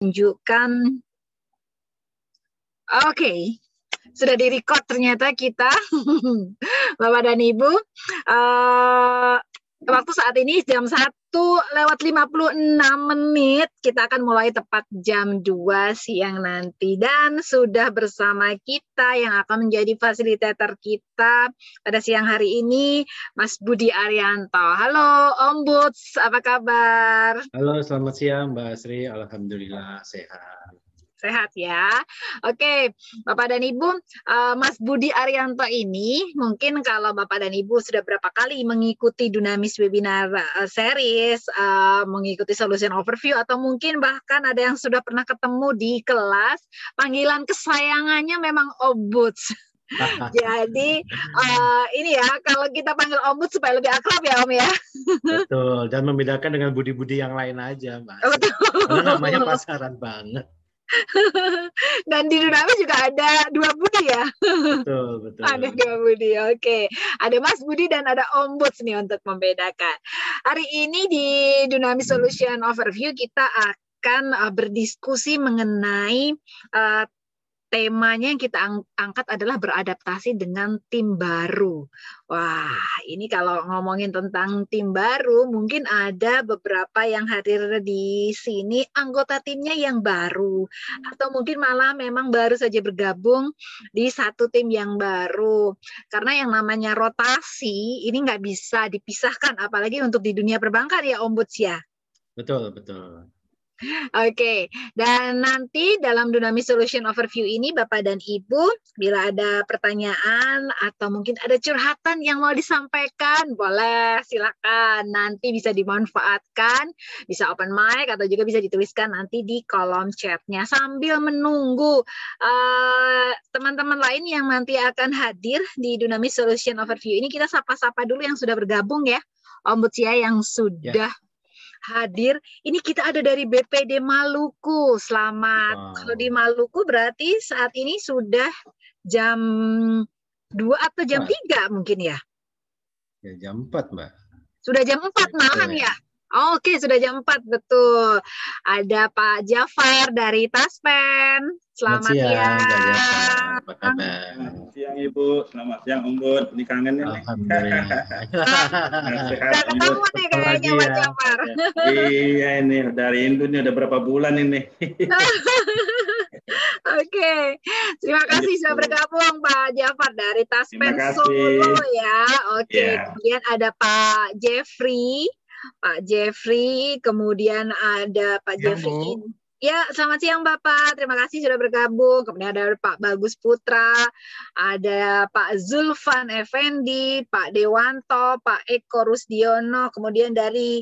tunjukkan. Oke, okay. sudah di record ternyata kita, Bapak dan Ibu. Uh, waktu saat ini jam 1 lewat 56 menit. Kita akan mulai tepat jam 2 siang nanti. Dan sudah bersama kita yang akan menjadi fasilitator kita pada siang hari ini, Mas Budi Arianto. Halo Om Buds, apa kabar? Halo, selamat siang Mbak Sri. Alhamdulillah sehat sehat ya. Oke, Bapak dan Ibu, uh, Mas Budi Arianto ini mungkin kalau Bapak dan Ibu sudah berapa kali mengikuti Dunamis Webinar uh, Series, uh, mengikuti Solution Overview, atau mungkin bahkan ada yang sudah pernah ketemu di kelas, panggilan kesayangannya memang Obuds. Jadi uh, ini ya kalau kita panggil Ombud supaya lebih akrab ya Om ya. Betul dan membedakan dengan budi-budi yang lain aja Mbak. Betul. Karena namanya pasaran banget. Dan di Dunamis juga ada dua Budi ya. Betul, betul. Ada dua Budi. Oke. Ada Mas Budi dan ada Om Buds nih untuk membedakan. Hari ini di Dunamis Solution Overview kita akan uh, berdiskusi mengenai uh, temanya yang kita angkat adalah beradaptasi dengan tim baru. Wah, ini kalau ngomongin tentang tim baru, mungkin ada beberapa yang hadir di sini anggota timnya yang baru, atau mungkin malah memang baru saja bergabung di satu tim yang baru. Karena yang namanya rotasi ini nggak bisa dipisahkan, apalagi untuk di dunia perbankan ya, Ombuds ya. Betul, betul. Oke, dan nanti dalam Dynamic Solution Overview ini Bapak dan Ibu, bila ada pertanyaan atau mungkin ada curhatan yang mau disampaikan, boleh silakan. Nanti bisa dimanfaatkan, bisa open mic atau juga bisa dituliskan nanti di kolom chatnya sambil menunggu eh, teman-teman uh, lain yang nanti akan hadir di Dynamic Solution Overview ini. Kita sapa-sapa dulu yang sudah bergabung ya, Om Butsia yang sudah yeah hadir. Ini kita ada dari BPD Maluku. Selamat. Wow. Kalau di Maluku berarti saat ini sudah jam 2 atau jam tiga 3 mungkin ya? Ya jam 4, Mbak. Sudah jam 4 malam ya? Oke, sudah jam 4 betul. Ada Pak Jafar dari Taspen. Selamat, siang. siang. Apa kabar? Selamat siang Ibu, selamat siang Umbud. Ini kangen ya. Alhamdulillah. Sehat Umbud. nih kayaknya Pak Jafar. iya ini dari Indo ini udah berapa bulan ini. Oke, terima kasih sudah bergabung Pak Jafar dari Taspen Solo ya. Oke, yeah. kemudian ada Pak Jeffrey. Pak Jeffrey, kemudian ada Pak ya, Jeffrey. Bu. Ya, selamat siang Bapak. Terima kasih sudah bergabung. Kemudian ada Pak Bagus Putra, ada Pak Zulfan Effendi, Pak Dewanto, Pak Eko Rusdiono, kemudian dari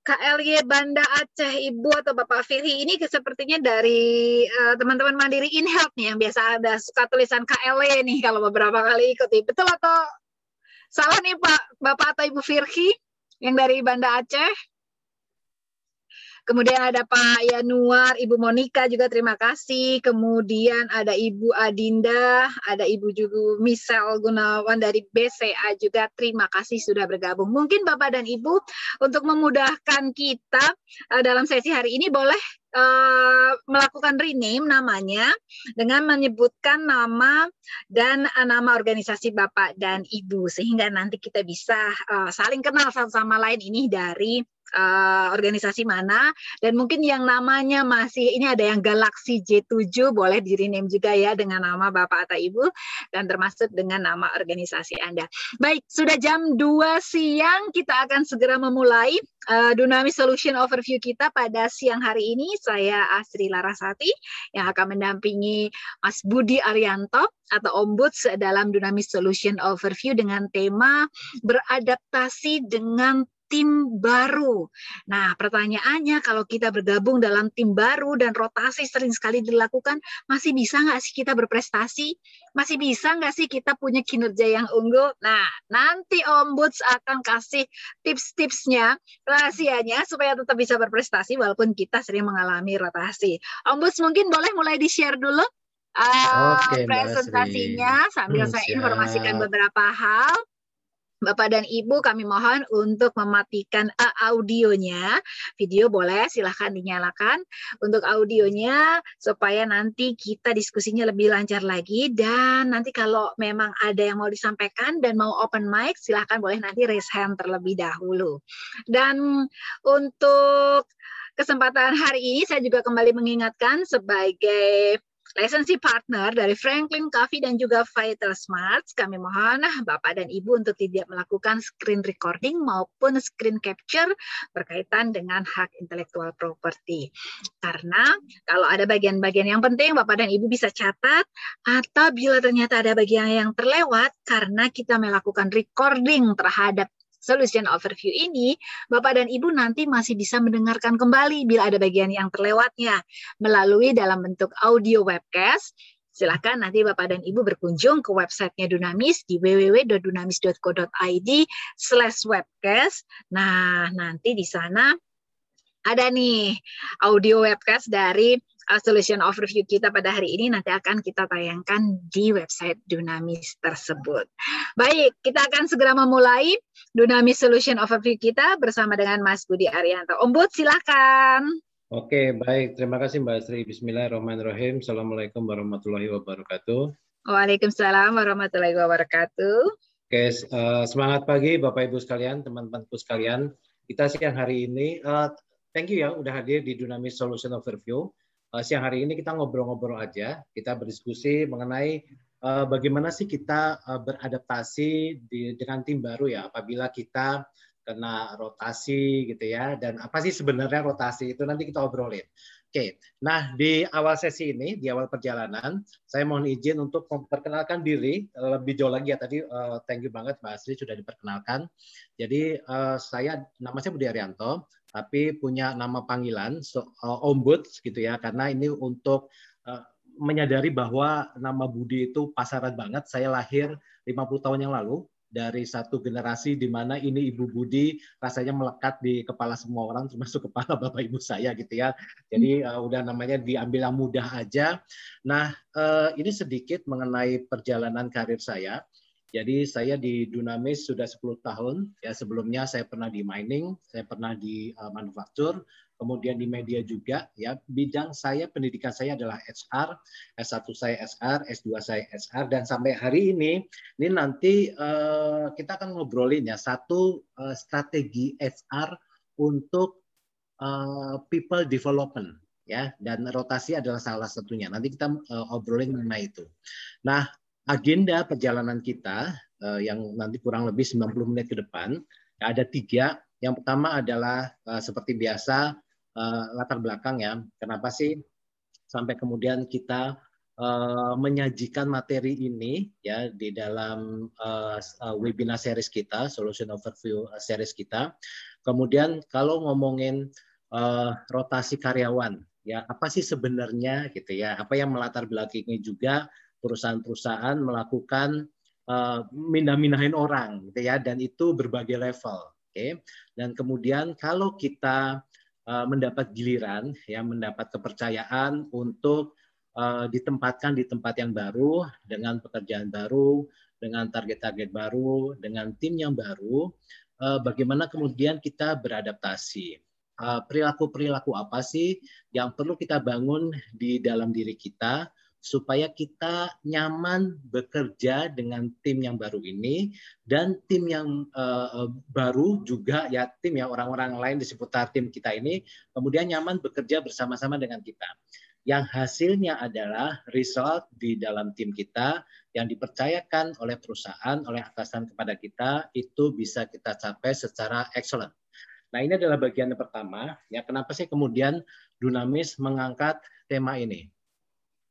KLY Banda Aceh Ibu atau Bapak Firly ini sepertinya dari eh, teman-teman uh, Mandiri InHealth nih yang biasa ada suka tulisan KLY nih kalau beberapa kali ikuti. Betul atau salah nih Pak Bapak atau Ibu Firly? yang dari Banda Aceh. Kemudian ada Pak Yanuar, Ibu Monika juga terima kasih. Kemudian ada Ibu Adinda, ada Ibu juga Michelle Gunawan dari BCA juga terima kasih sudah bergabung. Mungkin Bapak dan Ibu untuk memudahkan kita eh, dalam sesi hari ini boleh uh, melakukan rename namanya dengan menyebutkan nama dan uh, nama organisasi Bapak dan Ibu sehingga nanti kita bisa uh, saling kenal satu sama lain ini dari uh, organisasi mana dan mungkin yang namanya masih ini ada yang Galaxy J7 boleh di rename juga ya dengan nama Bapak atau Ibu dan termasuk dengan nama organisasi Anda. Baik, sudah jam 2 siang kita akan segera memulai uh, Dunami Solution Overview kita pada siang hari ini. Saya Asri Larasati yang akan mendampingi Mas Budi Arianto atau Ombuds dalam Dunamis Solution Overview dengan tema beradaptasi dengan tim baru. Nah, pertanyaannya kalau kita bergabung dalam tim baru dan rotasi sering sekali dilakukan, masih bisa nggak sih kita berprestasi? Masih bisa nggak sih kita punya kinerja yang unggul? Nah, nanti Ombuds akan kasih tips-tipsnya, rahasianya supaya tetap bisa berprestasi walaupun kita sering mengalami rotasi. Ombuds mungkin boleh mulai di-share dulu uh, Oke, presentasinya sambil hmm, saya informasikan beberapa hal. Bapak dan Ibu kami mohon untuk mematikan uh, audionya. Video boleh silahkan dinyalakan untuk audionya supaya nanti kita diskusinya lebih lancar lagi dan nanti kalau memang ada yang mau disampaikan dan mau open mic silahkan boleh nanti raise hand terlebih dahulu. Dan untuk kesempatan hari ini saya juga kembali mengingatkan sebagai Lisensi partner dari Franklin Coffee dan juga Vital Smart, kami mohon Bapak dan Ibu untuk tidak melakukan screen recording maupun screen capture berkaitan dengan hak intelektual property. Karena kalau ada bagian-bagian yang penting, Bapak dan Ibu bisa catat, atau bila ternyata ada bagian yang terlewat, karena kita melakukan recording terhadap solution overview ini, Bapak dan Ibu nanti masih bisa mendengarkan kembali bila ada bagian yang terlewatnya melalui dalam bentuk audio webcast. Silahkan nanti Bapak dan Ibu berkunjung ke websitenya Dunamis di www.dunamis.co.id slash webcast. Nah, nanti di sana ada nih audio webcast dari uh, solution overview kita pada hari ini nanti akan kita tayangkan di website Dunamis tersebut. Baik, kita akan segera memulai Dunamis Solution Overview kita bersama dengan Mas Budi Arianto. Om Bud, silakan. Oke, baik. Terima kasih Mbak Sri. Bismillahirrahmanirrahim. Assalamualaikum warahmatullahi wabarakatuh. Waalaikumsalam warahmatullahi wabarakatuh. Oke, uh, semangat pagi Bapak Ibu sekalian, teman-temanku sekalian. Kita siang hari ini, uh, thank you ya udah hadir di Dunamis Solution Overview uh, siang hari ini kita ngobrol-ngobrol aja, kita berdiskusi mengenai uh, bagaimana sih kita uh, beradaptasi di, dengan tim baru ya apabila kita kena rotasi gitu ya dan apa sih sebenarnya rotasi itu nanti kita obrolin. Oke, nah di awal sesi ini, di awal perjalanan, saya mohon izin untuk memperkenalkan diri lebih jauh lagi ya. Tadi uh, thank you banget Mbak Asri sudah diperkenalkan. Jadi uh, saya nama saya Budi Arianto tapi punya nama panggilan so, uh, ombud gitu ya karena ini untuk uh, menyadari bahwa nama Budi itu pasaran banget. Saya lahir 50 tahun yang lalu dari satu generasi di mana ini Ibu Budi rasanya melekat di kepala semua orang termasuk kepala Bapak Ibu saya gitu ya. Jadi uh, udah namanya diambil yang mudah aja. Nah, uh, ini sedikit mengenai perjalanan karir saya. Jadi saya di Dunamis sudah 10 tahun. Ya sebelumnya saya pernah di mining, saya pernah di uh, manufaktur, kemudian di media juga. Ya bidang saya pendidikan saya adalah HR, S1 saya SR, S2 saya SR, dan sampai hari ini ini nanti uh, kita akan ngobrolin ya satu uh, strategi HR untuk uh, people development ya dan rotasi adalah salah satunya. Nanti kita uh, obrolin mengenai itu. Nah, agenda perjalanan kita uh, yang nanti kurang lebih 90 menit ke depan ada tiga. Yang pertama adalah uh, seperti biasa uh, latar belakang ya. Kenapa sih sampai kemudian kita uh, menyajikan materi ini ya di dalam uh, webinar series kita, solution overview series kita. Kemudian kalau ngomongin uh, rotasi karyawan, ya apa sih sebenarnya gitu ya? Apa yang melatar belakangi juga perusahaan-perusahaan melakukan uh, mindah-mindahin orang gitu ya dan itu berbagai level oke okay? dan kemudian kalau kita uh, mendapat giliran ya mendapat kepercayaan untuk uh, ditempatkan di tempat yang baru dengan pekerjaan baru dengan target-target baru dengan tim yang baru uh, bagaimana kemudian kita beradaptasi perilaku-perilaku apa sih yang perlu kita bangun di dalam diri kita supaya kita nyaman bekerja dengan tim yang baru ini dan tim yang uh, baru juga ya tim ya orang-orang lain di seputar tim kita ini kemudian nyaman bekerja bersama-sama dengan kita. Yang hasilnya adalah result di dalam tim kita yang dipercayakan oleh perusahaan, oleh atasan kepada kita itu bisa kita capai secara excellent. Nah ini adalah bagian yang pertama. Ya kenapa sih kemudian Dunamis mengangkat tema ini?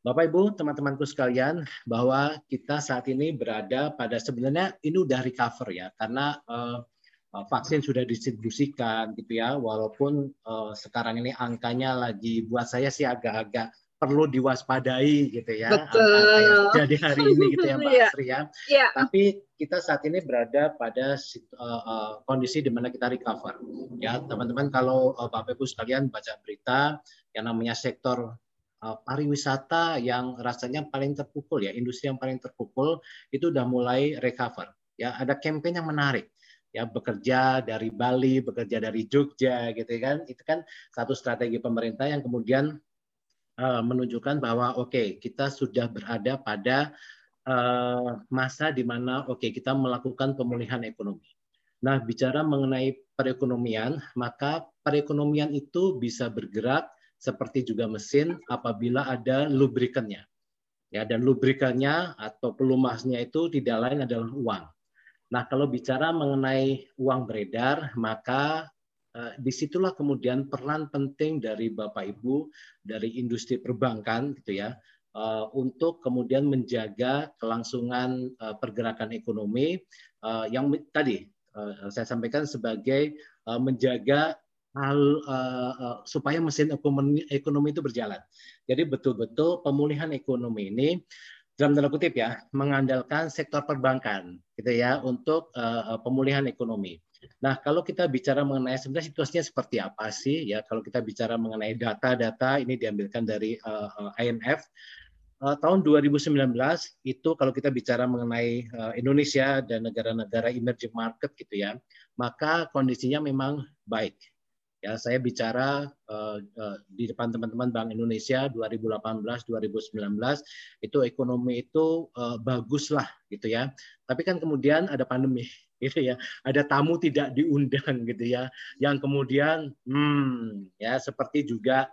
Bapak Ibu, teman-temanku sekalian, bahwa kita saat ini berada pada sebenarnya ini udah recover ya, karena uh, vaksin sudah didistribusikan gitu ya, walaupun uh, sekarang ini angkanya lagi buat saya sih agak-agak perlu diwaspadai gitu ya, Betul. jadi hari ini gitu ya Mbak yeah. Asri ya. Yeah. Tapi kita saat ini berada pada uh, uh, kondisi di mana kita recover. Ya, teman-teman kalau uh, Bapak Ibu sekalian baca berita yang namanya sektor pariwisata yang rasanya paling terpukul ya, industri yang paling terpukul itu udah mulai recover. Ya, ada campaign yang menarik ya bekerja dari Bali, bekerja dari Jogja gitu kan. Itu kan satu strategi pemerintah yang kemudian uh, menunjukkan bahwa oke, okay, kita sudah berada pada uh, masa di mana oke, okay, kita melakukan pemulihan ekonomi. Nah, bicara mengenai perekonomian, maka perekonomian itu bisa bergerak seperti juga mesin apabila ada lubrikannya. Ya, dan lubrikannya atau pelumasnya itu tidak lain adalah uang. Nah, kalau bicara mengenai uang beredar, maka uh, di situlah kemudian peran penting dari Bapak Ibu dari industri perbankan, gitu ya, uh, untuk kemudian menjaga kelangsungan uh, pergerakan ekonomi uh, yang tadi saya sampaikan sebagai menjaga hal uh, uh, supaya mesin ekonomi, ekonomi itu berjalan. Jadi betul-betul pemulihan ekonomi ini dalam tanda kutip ya mengandalkan sektor perbankan gitu ya untuk uh, pemulihan ekonomi. Nah, kalau kita bicara mengenai sebenarnya situasinya seperti apa sih ya kalau kita bicara mengenai data-data ini diambilkan dari uh, IMF uh, tahun 2019 itu kalau kita bicara mengenai uh, Indonesia dan negara-negara emerging market gitu ya, maka kondisinya memang baik Ya, saya bicara uh, uh, di depan teman-teman Bank Indonesia 2018-2019 itu ekonomi itu uh, bagus lah gitu ya. Tapi kan kemudian ada pandemi gitu ya. Ada tamu tidak diundang gitu ya. Yang kemudian hmm ya seperti juga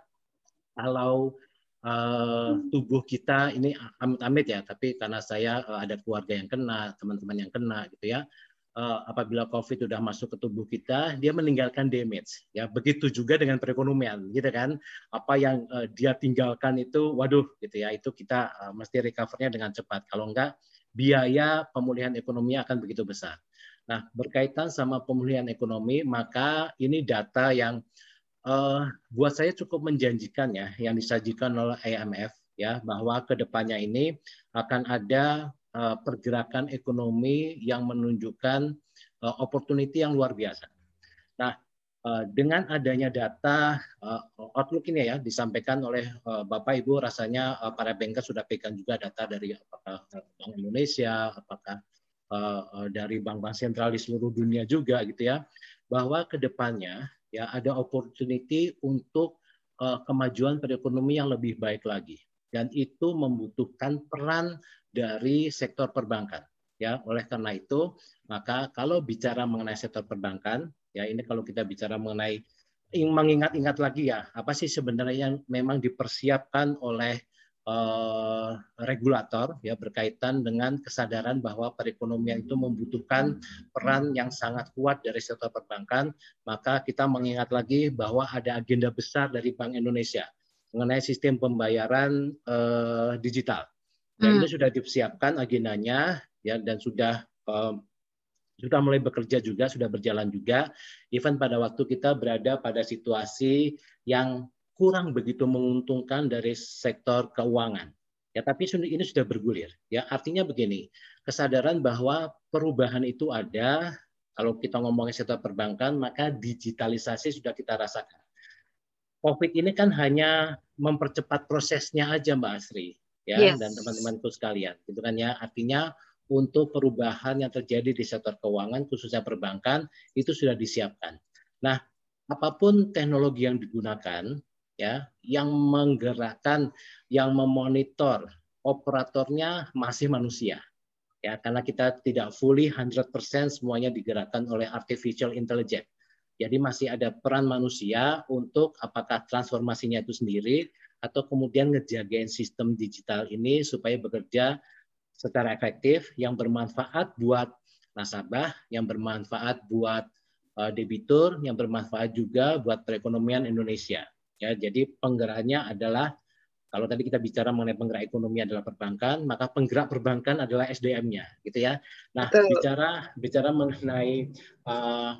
kalau uh, tubuh kita ini amit-amit ya, tapi karena saya uh, ada keluarga yang kena, teman-teman yang kena gitu ya uh, apabila COVID sudah masuk ke tubuh kita, dia meninggalkan damage. Ya, begitu juga dengan perekonomian, gitu kan? Apa yang uh, dia tinggalkan itu, waduh, gitu ya, itu kita uh, mesti recovernya dengan cepat. Kalau enggak, biaya pemulihan ekonomi akan begitu besar. Nah, berkaitan sama pemulihan ekonomi, maka ini data yang uh, buat saya cukup menjanjikan ya, yang disajikan oleh IMF ya, bahwa ke depannya ini akan ada pergerakan ekonomi yang menunjukkan uh, opportunity yang luar biasa. Nah, uh, dengan adanya data outlook ini ya disampaikan oleh Bapak Ibu rasanya para banker sudah pegang juga data dari apakah Bank Indonesia, apakah dari bank-bank sentral di seluruh dunia juga gitu ya, bahwa ke depannya ya ada opportunity untuk kemajuan perekonomian yang lebih baik lagi dan itu membutuhkan peran dari sektor perbankan. Ya, oleh karena itu, maka kalau bicara mengenai sektor perbankan, ya ini kalau kita bicara mengenai mengingat-ingat lagi ya, apa sih sebenarnya yang memang dipersiapkan oleh uh, regulator ya berkaitan dengan kesadaran bahwa perekonomian itu membutuhkan peran yang sangat kuat dari sektor perbankan, maka kita mengingat lagi bahwa ada agenda besar dari Bank Indonesia mengenai sistem pembayaran uh, digital dan hmm. itu sudah disiapkan agendanya ya dan sudah um, sudah mulai bekerja juga, sudah berjalan juga. Even pada waktu kita berada pada situasi yang kurang begitu menguntungkan dari sektor keuangan. Ya, tapi ini sudah bergulir. Ya, artinya begini, kesadaran bahwa perubahan itu ada. Kalau kita ngomongin sektor perbankan, maka digitalisasi sudah kita rasakan. COVID ini kan hanya mempercepat prosesnya aja, Mbak Asri ya yes. dan teman-temanku sekalian gitu kan ya. Artinya untuk perubahan yang terjadi di sektor keuangan khususnya perbankan itu sudah disiapkan. Nah apa pun teknologi yang digunakan ya yang menggerakkan yang memonitor operatornya masih manusia ya. Karena kita tidak fully 100% semuanya digerakkan oleh artificial intelligence jadi masih ada peran manusia untuk apakah transformasinya itu sendiri atau kemudian ngejagain sistem digital ini supaya bekerja secara efektif yang bermanfaat buat nasabah, yang bermanfaat buat uh, debitur, yang bermanfaat juga buat perekonomian Indonesia. Ya, jadi penggeraknya adalah kalau tadi kita bicara mengenai penggerak ekonomi adalah perbankan, maka penggerak perbankan adalah SDM-nya, gitu ya. Nah, Betul. bicara bicara mengenai uh,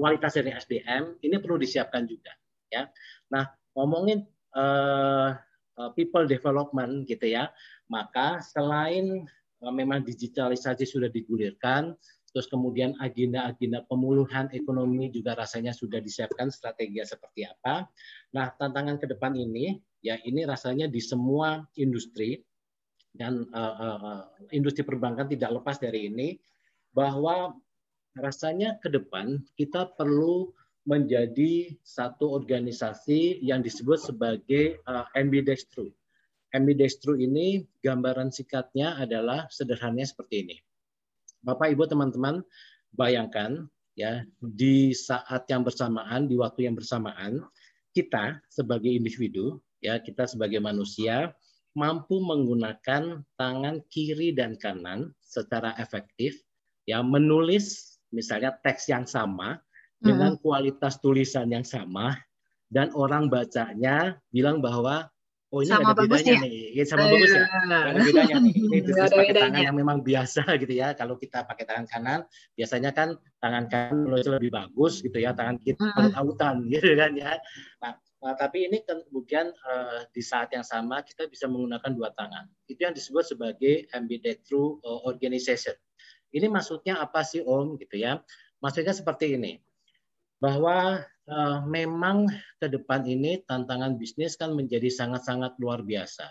kualitas dari SDM, ini perlu disiapkan juga, ya. Nah, ngomongin uh, people development gitu ya. Maka selain uh, memang digitalisasi sudah digulirkan, terus kemudian agenda-agenda pemulihan ekonomi juga rasanya sudah disiapkan strategi seperti apa. Nah, tantangan ke depan ini ya ini rasanya di semua industri dan uh, uh, industri perbankan tidak lepas dari ini bahwa rasanya ke depan kita perlu menjadi satu organisasi yang disebut sebagai uh, ambidextro. Ambidextro ini gambaran singkatnya adalah sederhananya seperti ini. Bapak Ibu teman-teman, bayangkan ya di saat yang bersamaan, di waktu yang bersamaan, kita sebagai individu, ya kita sebagai manusia mampu menggunakan tangan kiri dan kanan secara efektif ya menulis misalnya teks yang sama dengan kualitas tulisan yang sama dan orang bacanya bilang bahwa oh ini sama ada bedanya ya? nih, ya, sama uh, bagus ya, ada bedanya nih. Ini terus pakai tangan yang memang biasa gitu ya. Kalau kita pakai tangan kanan, biasanya kan tangan kanan lebih bagus gitu ya, tangan kiri uh. autan gitu kan ya. Nah, Nah, tapi ini kemudian uh, di saat yang sama kita bisa menggunakan dua tangan. Itu yang disebut sebagai ambidextrous organization. Ini maksudnya apa sih Om gitu ya? Maksudnya seperti ini bahwa uh, memang ke depan ini tantangan bisnis kan menjadi sangat-sangat luar biasa.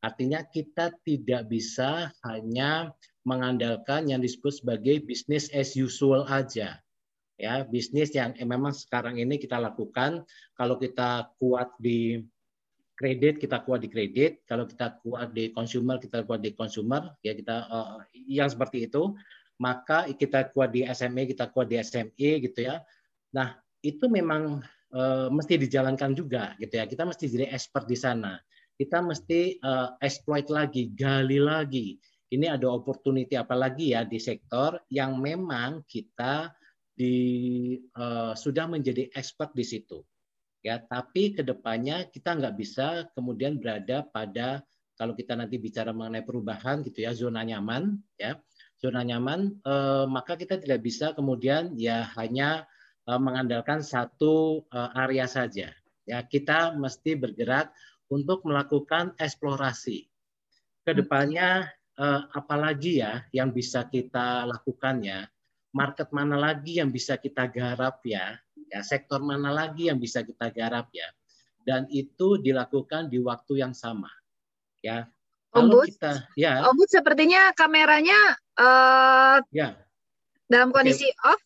Artinya kita tidak bisa hanya mengandalkan yang disebut sebagai bisnis as usual aja. Ya, bisnis yang eh, memang sekarang ini kita lakukan kalau kita kuat di kredit kita kuat di kredit, kalau kita kuat di consumer kita kuat di consumer, ya kita uh, yang seperti itu, maka kita kuat di SME kita kuat di SME gitu ya. Nah, itu memang uh, mesti dijalankan juga gitu ya. Kita mesti jadi expert di sana. Kita mesti uh, exploit lagi, gali lagi. Ini ada opportunity apalagi ya di sektor yang memang kita di uh, sudah menjadi expert di situ. Ya, tapi ke depannya kita nggak bisa kemudian berada pada kalau kita nanti bicara mengenai perubahan gitu ya zona nyaman ya zona nyaman eh, maka kita tidak bisa kemudian ya hanya Eh, mengandalkan satu eh, area saja. Ya, kita mesti bergerak untuk melakukan eksplorasi. Ke depannya eh, apalagi ya yang bisa kita lakukan ya, market mana lagi yang bisa kita garap ya, ya sektor mana lagi yang bisa kita garap ya, dan itu dilakukan di waktu yang sama. Ya, Ombud, kita ya. Ombud sepertinya kameranya uh, ya dalam kondisi okay. off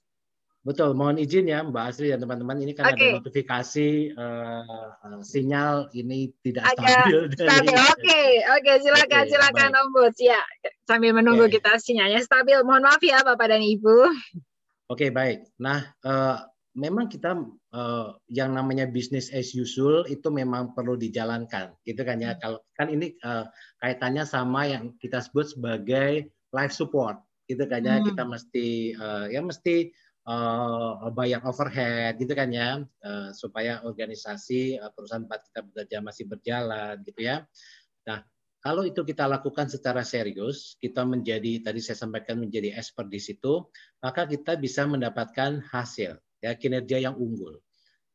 Betul, mohon izin ya Mbak Asri dan teman-teman ini kan okay. ada notifikasi uh, sinyal ini tidak stabil. Stabil, oke, oke okay, silakan okay, silakan baik. Om Bud ya sambil menunggu okay. kita sinyalnya stabil. Mohon maaf ya Bapak dan Ibu. Oke okay, baik. Nah uh, memang kita uh, yang namanya bisnis as usual itu memang perlu dijalankan, gitu kan ya. Hmm. Kalau kan ini uh, kaitannya sama yang kita sebut sebagai life support, gitu kan ya. Hmm. Kita mesti uh, ya mesti uh, bayar overhead gitu kan ya uh, supaya organisasi uh, perusahaan tempat kita bekerja masih berjalan gitu ya. Nah kalau itu kita lakukan secara serius, kita menjadi tadi saya sampaikan menjadi expert di situ, maka kita bisa mendapatkan hasil ya kinerja yang unggul,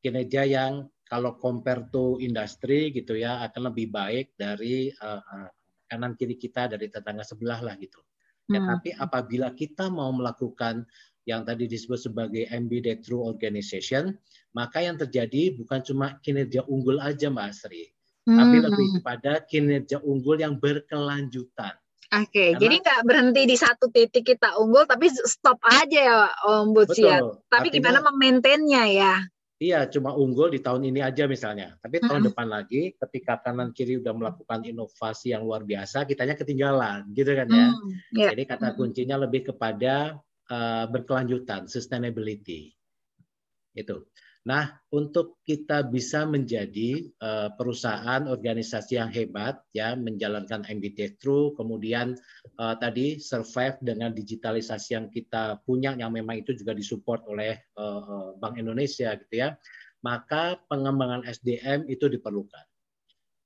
kinerja yang kalau compare to industri gitu ya akan lebih baik dari uh, uh, kanan kiri kita dari tetangga sebelah lah gitu. Ya, hmm. tapi apabila kita mau melakukan yang tadi disebut sebagai ambidextrous organization, maka yang terjadi bukan cuma kinerja unggul aja Mbak Asri, hmm. tapi lebih kepada kinerja unggul yang berkelanjutan. Oke, okay, jadi nggak berhenti di satu titik kita unggul, tapi stop aja ya Om Butsi ya. Tapi Artinya, gimana memaintainnya ya? Iya, cuma unggul di tahun ini aja misalnya. Tapi tahun depan lagi, ketika kanan kiri udah melakukan inovasi yang luar biasa, kitanya ketinggalan, gitu kan ya. Hmm, yeah. Jadi kata kuncinya lebih kepada uh, berkelanjutan, sustainability. Itu. Nah, untuk kita bisa menjadi uh, perusahaan organisasi yang hebat ya menjalankan MBT True, kemudian uh, tadi survive dengan digitalisasi yang kita punya yang memang itu juga disupport oleh uh, Bank Indonesia gitu ya. Maka pengembangan SDM itu diperlukan.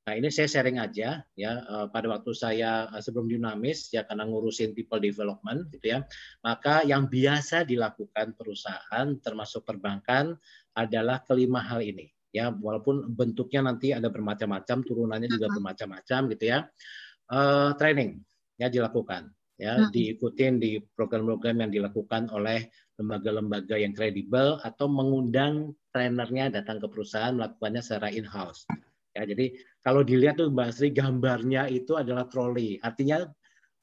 Nah ini saya sharing aja ya uh, pada waktu saya uh, sebelum dinamis ya karena ngurusin people development gitu ya. Maka yang biasa dilakukan perusahaan termasuk perbankan adalah kelima hal ini ya walaupun bentuknya nanti ada bermacam-macam turunannya juga bermacam-macam gitu ya. Uh, training ya dilakukan ya diikutin di program-program yang dilakukan oleh lembaga-lembaga yang kredibel atau mengundang trainernya datang ke perusahaan melakukannya secara in-house. Ya, jadi kalau dilihat tuh Mbak Sri gambarnya itu adalah troli. Artinya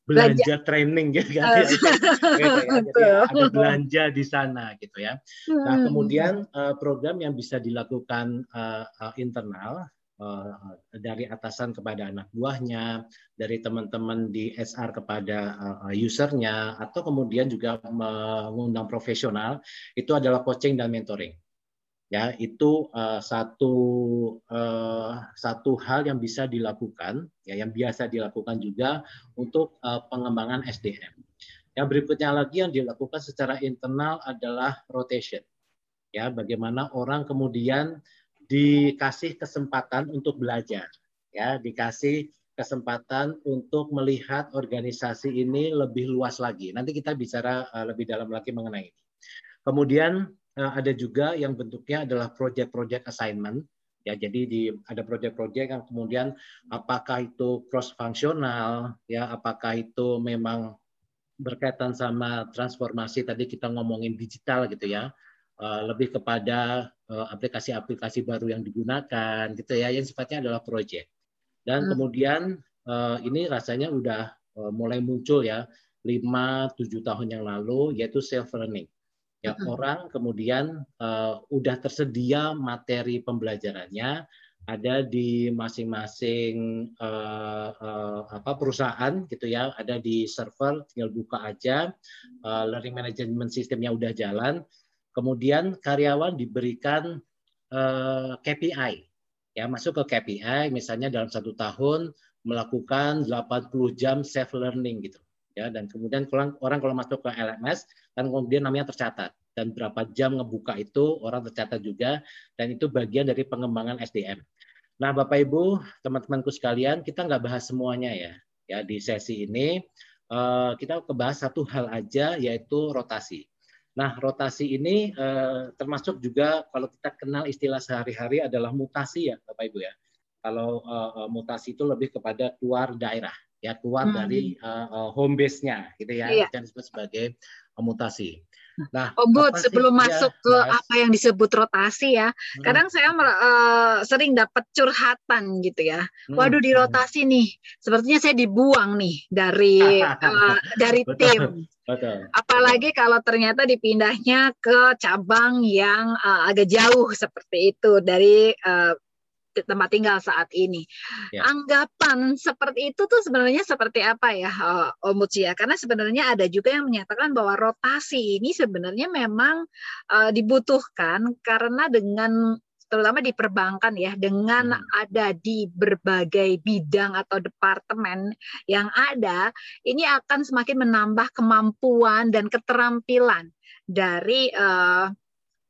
belanja, belanja training gitu kan. Uh, gitu ya. Ada belanja di sana gitu ya. Nah, hmm. kemudian uh, program yang bisa dilakukan uh, uh, internal uh, dari atasan kepada anak buahnya, dari teman-teman di SR kepada uh, usernya, atau kemudian juga mengundang profesional, itu adalah coaching dan mentoring ya itu uh, satu uh, satu hal yang bisa dilakukan ya yang biasa dilakukan juga untuk uh, pengembangan SDM. Yang berikutnya lagi yang dilakukan secara internal adalah rotation. Ya, bagaimana orang kemudian dikasih kesempatan untuk belajar, ya, dikasih kesempatan untuk melihat organisasi ini lebih luas lagi. Nanti kita bicara lebih dalam lagi mengenai ini. Kemudian ada juga yang bentuknya adalah project-project assignment. Ya, jadi di ada project-project yang kemudian apakah itu cross fungsional, ya, apakah itu memang berkaitan sama transformasi tadi kita ngomongin digital gitu ya, uh, lebih kepada uh, aplikasi-aplikasi baru yang digunakan gitu ya, yang sifatnya adalah project. Dan hmm. kemudian ini rasanya udah mulai muncul ya 5 7 tahun yang lalu yaitu self learning ya uh-huh. orang kemudian uh, udah tersedia materi pembelajarannya ada di masing-masing uh, uh, apa perusahaan gitu ya ada di server tinggal buka aja uh, learning management sistemnya udah jalan kemudian karyawan diberikan uh, KPI ya masuk ke KPI misalnya dalam satu tahun melakukan 80 jam self learning gitu ya dan kemudian orang orang kalau masuk ke LMS kan kemudian namanya tercatat dan berapa jam ngebuka itu orang tercatat juga dan itu bagian dari pengembangan SDM. Nah, Bapak Ibu, teman-temanku sekalian, kita nggak bahas semuanya ya. Ya di sesi ini uh, kita kebahas satu hal aja yaitu rotasi. Nah, rotasi ini uh, termasuk juga kalau kita kenal istilah sehari-hari adalah mutasi ya, Bapak Ibu ya. Kalau uh, mutasi itu lebih kepada keluar daerah ya keluar hmm. dari uh, home base-nya gitu ya iya. yang disebut sebagai mutasi. Nah, Om Bud, sebelum ya, masuk ke mas. apa yang disebut rotasi ya, hmm. kadang saya uh, sering dapat curhatan gitu ya. Hmm. Waduh di hmm. rotasi nih, sepertinya saya dibuang nih dari uh, dari tim. Betul. Apalagi kalau ternyata dipindahnya ke cabang yang uh, agak jauh seperti itu dari uh, tempat tinggal saat ini. Ya. Anggapan seperti itu tuh sebenarnya seperti apa ya Om Mucia? Karena sebenarnya ada juga yang menyatakan bahwa rotasi ini sebenarnya memang uh, dibutuhkan karena dengan terutama di perbankan ya dengan hmm. ada di berbagai bidang atau departemen yang ada ini akan semakin menambah kemampuan dan keterampilan dari uh,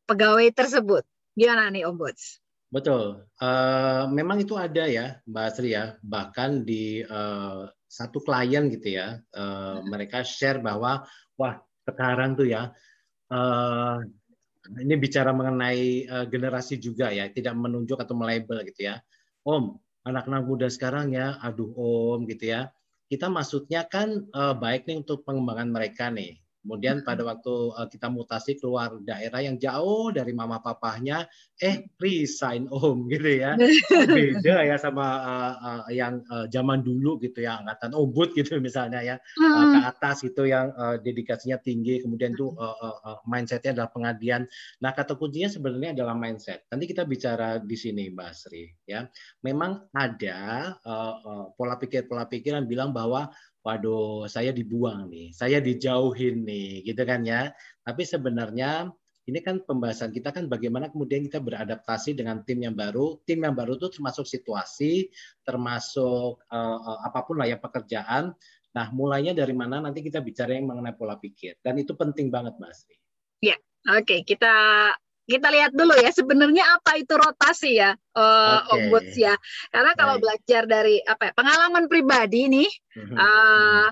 pegawai tersebut. Gimana nih Om Buds? Betul. Uh, memang itu ada ya, Mbak Asri ya. Bahkan di uh, satu klien gitu ya, uh, mereka share bahwa wah sekarang tuh ya, uh, ini bicara mengenai uh, generasi juga ya, tidak menunjuk atau melabel gitu ya. Om, anak-anak muda sekarang ya, aduh Om gitu ya. Kita maksudnya kan uh, baik nih untuk pengembangan mereka nih. Kemudian pada waktu uh, kita mutasi keluar daerah yang jauh dari mama papahnya, eh resign om gitu ya. Beda ya sama uh, uh, yang uh, zaman dulu gitu ya, angkatan ombud gitu misalnya ya. Uh, ke atas itu yang uh, dedikasinya tinggi, kemudian tuh uh, uh, mindsetnya adalah pengabdian. Nah kata kuncinya sebenarnya adalah mindset. Nanti kita bicara di sini Mbak Sri ya. Memang ada uh, uh, pola pikir pola pikir yang bilang bahwa waduh saya dibuang nih, saya dijauhin nih, gitu kan ya. Tapi sebenarnya ini kan pembahasan kita kan bagaimana kemudian kita beradaptasi dengan tim yang baru. Tim yang baru itu termasuk situasi, termasuk uh, apa pun lah ya pekerjaan. Nah, mulainya dari mana nanti kita bicara yang mengenai pola pikir. Dan itu penting banget, Mas. Ya, oke. Okay. Kita kita lihat dulu ya sebenarnya apa itu rotasi ya uh, okay. ombuds ya. Karena kalau Baik. belajar dari apa ya, pengalaman pribadi nih uh,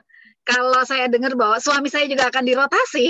kalau saya dengar bahwa suami saya juga akan dirotasi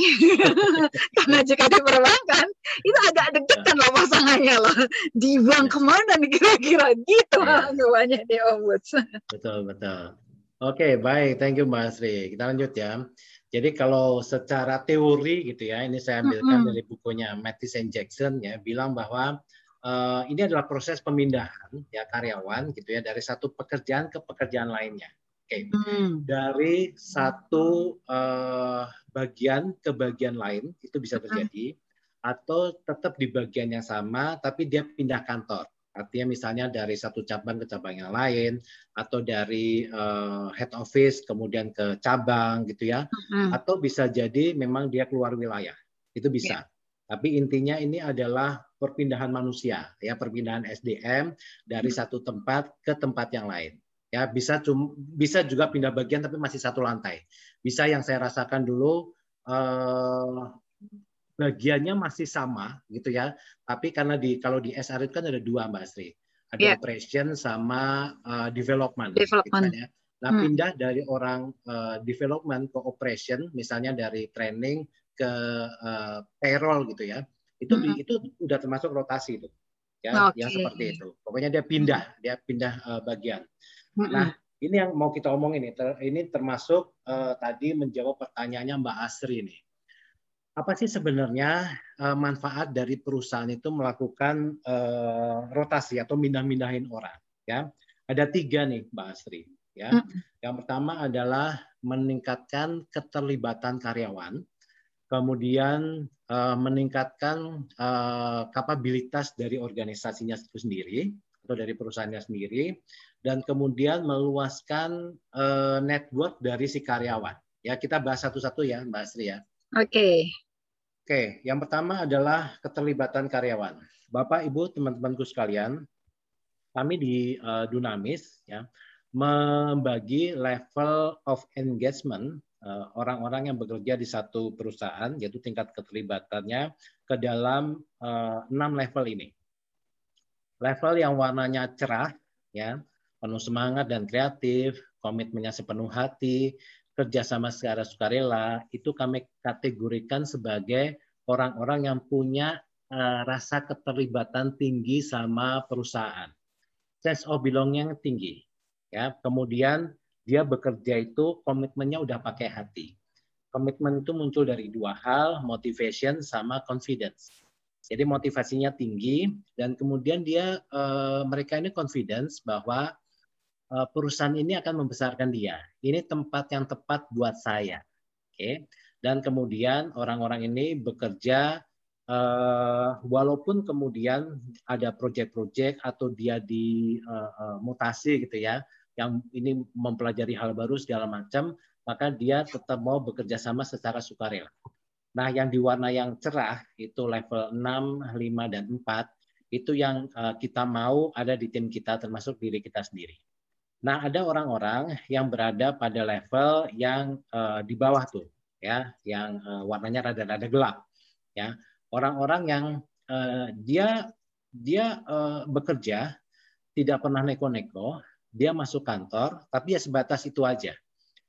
karena jika di perbankan itu agak deg-degan loh pasangannya loh. Dibuang iya. ke mana nih kira-kira? Gitu yeah. anggapannya di ombuds. Betul betul. Oke okay, baik. Thank you Mbak Sri kita lanjut ya jadi kalau secara teori gitu ya, ini saya ambilkan mm -hmm. dari bukunya Mattis and Jackson ya, bilang bahwa uh, ini adalah proses pemindahan ya karyawan gitu ya dari satu pekerjaan ke pekerjaan lainnya. Okay. Hmm. Dari satu uh, bagian ke bagian lain itu bisa terjadi, hmm. atau tetap di bagian yang sama tapi dia pindah kantor. Artinya misalnya dari satu cabang ke cabang yang lain, atau dari uh, head office kemudian ke cabang gitu ya, hmm. atau bisa jadi memang dia keluar wilayah, itu bisa. Yeah. Tapi intinya ini adalah perpindahan manusia, ya perpindahan SDM dari satu tempat ke tempat yang lain. Ya bisa cum, bisa juga pindah bagian tapi masih satu lantai. Bisa yang saya rasakan dulu eh, bagiannya masih sama gitu ya. Tapi karena di kalau di SR itu kan ada dua Mbak Asri. Ada yeah. operation sama uh, development. Development. Gitu kan ya. Nah, hmm. pindah dari orang uh, development ke operation, misalnya dari training ke uh, payroll gitu ya itu mm -hmm. itu udah termasuk rotasi itu ya okay. yang seperti itu pokoknya dia pindah dia pindah uh, bagian mm -hmm. nah ini yang mau kita omong ini ter, ini termasuk uh, tadi menjawab pertanyaannya Mbak Asri ini apa sih sebenarnya uh, manfaat dari perusahaan itu melakukan uh, rotasi atau mindah-mindahin orang ya ada tiga nih Mbak Asri ya -hmm. yang pertama adalah meningkatkan keterlibatan karyawan kemudian uh, meningkatkan uh, kapabilitas dari organisasinya itu sendiri atau dari perusahaannya sendiri dan kemudian meluaskan uh, network dari si karyawan. Ya, kita bahas satu-satu ya, Mbak Asri ya. Oke. Okay. Oke, yang pertama adalah keterlibatan karyawan. Bapak, Ibu, teman-temanku sekalian, kami di uh, Dunamis ya membagi level of engagement Eh, orang-orang yang bekerja di satu perusahaan, yaitu tingkat keterlibatannya ke dalam eh, enam level ini. Level yang warnanya cerah, ya, penuh semangat dan kreatif, komitmennya sepenuh hati, kerjasama secara sukarela, itu kami kategorikan sebagai orang-orang yang punya uh, rasa keterlibatan tinggi sama perusahaan, sense of belonging tinggi. Ya, kemudian dia bekerja itu komitmennya udah pakai hati. Komitmen itu muncul dari dua hal, motivation sama confidence. Jadi motivasinya tinggi dan kemudian dia uh, mereka ini confidence bahwa perusahaan ini akan membesarkan dia. Ini tempat yang tepat buat saya. Oke. Dan kemudian orang-orang ini bekerja uh, walaupun kemudian ada proyek-proyek atau dia di uh, mutasi gitu ya yang ini mempelajari hal baru segala macam, maka dia tetap mau bekerja sama secara sukarela. Nah, yang di warna yang cerah itu level 6, 5 dan 4 itu yang eh, kita mau ada di tim kita termasuk diri kita sendiri. Nah, ada orang-orang yang berada pada level yang uh, di bawah tuh, ya, yang uh, warnanya rada-rada gelap, ya. Orang-orang yang uh, dia dia uh, bekerja tidak pernah neko-neko, dia masuk kantor, tapi ya sebatas itu aja.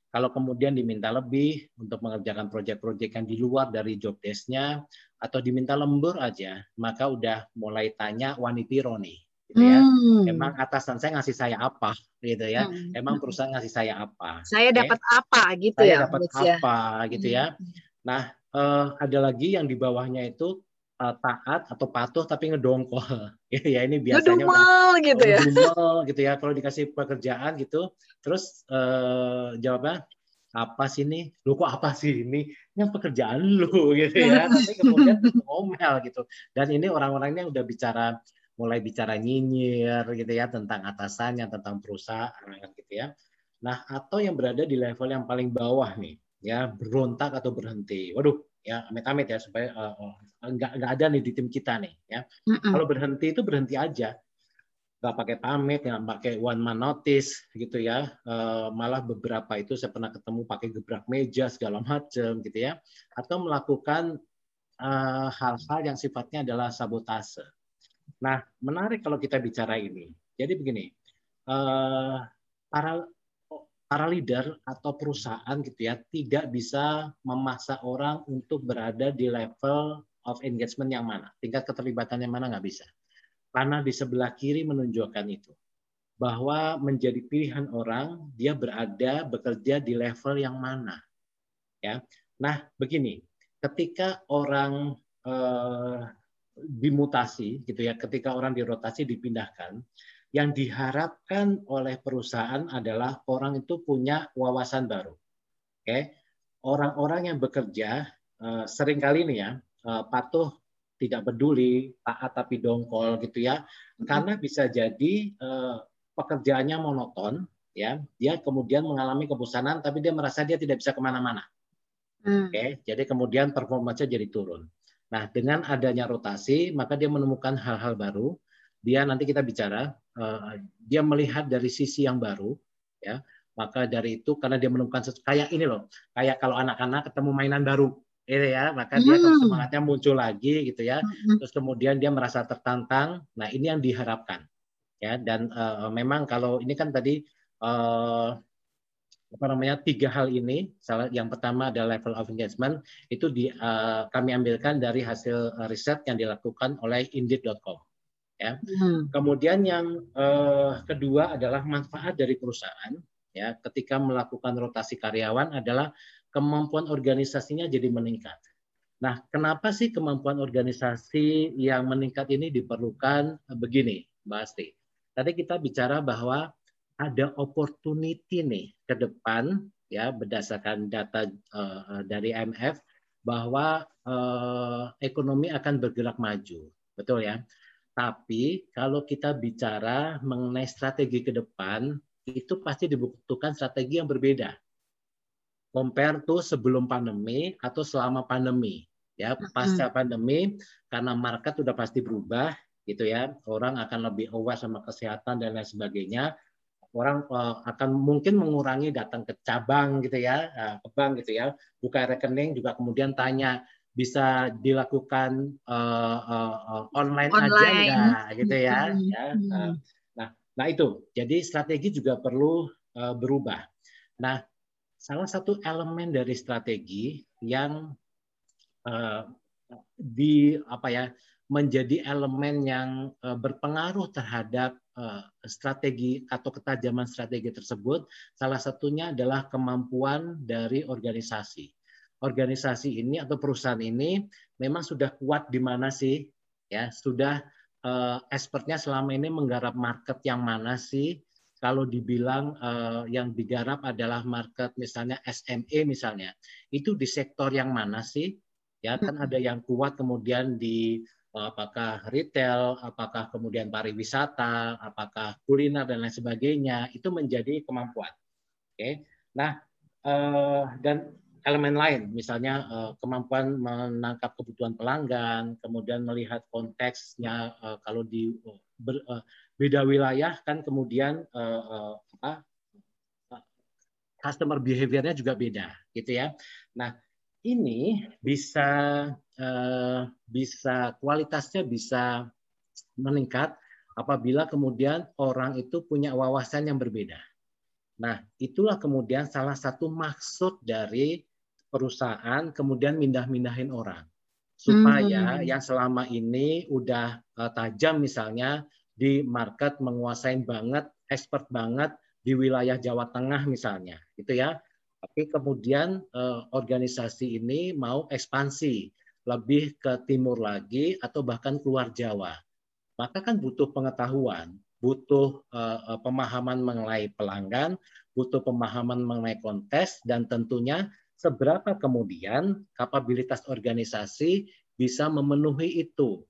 Kalau kemudian diminta lebih untuk mengerjakan proyek-proyek yang di luar dari job desk-nya atau diminta lembur aja, maka udah mulai tanya wanita Roni. Gitu ya. Hmm. Emang atasan saya ngasih saya apa gitu ya? Hmm. Emang perusahaan ngasih saya apa? Saya dapat apa gitu saya ya? Saya dapat apa gitu ya? Hmm. Nah, eh, ada lagi yang di bawahnya itu uh, taat atau patuh tapi ngedongkol. ya ini biasanya ngedumel gitu ya. Ngedumel gitu ya kalau dikasih pekerjaan gitu terus uh, jawabnya apa sih ini? Lu kok apa sih ini? Ini pekerjaan lu gitu ya. Tapi kemudian ngomel gitu. Dan ini orang-orangnya udah bicara mulai bicara nyinyir gitu ya tentang atasannya, tentang perusahaan gitu ya. Nah, atau yang berada di level yang paling bawah nih, ya berontak atau berhenti. Waduh, ya amit-amit ya supaya uh, nggak nggak ada nih di tim kita nih ya. Mm-mm. Kalau berhenti itu berhenti aja, nggak pakai pamit, nggak pakai one man notice gitu ya. Uh, malah beberapa itu saya pernah ketemu pakai gebrak meja segala macam gitu ya, atau melakukan hal-hal uh, yang sifatnya adalah sabotase. Nah menarik kalau kita bicara ini. Jadi begini, uh, para para leader atau perusahaan gitu ya tidak bisa memaksa orang untuk berada di level of engagement yang mana, tingkat keterlibatan yang mana nggak bisa. Karena di sebelah kiri menunjukkan itu bahwa menjadi pilihan orang dia berada bekerja di level yang mana. Ya. Nah, begini, ketika orang eh, dimutasi gitu ya, ketika orang dirotasi dipindahkan, yang diharapkan oleh perusahaan adalah orang itu punya wawasan baru. Oke, orang-orang yang bekerja uh, sering kali ini ya uh, patuh tidak peduli taat tapi dongkol gitu ya karena bisa jadi uh, pekerjaannya monoton ya dia kemudian mengalami kebosanan tapi dia merasa dia tidak bisa ke mana-mana hmm. oke okay? jadi kemudian performanya jadi turun nah dengan adanya rotasi maka dia menemukan hal-hal baru. Dia nanti kita bicara uh, dia melihat dari sisi yang baru ya. Maka dari itu karena dia menemukan kayak ini loh kayak kalau anak-anak ketemu mainan baru itu ya. Maka dia hmm. semangatnya muncul lagi gitu ya. Hmm. terus kemudian dia merasa tertantang. Nah ini yang diharapkan ya. Dan uh, memang kalau ini kan tadi uh, apa namanya tiga hal ini salah yang pertama adalah level of engagement itu di uh, kami ambilkan dari hasil riset yang dilakukan oleh indeed.com ya hmm. kemudian yang uh, kedua adalah manfaat dari perusahaan ya ketika melakukan rotasi karyawan adalah kemampuan organisasinya jadi meningkat. Nah, kenapa sih kemampuan organisasi yang meningkat ini diperlukan begini, Mbak Asti? Tadi kita bicara bahwa ada opportunity nih ke depan ya berdasarkan data uh, dari IMF bahwa uh, ekonomi akan bergerak maju, betul ya. Tapi kalau kita bicara mengenai strategi ke depan, itu pasti dibutuhkan strategi yang berbeda. Compare tuh sebelum pandemi atau selama pandemi. Ya pasca pandemi karena market sudah pasti berubah gitu ya. Orang akan lebih aware sama kesehatan dan lain sebagainya orang uh, akan mungkin mengurangi datang ke cabang gitu ya uh, ke bank gitu ya buka rekening juga kemudian tanya bisa dilakukan uh, uh, uh, online, online. aja enggak gitu ya, ya uh, nah nah itu jadi strategi juga perlu uh, berubah. Nah salah satu elemen dari strategi yang uh, di apa ya menjadi elemen yang uh, berpengaruh terhadap strategi atau ketajaman strategi tersebut salah satunya adalah kemampuan dari organisasi. Organisasi ini atau perusahaan ini memang sudah kuat di mana sih? Ya, sudah uh, expertnya selama ini menggarap market yang mana sih? kalau dibilang uh, yang digarap adalah market misalnya SME misalnya, itu di sektor yang mana sih? Ya kan ada yang kuat kemudian di apakah retail, apakah kemudian pariwisata, apakah kuliner dan lain sebagainya, itu menjadi kemampuan. Oke. Okay? Nah, uh, dan elemen lain, misalnya uh, kemampuan menangkap kebutuhan pelanggan, kemudian melihat konteksnya uh, kalau di ber, beda wilayah kan kemudian apa customer behaviornya juga beda gitu ya. Nah ini bisa uh, bisa kualitasnya bisa meningkat apabila kemudian orang itu punya wawasan yang berbeda. Nah itulah kemudian salah satu maksud dari perusahaan kemudian mindah-mindahin orang supaya hmm. yang selama ini udah uh, tajam misalnya di market menguasai banget, expert banget di wilayah Jawa Tengah misalnya, gitu ya. Tapi kemudian eh, organisasi ini mau ekspansi lebih ke timur lagi atau bahkan keluar Jawa. Maka kan butuh pengetahuan, butuh eh, pemahaman mengenai pelanggan, butuh pemahaman mengenai kontes dan tentunya seberapa kemudian kapabilitas organisasi bisa memenuhi itu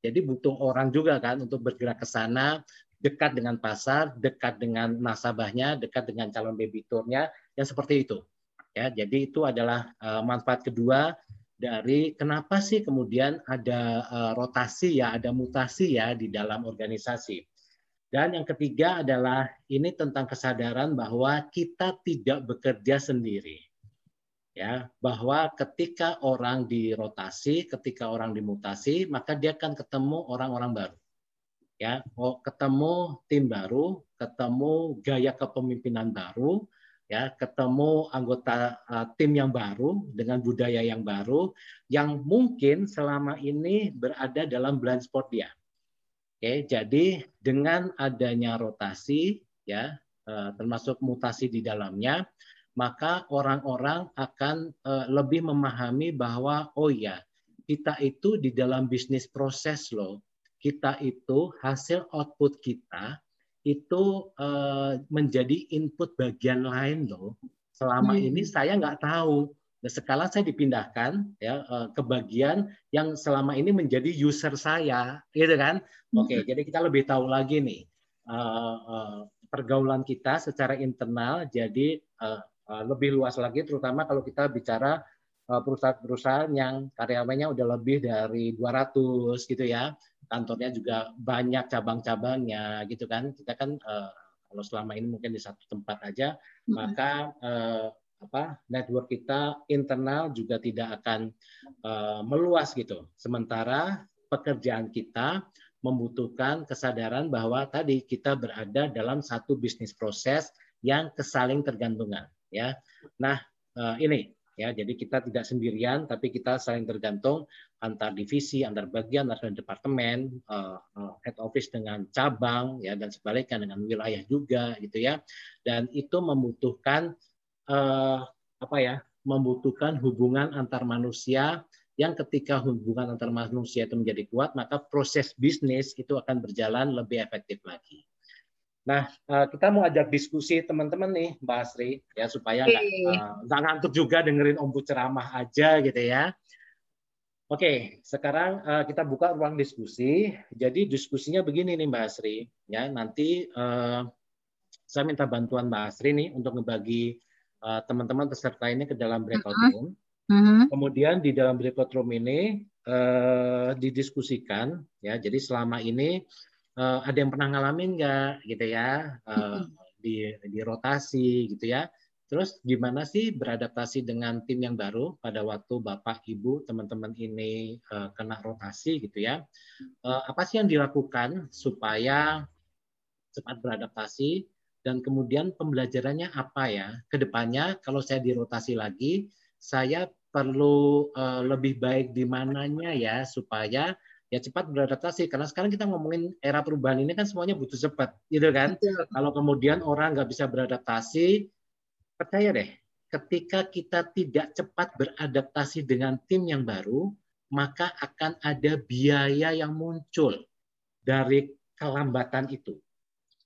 jadi butuh orang juga kan untuk bergerak ke sana, dekat dengan pasar, dekat dengan nasabahnya, dekat dengan calon debiturnya, yang seperti itu. Ya, jadi itu adalah uh, manfaat kedua dari kenapa sih kemudian ada uh, rotasi ya, ada mutasi ya di dalam organisasi. Dan yang ketiga adalah ini tentang kesadaran bahwa kita tidak bekerja sendiri ya bahwa ketika orang dirotasi, ketika orang dimutasi, maka dia akan ketemu orang-orang baru. Ya, oh, ketemu tim baru, ketemu gaya kepemimpinan baru, ya, ketemu anggota uh, tim yang baru dengan budaya yang baru yang mungkin selama ini berada dalam blind spot dia. Oke, jadi dengan adanya rotasi ya, uh, termasuk mutasi di dalamnya, maka orang-orang akan uh, lebih memahami bahwa oh ya kita itu di dalam bisnis proses loh kita itu hasil output kita itu uh, menjadi input bagian lain loh. Selama hmm. ini saya nggak tahu. Nah, sekarang saya dipindahkan ya uh, ke bagian yang selama ini menjadi user saya, gitu kan? Oke, okay, hmm. jadi kita lebih tahu lagi nih uh, uh, pergaulan kita secara internal. Jadi uh, uh, lebih luas lagi, terutama kalau kita bicara perusahaan-perusahaan yang karyawannya udah lebih dari 200 gitu ya kantornya juga banyak cabang-cabangnya gitu kan. Kita kan uh, kalau selama ini mungkin di satu tempat aja mm-hmm. maka uh, apa network kita internal juga tidak akan uh, meluas gitu. Sementara pekerjaan kita membutuhkan kesadaran bahwa tadi kita berada dalam satu bisnis proses yang kesaling tergantungan ya. Nah uh, ini ya jadi kita tidak sendirian tapi kita saling tergantung antar divisi antar bagian antar departemen uh, head office dengan cabang ya dan sebaliknya dengan wilayah juga gitu ya. Dan itu membutuhkan uh, apa ya membutuhkan hubungan antar manusia yang ketika hubungan antar manusia itu menjadi kuat maka proses bisnis itu akan berjalan lebih efektif lagi Nah, eh, kita mau ajak diskusi teman-teman nih, Mbak Asri, ya supaya nggak okay. uh, ngantuk juga dengerin Om Bu ceramah aja gitu ya. Oke, sekarang uh, kita buka ruang diskusi. Jadi diskusinya begini nih Mbak Asri, ya nanti uh, saya minta bantuan Mbak Asri nih untuk ngebagi teman-teman uh, peserta ini ke dalam breakout uh-huh. room. Uh-huh. Kemudian di dalam breakout room ini uh, didiskusikan, ya. Jadi selama ini uh, ada yang pernah ngalamin nggak gitu ya uh, di di rotasi gitu ya. Terus gimana sih beradaptasi dengan tim yang baru pada waktu bapak ibu teman-teman ini uh, kena rotasi gitu ya? Uh, apa sih yang dilakukan supaya cepat beradaptasi? Dan kemudian pembelajarannya apa ya? Ke depannya kalau saya dirotasi lagi saya perlu uh, lebih baik di mananya ya supaya ya cepat beradaptasi karena sekarang kita ngomongin era perubahan ini kan semuanya butuh cepat gitu kan Betul. kalau kemudian orang nggak bisa beradaptasi percaya deh ketika kita tidak cepat beradaptasi dengan tim yang baru maka akan ada biaya yang muncul dari kelambatan itu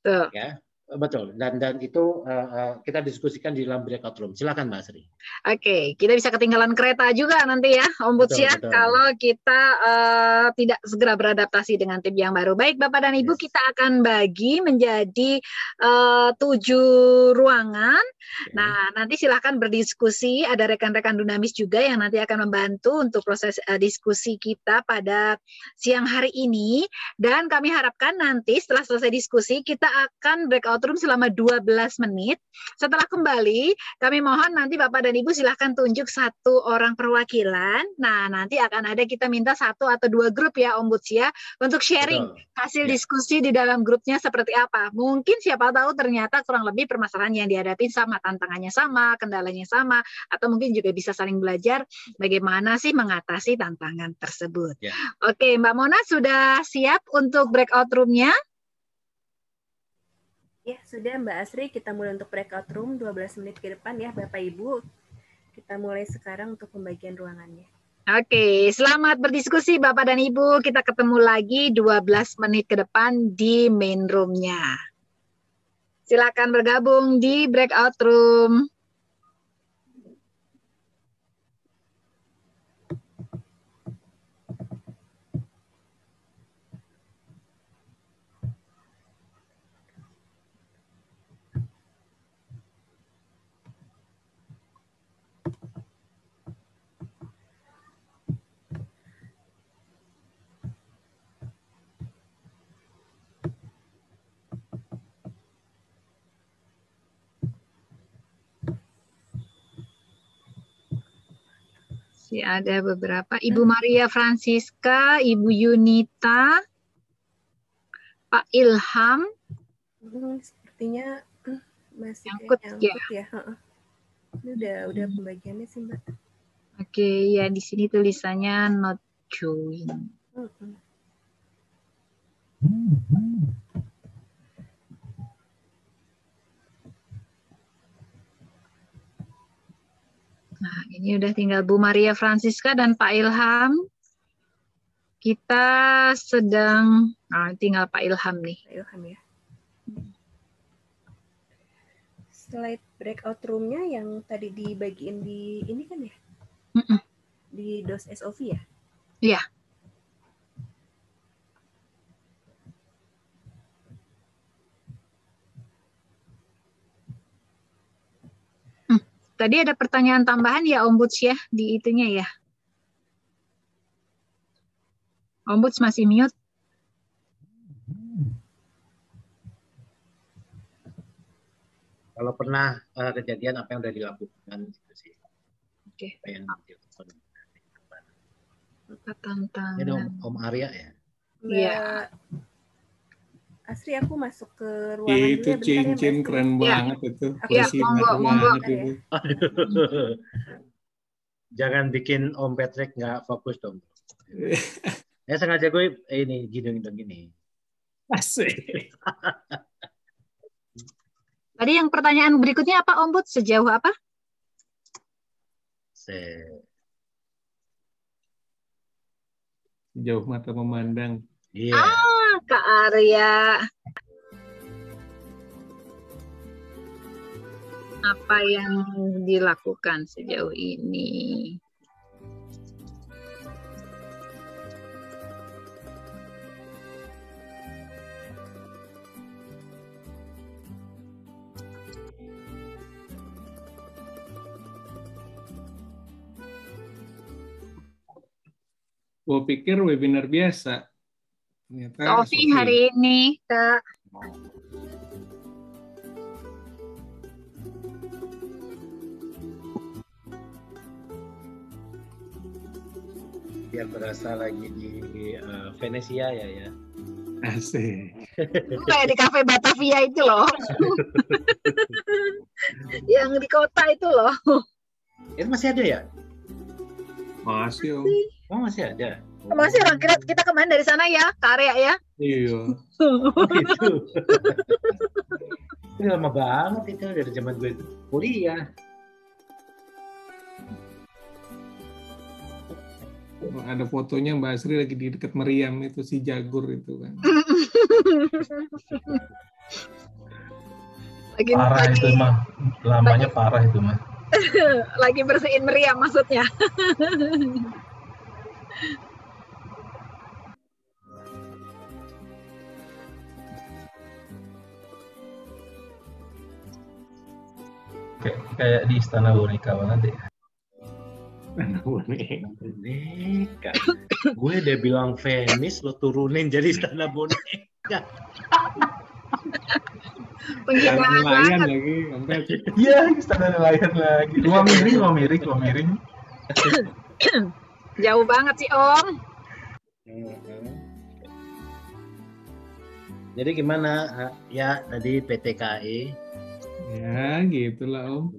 Betul. ya Betul, dan dan itu uh, kita diskusikan di dalam breakout room. Silakan Mbak Sri. Oke, kita bisa ketinggalan kereta juga nanti ya, Om Butsya, kalau kita uh, tidak segera beradaptasi dengan tim yang baru. Baik, Bapak dan Ibu, yes. kita akan bagi menjadi uh, tujuh ruangan. Okay. Nah, nanti silahkan berdiskusi. Ada rekan-rekan dinamis juga yang nanti akan membantu untuk proses uh, diskusi kita pada siang hari ini. Dan kami harapkan nanti setelah selesai diskusi, kita akan breakout room selama 12 menit. Setelah kembali, kami mohon nanti Bapak dan Ibu silahkan tunjuk satu orang perwakilan. Nah, nanti akan ada kita minta satu atau dua grup ya Om ya untuk sharing Betul. hasil ya. diskusi di dalam grupnya seperti apa. Mungkin siapa tahu ternyata kurang lebih permasalahan yang dihadapi sama, tantangannya sama, kendalanya sama, atau mungkin juga bisa saling belajar bagaimana sih mengatasi tantangan tersebut. Ya. Oke, Mbak Mona sudah siap untuk breakout roomnya? Ya, sudah Mbak Asri, kita mulai untuk breakout room 12 menit ke depan ya Bapak Ibu. Kita mulai sekarang untuk pembagian ruangannya. Oke, selamat berdiskusi Bapak dan Ibu. Kita ketemu lagi 12 menit ke depan di main roomnya. Silakan bergabung di breakout room. Masih ada beberapa. Ibu hmm. Maria Francisca, Ibu Yunita, Pak Ilham. Hmm, sepertinya hmm, masih nyangkut, nyangkut ya. ya. Ini udah udah hmm. pembagiannya sih Mbak. Oke, ya di sini tulisannya not join. Hmm. Nah, ini udah tinggal Bu Maria Francisca dan Pak Ilham. Kita sedang, nah, tinggal Pak Ilham nih. Pak Ilham ya. Slide breakout roomnya yang tadi dibagiin di ini kan ya? Mm -mm. Di DOS SOV ya? Iya. Yeah. Tadi ada pertanyaan tambahan ya Ombuds ya di itunya ya. Ombuds masih mute. Kalau pernah eh, kejadian apa yang udah dilakukan sih. Oke. Apa yang dilakukan. Apa tantangan? Ini Om, Om Arya ya. Iya. Mbak Asri, aku masuk ke ruangan dulu Itu ya, bentar ya, cincin Asri. keren Iya. banget itu. Aku Bersinar monggo, monggo. banget itu. Jangan bikin Om Patrick nggak fokus dong. Ya sengaja gue eh, ini gini gini gini. Asik. Tadi yang pertanyaan berikutnya apa Ombuds? Sejauh apa? Se- Jauh mata memandang. Iya. Ah, Kak Arya. Apa yang dilakukan sejauh ini? Gue pikir webinar biasa. Ternyata hari ini, Kak. Biar berasa lagi di eh, Venesia ya ya. Asik. Kayak di kafe Batavia itu loh. yang di kota itu loh. Itu masih ada ya? Masih om. Oh masih ada. Masih orang kita, kita kemarin dari sana ya, Kak Arya ya. Iya. gitu. Ini lama banget itu dari zaman gue itu kuliah. Ada fotonya Mbak Asri lagi di dekat meriam itu si Jagur itu kan. lagi, Parah lagi, itu mah. Lamanya parah itu mah. lagi bersihin meriam maksudnya. Kayak, kayak di istana boneka banget ya. Boneka. gue udah bilang Venice, lo turunin jadi istana boneka. Penggila Nelayan lagi. Sampai Iya, istana nelayan lagi. Rumah miring, rumah miring, rumah miring. Jauh banget sih Om. Jadi gimana? Ya tadi PTKI. Ya gitulah om.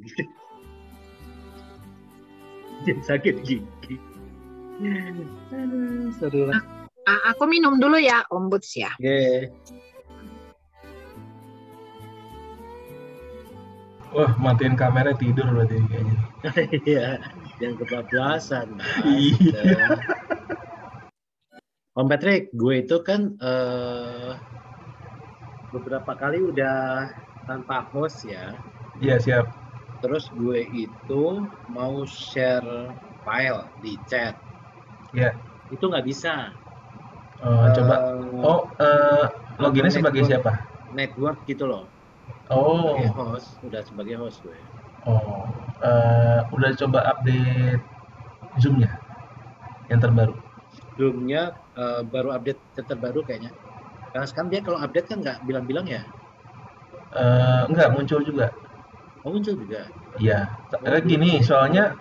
Jadi sakit gigi. Aduh, seru lah. Ah, aku minum dulu ya, Om Buds ya. Oke. Wah, matiin kamera tidur berarti kayaknya. Iya, yang kebablasan. Iya. Om Patrick, gue itu kan eh, beberapa kali udah tanpa host ya. Iya, siap. Terus gue itu mau share file di chat. Iya. Itu nggak bisa. Oh, coba. Eh, Oh, eh, loginnya sebagai siapa? network gitu loh. Oh, Sebagai host, udah sebagai host gue. oh. Eh, udah coba update Zoom-nya yang terbaru. Zoom-nya eh, baru update terbaru kayaknya. Karena sekarang dia kalau update kan nggak bilang-bilang ya. Eh, enggak muncul juga. Oh muncul juga. Iya. Eh, gini, soalnya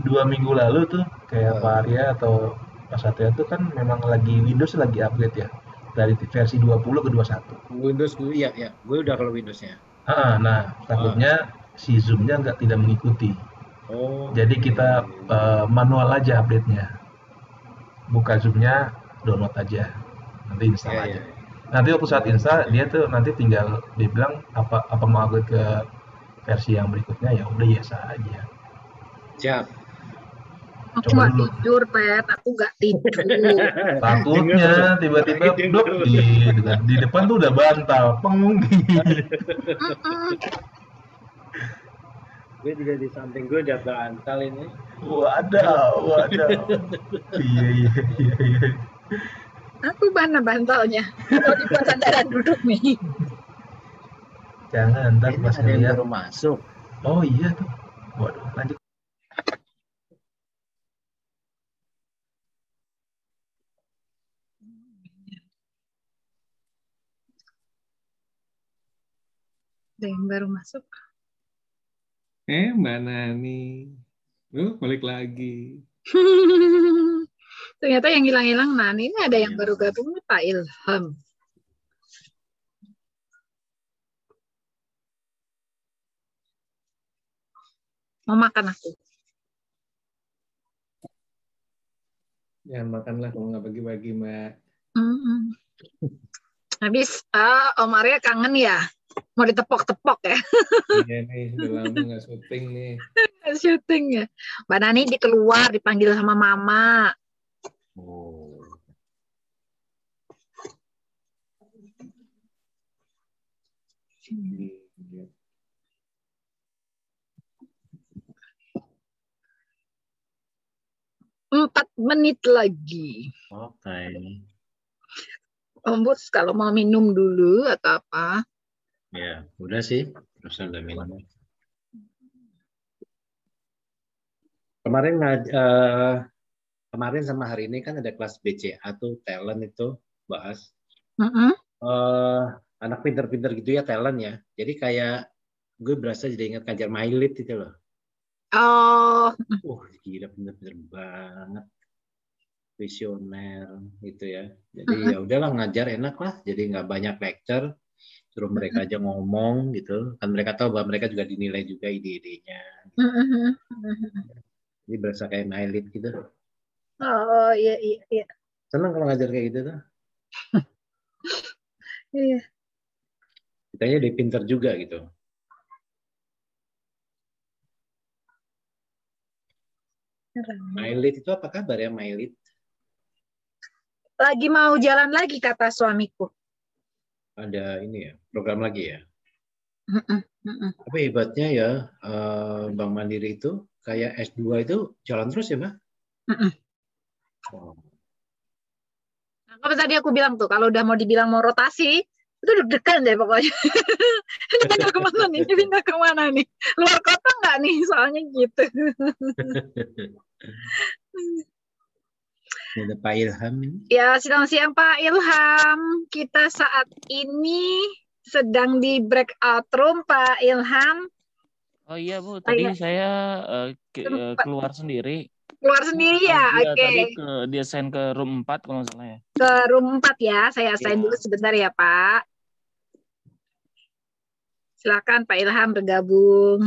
dua minggu lalu tuh kayak Oh. Pak Arya atau Pak Satya tuh kan memang lagi Windows lagi upgrade ya dari versi 20 ke 21. Windows gue iya ya, gue udah kalau Windowsnya. Ah, nah takutnya si Zoom-nya nggak tidak mengikuti. Oh. Jadi kita eh, manual aja update-nya. Buka Zoom-nya, download aja. Nanti install Iya, aja. iya. Nanti waktu saat install dia tuh nanti tinggal dibilang apa apa mau upgrade ke versi yang berikutnya ya udah biasa aja. Siap. Aku Coba dulu. tidur, Pep. Aku nggak tidur. Takutnya tiba-tiba dok tidur. di, di depan tuh udah bantal, peng. Mm-mm. Gue juga di samping gue ada bantal ini. Waduh, waduh. iya, iya, iya, iya. Aku mana bantalnya? Kalau dibuat sandaran duduk nih. Jangan, ntar pas ada yang baru masuk. Oh iya tuh. Waduh, lanjut. Ada yang baru masuk. Eh, Mbak Nani. Uh, balik lagi. Ternyata yang hilang-hilang Nani ini ada yang baru gabung Pak Ilham. Mau makan aku. Jangan makanlah kalau nggak bagi-bagi, Mbak. Mm-mm. Habis ah, Om Arya kangen ya. Mau ditepok-tepok ya. Iya nih, udah lama nggak syuting nih. Syuting ya. Mbak Nani dikeluar dipanggil sama mama. Oh. Empat menit lagi. Oke. Om Bus kalau mau minum dulu atau apa? Ya, udah sih. Terus udah minum. Kemarin eh, kemarin sama hari ini kan ada kelas BCA tuh talent itu bahas. Mm-mm. eh anak pinter-pinter gitu ya talent ya. Jadi kayak gue berasa jadi ingat ngajar Mailit itu loh. Oh, Wah gila pinter-pinter banget. Visioner gitu ya. Jadi ya udahlah ngajar enak lah. Jadi nggak banyak lecture. Suruh mereka aja ngomong gitu. Kan mereka tahu bahwa mereka juga dinilai juga ide-idenya. Mm-mm. Jadi berasa kayak Mailit gitu. Oh iya iya iya. Senang kalau ngajar kayak gitu tuh. Iya. Kitanya udah pinter juga gitu. Mailit itu apa kabar ya Mailit? Lagi mau jalan lagi kata suamiku. Ada ini ya program lagi ya. Tapi hebatnya ya eh, Bank Mandiri itu kayak S2 itu jalan terus ya, Mbak? Oh, Nah, Apa tadi aku bilang tuh kalau udah mau dibilang mau rotasi itu deg-degan deh pokoknya. ini pindah ke mana nih? Ini pindah ke mana nih? Luar kota nggak nih? Soalnya gitu. Ini ada Pak Ilham ini. Ya, siang-siang Pak Ilham. Kita saat ini sedang di breakout room Pak Ilham. Oh iya Bu, tadi Ayo. saya eh, ke- Tempat. keluar sendiri. Keluar sendiri ya? Iya, Oke. tadi ke dia assign ke room 4 kalau nggak salah ya. Ke room 4 ya. Saya assign Iya. dulu sebentar ya Pak. Silakan Pak Ilham bergabung.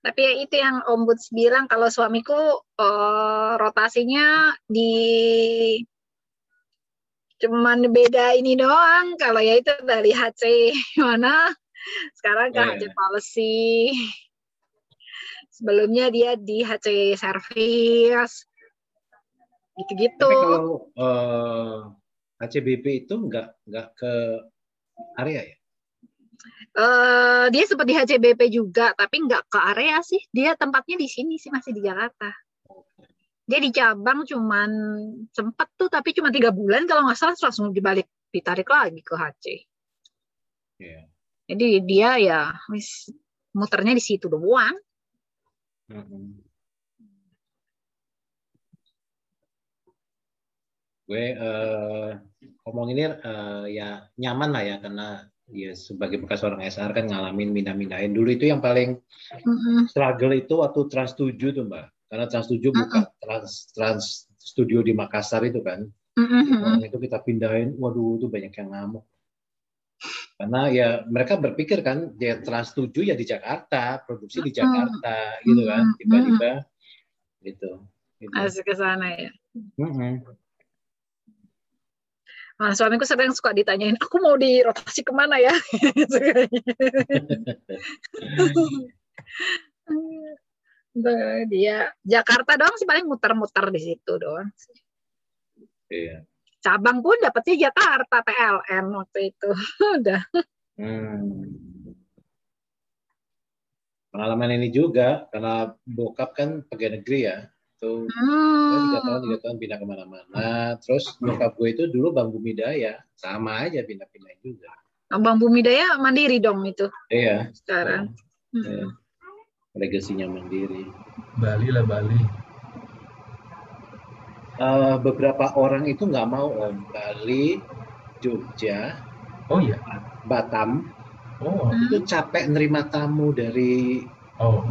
Tapi ya itu yang Om Buds bilang kalau suamiku eh, rotasinya di cuman beda ini doang. Kalau ya itu dari HC mana sekarang ke Iya. HC policy. Sebelumnya dia di HC service. Gitu-gitu. Tapi kalau eh, HCBP itu nggak nggak ke area ya? Eh, dia sempat di HCBP juga, tapi nggak ke area sih. Dia tempatnya di sini sih, masih di Jakarta. Dia di cabang cuman sempat tuh, tapi cuma tiga bulan kalau nggak salah langsung dibalik, ditarik lagi ke HC. Iya. Jadi dia ya wis muternya di situ doang. Mm-mm. Gue ngomong ini eh, ya nyaman lah ya karena ya sebagai bekas orang SR kan ngalamin mindah-mindahin dulu itu yang paling Mm-mm. struggle itu waktu Trans 7 tuh Mbak. Karena Trans 7 buka Trans Trans Studio di Makassar itu kan. Mm-mm. Orang itu kita pindahin, waduh itu banyak yang ngamuk. Karena ya mereka berpikir kan ya Trans 7 ya di Jakarta, produksi di Jakarta gitu kan. Tiba-tiba gitu. gitu. Masuk ke sana ya. Mm-mm. Nah, suamiku sering suka ditanyain, aku mau dirotasi ke mana ya? Tuh, dia Jakarta doang sih paling muter-muter di situ doang. Iya. Cabang pun dapetnya Jakarta PLN waktu itu. Udah. Hmm. pengalaman ini juga karena bokap kan pegawai negeri ya. Tuh saya tiga tahun Hmm. tiga tahun pindah ke mana-mana. Terus bokap gue itu dulu Bang Bumi Daya, sama aja pindah-pindah juga. Abang Bumi Daya mandiri dong itu Iya, sekarang. iya. legasinya mandiri. Bali lah Bali. Eh, beberapa orang itu nggak mau om Bali, Jogja, Oh iya. Batam Oh. Hmm. itu capek nerima tamu dari Oh.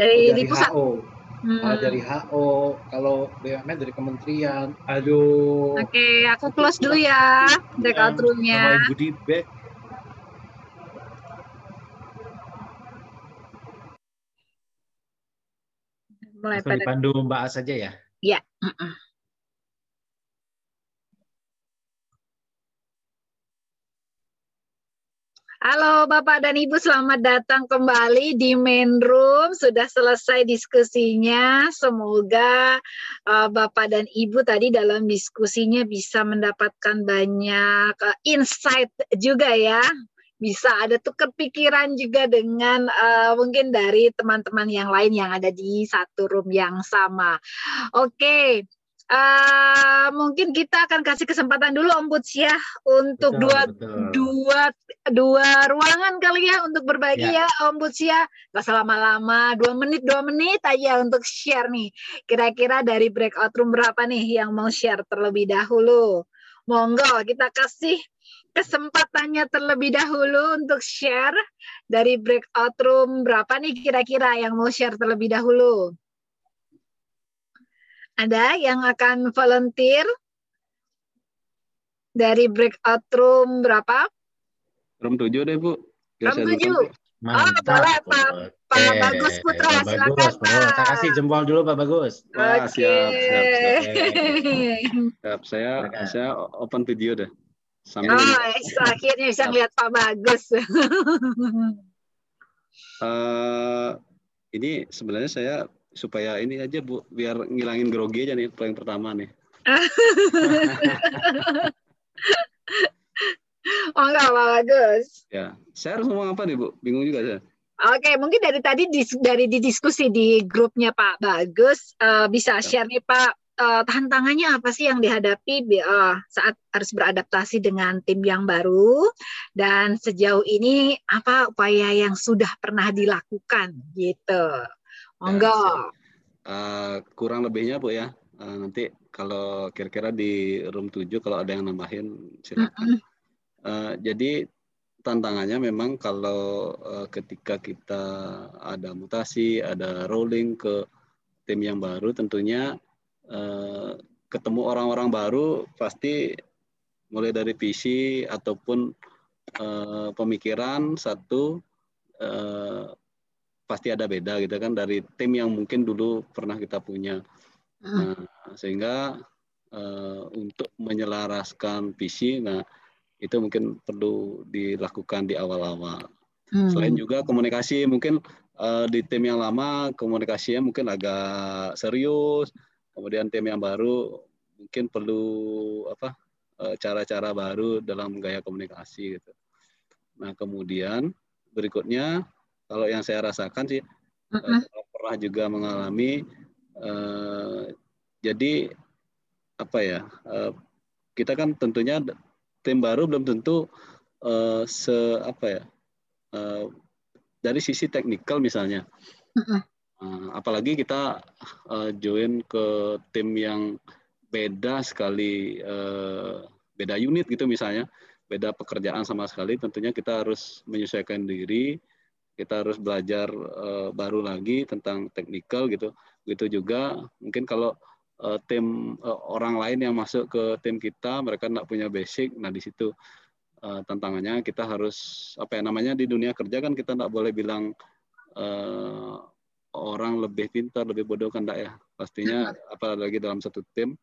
Dari, dari di pusat. HO, Hmm. Ah, dari HO, kalau BUMN dari kementerian. Aduh. Oke, aku close dulu ya breakout Sama room-nya. Ibu Dibek. Mulai pada dipandu Mbak As saja ya. Halo Bapak dan Ibu, selamat datang kembali di main room. Sudah selesai diskusinya. Semoga uh, Bapak dan Ibu tadi dalam diskusinya bisa mendapatkan banyak uh, insight juga ya. Bisa ada tukar pikiran juga dengan uh, mungkin dari teman-teman yang lain yang ada di satu room yang sama. Oke, eh, mungkin kita akan kasih kesempatan dulu Om Buds ya untuk Betul, dua betul. dua dua ruangan kali ya untuk berbagi ya, Om Buds ya. Gak lama-lama, dua menit dua menit aja untuk share nih. Kira-kira dari breakout room berapa nih yang mau share terlebih dahulu? Monggo kita kasih kesempatannya terlebih dahulu untuk share dari breakout room berapa nih kira-kira yang mau share terlebih dahulu? Ada yang akan volunteer dari breakout room berapa? Room 7 deh, Bu. Room saya 7. dulu. Mantap. boleh, Pak. Pak Oke, Bagus Putra, Pak silakan, Bagus. Oh, Pak. tak kasih jempol dulu Pak Bagus. Wah, siap, siap, siap. Oke. Siap, saya saya open video deh. Sambil Oh, akhirnya bisa ngeliat Pak Bagus. eh, ini sebenarnya saya supaya ini aja Bu, biar ngilangin grogi aja nih paling pertama nih. oh enggak Pak Bagus. Ya, saya harus ngomong apa nih, Bu? Bingung juga saya. Oke, mungkin dari tadi dis- dari di diskusi di grupnya Pak Bagus eh, bisa share nih Pak eh, tantangannya apa sih yang dihadapi eh, saat harus beradaptasi dengan tim yang baru dan sejauh ini apa upaya yang sudah pernah dilakukan gitu. Monggo. Eh, kurang lebihnya Bu ya. Eh, nanti kalau kira-kira di room 7 kalau ada yang nambahin silakan. Eh, jadi tantangannya memang kalau eh, ketika kita ada mutasi, ada rolling ke tim yang baru, tentunya eh, ketemu orang-orang baru pasti mulai dari visi ataupun eh, pemikiran satu eh, pasti ada beda gitu kan dari tim yang mungkin dulu pernah kita punya. Nah, sehingga eh, untuk menyelaraskan visi, nah itu mungkin perlu dilakukan di awal-awal. Hmm. Selain juga komunikasi, mungkin eh, di tim yang lama komunikasinya mungkin agak serius, kemudian tim yang baru mungkin perlu apa eh, cara-cara baru dalam gaya komunikasi gitu. Nah kemudian berikutnya kalau yang saya rasakan sih eh, Mm-mm. saya pernah juga mengalami eh, jadi apa ya eh, kita kan tentunya tim baru belum tentu eh, se apa ya eh, dari sisi teknikal misalnya Mm-mm. Eh, apalagi kita eh, join ke tim yang beda sekali eh, beda unit gitu misalnya. Beda pekerjaan sama sekali tentunya kita harus menyesuaikan diri. Kita harus belajar eh, baru lagi tentang teknikal gitu. Begitu juga mungkin kalau eh, tim eh, orang lain yang masuk ke tim kita mereka nggak punya basic nah di situ eh, tantangannya kita harus apa ya namanya di dunia kerja kan kita nggak boleh bilang eh, orang lebih pintar lebih bodoh kan enggak ya pastinya apalagi dalam satu tim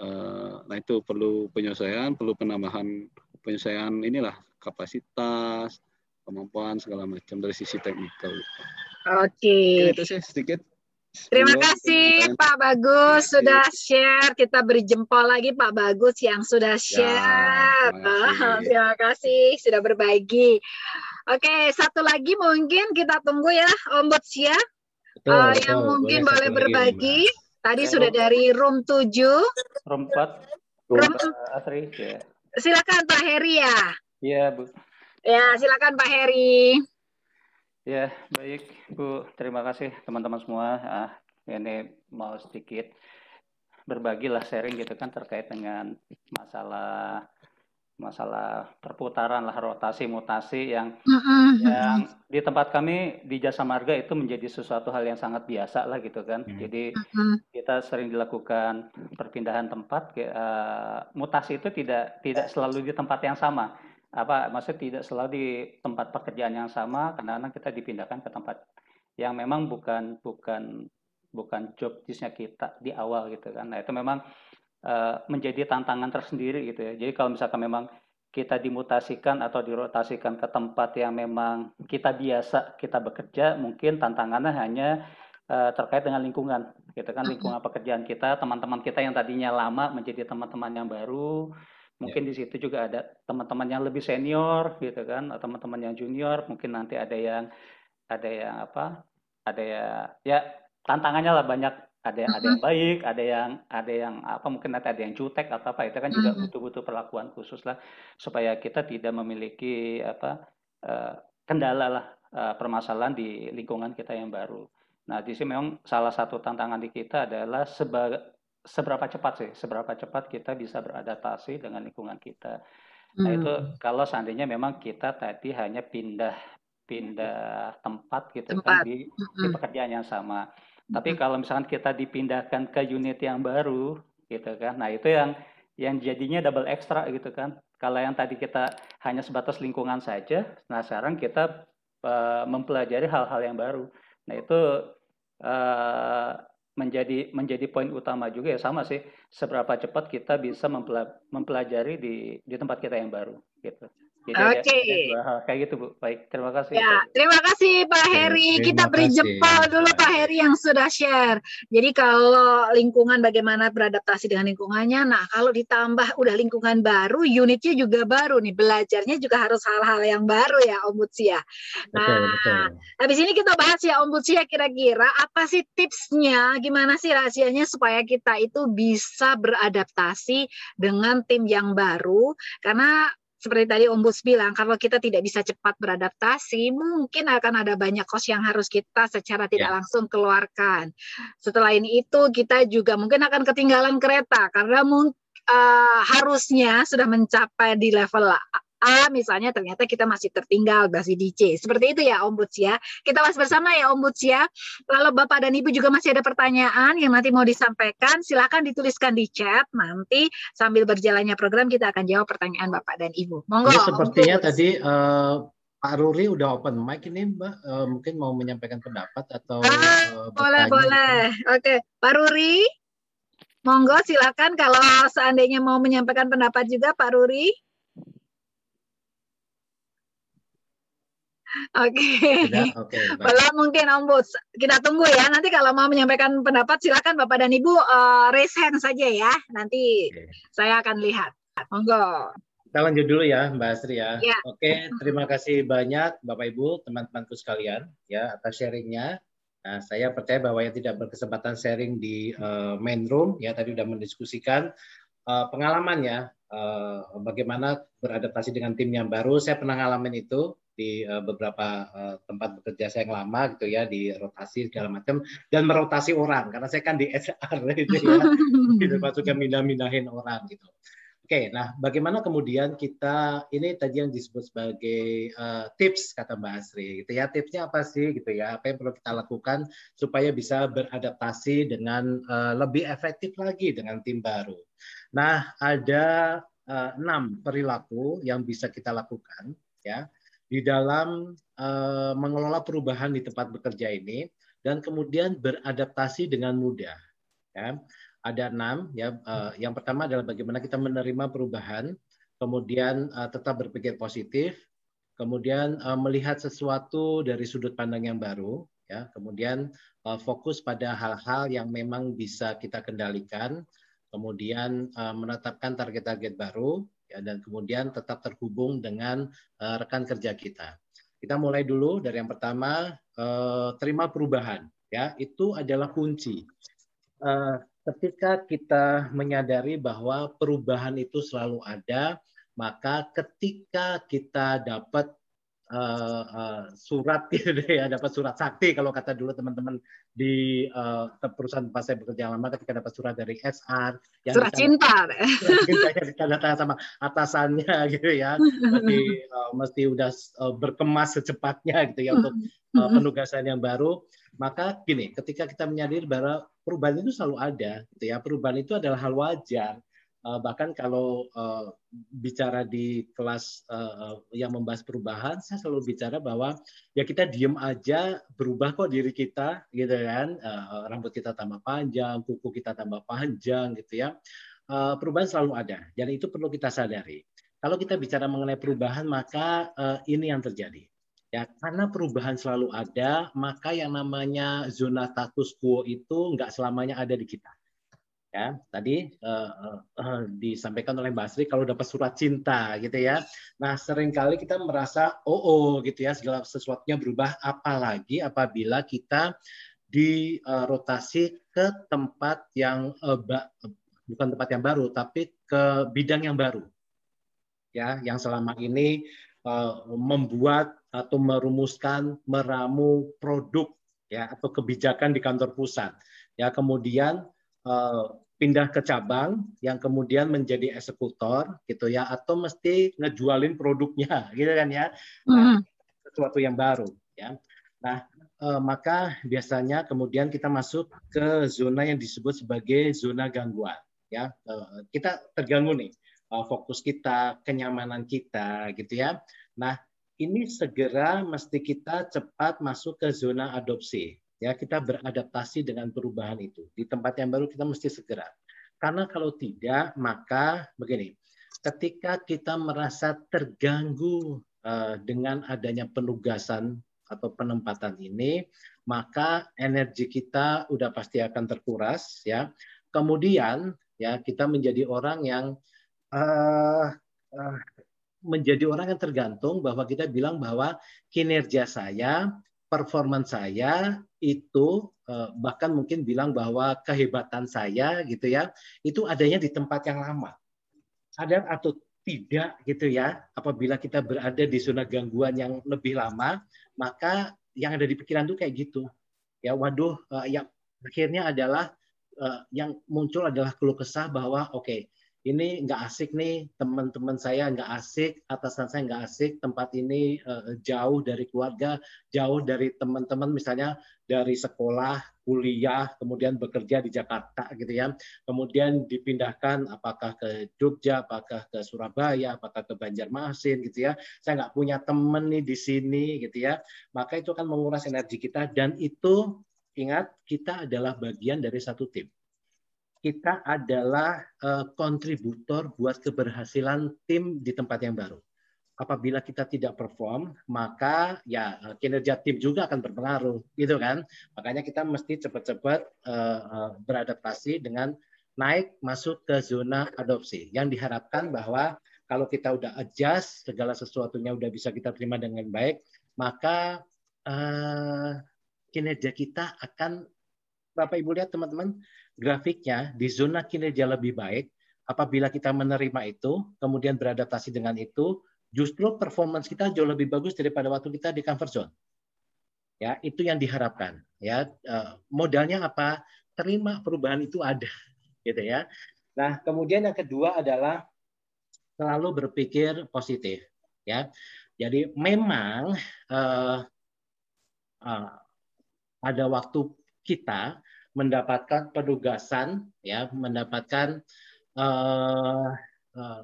eh, nah itu perlu penyesuaian perlu penambahan penyesuaian inilah kapasitas kemampuan segala macam dari sisi teknikal Oke. Mungkin itu sih sedikit Terima kasih. Pak Bagus sudah share. Kita beri jempol lagi Pak Bagus yang sudah share. terima kasih. Terima kasih sudah berbagi. Oke, satu lagi mungkin kita tunggu ya Om Butsia Betul, uh, betul. yang mungkin Boleh boleh satu lagi, berbagi. Tadi Ya, sudah dari room 7. Room 4. Room Mbak Asri. Ya. silakan Pak Heri ya. Iya, Bu. Ya, silakan Pak Heri. Ya, baik, Bu. Terima kasih teman-teman semua. Ah, ini mau sedikit berbagilah sharing gitu kan terkait dengan masalah masalah perputaran lah rotasi mutasi yang yang di tempat kami di Jasa Marga itu menjadi sesuatu hal yang sangat biasa lah gitu kan. Hmm. Jadi kita sering dilakukan perpindahan tempat kayak, eh, mutasi itu tidak tidak selalu di tempat yang sama apa maksudnya tidak selalu di tempat pekerjaan yang sama kadang-kadang kita dipindahkan ke tempat yang memang bukan bukan bukan job kita di awal gitu kan nah itu memang eh, menjadi tantangan tersendiri gitu ya. Jadi kalau misalkan memang kita dimutasikan atau dirotasikan ke tempat yang memang kita biasa kita bekerja mungkin tantangannya hanya eh, terkait dengan lingkungan gitu kan. Lingkungan pekerjaan kita teman-teman kita yang tadinya lama menjadi teman-teman yang baru. Mungkin di situ juga ada teman-teman yang lebih senior gitu kan atau teman-teman yang junior. Mungkin nanti ada yang ada yang apa ada ya ya tantangannya lah banyak ada yang ada yang baik ada yang ada yang apa mungkin nanti ada yang jutek atau apa itu kan juga butuh-butuh perlakuan khusus lah supaya kita tidak memiliki apa eh, kendala lah eh, permasalahan di lingkungan kita yang baru. Nah, di sini memang salah satu tantangan di kita adalah seba- seberapa cepat sih, seberapa cepat kita bisa beradaptasi dengan lingkungan kita. Nah, itu Hmm. kalau seandainya memang kita tadi hanya pindah pindah tempat gitu Tempat. kan di di pekerjaan yang sama. Tapi kalau misalkan kita dipindahkan ke unit yang baru gitu kan. Nah, itu yang yang jadinya double extra gitu kan. Kalau yang tadi kita hanya sebatas lingkungan saja, nah sekarang kita eh, mempelajari hal-hal yang baru. Nah, itu eh, menjadi menjadi poin utama juga ya sama sih seberapa cepat kita bisa mempela- mempelajari di di tempat kita yang baru gitu. Oke. dua hal kayak gitu Bu. Baik, terima kasih. Ya, terima kasih Pak Heri. terima Kita beri kasih. jempol dulu Pak Heri yang sudah share. Jadi kalau lingkungan bagaimana beradaptasi dengan lingkungannya, nah kalau ditambah udah lingkungan baru, unitnya juga baru nih, belajarnya juga harus hal-hal yang baru ya Om Butsia. Betul, Nah, betul. Habis ini kita bahas ya Om Butsia kira-kira apa sih tipsnya, gimana sih rahasianya supaya kita itu bisa beradaptasi dengan tim yang baru karena seperti tadi Om Buts bilang kalau kita tidak bisa cepat beradaptasi mungkin akan ada banyak kos yang harus kita secara tidak Ya. langsung keluarkan. Setelah ini itu kita juga mungkin akan ketinggalan kereta karena eh, harusnya sudah mencapai di level A misalnya ternyata kita masih tertinggal masih di C. Seperti itu ya Om ya. Kita bahas bersama ya Om Buts ya. Kalau Bapak dan Ibu juga masih ada pertanyaan yang nanti mau disampaikan, silakan dituliskan di chat. Nanti sambil berjalannya program kita akan jawab pertanyaan Bapak dan Ibu. Monggo. Om sepertinya tadi eh, Pak Ruri udah open mic ini Mbak, Eh, mungkin mau menyampaikan pendapat atau Ah, eh, Boleh, boleh. Oke, Pak Ruri. Monggo silakan kalau seandainya mau menyampaikan pendapat juga Pak Ruri. Oke. Oke, baik. Belum mungkin Om Buds. Kita tunggu ya. Nanti kalau mau menyampaikan pendapat silakan Bapak dan Ibu eh, raise hand saja ya. Nanti Oke. saya akan lihat. Monggo. Kita lanjut dulu ya Mbak Astri ya. Ya. Oke, terima kasih banyak Bapak Ibu, teman-temanku sekalian ya atas sharingnya. Nah, saya percaya bahwa yang tidak berkesempatan sharing di eh, main room ya tadi sudah mendiskusikan eh, pengalamannya eh, bagaimana beradaptasi dengan tim yang baru. Saya pernah ngalamin itu di eh, beberapa eh, tempat bekerja saya yang lama gitu ya di rotasi segala macam dan merotasi orang karena saya kan di HR itu ya gitu maksudnya mindah-mindahin orang gitu. Oke, nah bagaimana kemudian kita ini tadi yang disebut sebagai eh, tips kata Mbak Asri, gitu ya tipsnya apa sih gitu ya? Apa yang perlu kita lakukan supaya bisa beradaptasi dengan eh, lebih efektif lagi dengan tim baru. Nah ada eh, enam perilaku yang bisa kita lakukan ya di dalam eh, mengelola perubahan di tempat bekerja ini dan kemudian beradaptasi dengan mudah. Ya ada enam ya eh, yang pertama adalah bagaimana kita menerima perubahan kemudian eh, tetap berpikir positif kemudian eh, melihat sesuatu dari sudut pandang yang baru ya kemudian eh, fokus pada hal-hal yang memang bisa kita kendalikan kemudian eh, menetapkan target-target baru ya dan kemudian tetap terhubung dengan eh, rekan kerja kita. Kita mulai dulu. Dari yang pertama eh, terima perubahan. Ya itu adalah kunci. Eh, ketika kita menyadari bahwa perubahan itu selalu ada, maka ketika kita dapat uh, uh, surat gitu ya, dapat surat sakti kalau kata dulu teman-teman di uh, perusahaan tempat saya bekerja lama ketika dapat surat dari HR yang surat cinta, surat cinta yang ditanda sama atasannya gitu ya, mesti uh, mesti udah uh, berkemas secepatnya gitu ya untuk uh, penugasan yang baru. Maka gini, ketika kita menyadari bahwa perubahan itu selalu ada, gitu ya, perubahan itu adalah hal wajar Uh, bahkan kalau uh, bicara di kelas uh, yang membahas perubahan, saya selalu bicara bahwa ya kita diem aja berubah kok diri kita, gitu kan? Uh, rambut kita tambah panjang, kuku kita tambah panjang, gitu ya. Uh, perubahan selalu ada, dan itu perlu kita sadari. Kalau kita bicara mengenai perubahan, maka uh, ini yang terjadi. Ya, karena perubahan selalu ada, maka yang namanya zona status quo itu nggak selamanya ada di kita ya. Tadi uh, uh, disampaikan oleh Mbak Sri kalau dapat surat cinta gitu ya. Nah sering kali kita merasa oh oh gitu ya segala sesuatunya berubah apalagi apabila kita dirotasi ke tempat yang uh, bukan tempat yang baru tapi ke bidang yang baru. Ya yang selama ini uh, membuat atau merumuskan meramu produk ya atau kebijakan di kantor pusat. Ya kemudian pindah ke cabang yang kemudian menjadi eksekutor gitu ya atau mesti ngejualin produknya gitu kan ya. Nah, sesuatu yang baru ya. Nah eh, maka biasanya kemudian kita masuk ke zona yang disebut sebagai zona gangguan ya. Eh, kita terganggu nih eh, fokus kita kenyamanan kita gitu ya. Nah ini segera mesti kita cepat masuk ke zona adopsi ya kita beradaptasi dengan perubahan itu. Di tempat yang baru kita mesti segera. Karena kalau tidak maka begini. Ketika kita merasa terganggu uh, dengan adanya penugasan atau penempatan ini maka energi kita udah pasti akan terkuras ya. Kemudian ya kita menjadi orang yang uh, uh, menjadi orang yang tergantung bahwa kita bilang bahwa kinerja saya performan saya itu eh, bahkan mungkin bilang bahwa kehebatan saya gitu ya itu adanya di tempat yang lama. Sadar atau tidak gitu ya apabila kita berada di zona gangguan yang lebih lama maka yang ada di pikiran tuh kayak gitu. Ya waduh eh, yang akhirnya adalah eh, yang muncul adalah keluh kesah bahwa oke okay, ini nggak asik nih teman-teman saya nggak asik atasan saya nggak asik tempat ini uh, jauh dari keluarga jauh dari teman-teman misalnya dari sekolah kuliah kemudian bekerja di Jakarta gitu ya. Kemudian dipindahkan apakah ke Jogja apakah ke Surabaya apakah ke Banjarmasin gitu ya. Saya nggak punya teman nih di sini gitu ya. Maka itu akan menguras energi kita dan itu ingat kita adalah bagian dari satu tim kita adalah uh, kontributor buat keberhasilan tim di tempat yang baru. Apabila kita tidak perform, maka ya eh, kinerja tim juga akan berpengaruh, gitu kan? Makanya kita mesti cepat-cepat uh, beradaptasi dengan naik masuk ke zona adopsi. Yang diharapkan bahwa kalau kita udah adjust, segala sesuatunya udah bisa kita terima dengan baik, maka kinerja kita akan Bapak Ibu lihat teman-teman, grafiknya di zona kinerja lebih baik, apabila kita menerima itu, kemudian beradaptasi dengan itu, justru performance kita jauh lebih bagus daripada waktu kita di comfort zone. Ya, itu yang diharapkan. Ya, eh, modalnya apa? Terima perubahan itu ada, gitu ya. Nah, kemudian yang kedua adalah selalu berpikir positif. Ya, jadi memang uh, uh, ada waktu kita mendapatkan penugasan ya mendapatkan uh, uh,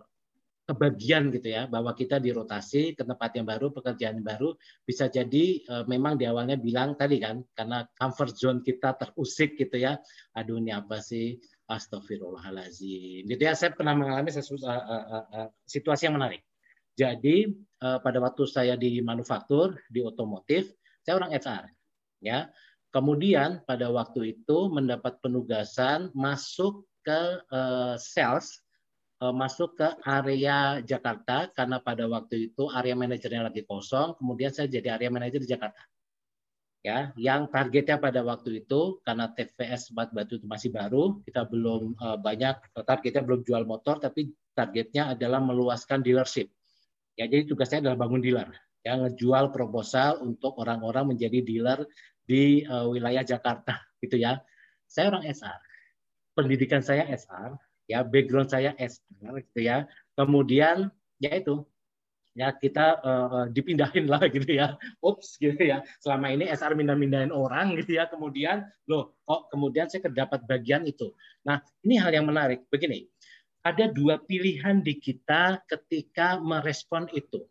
kebagian gitu ya bahwa kita dirotasi ke tempat yang baru pekerjaan yang baru bisa jadi uh, memang di awalnya bilang tadi kan karena comfort zone kita terusik gitu ya. Aduh ini apa sih? Astagfirullahalazim gitu ya saya pernah mengalami sesuatu, uh, uh, uh, situasi yang menarik. Jadi uh, pada waktu saya di manufaktur di otomotif saya orang HR ya Kemudian pada waktu itu mendapat penugasan masuk ke uh, sales uh, masuk ke area Jakarta karena pada waktu itu area manajernya lagi kosong, kemudian saya jadi area manajer di Jakarta. Ya, yang targetnya pada waktu itu karena TVS Empat Batu itu masih baru, kita belum uh, banyak targetnya belum jual motor, tapi targetnya adalah meluaskan dealership. Ya, jadi tugasnya adalah bangun dealer, ya ngejual proposal untuk orang-orang menjadi dealer di uh, wilayah Jakarta, gitu ya. Saya orang SR, pendidikan saya SR, ya background saya SR gitu ya. Kemudian ya itu ya kita uh, dipindahin lah gitu ya. Ups gitu ya. Selama ini SR mindah-mindahin orang gitu ya. Kemudian loh kok kemudian saya kedapat bagian itu. Nah, ini hal yang menarik. Begini. Ada dua pilihan di kita ketika merespon itu.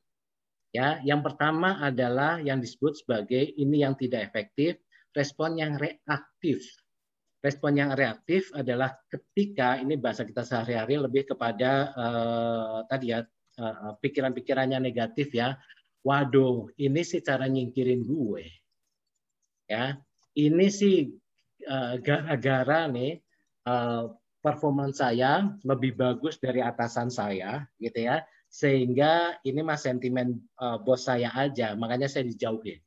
Ya, yang pertama adalah yang disebut sebagai ini yang tidak efektif, respon yang reaktif. Respon yang reaktif adalah ketika ini bahasa kita sehari-hari lebih kepada uh, tadi ya uh, pikiran-pikirannya negatif ya. Waduh, ini sih cara nyingkirin gue. Ya, ini sih gara-gara uh, nih uh, performance saya lebih bagus dari atasan saya, gitu ya. Sehingga ini mas sentimen uh, bos saya aja, makanya saya dijauhin.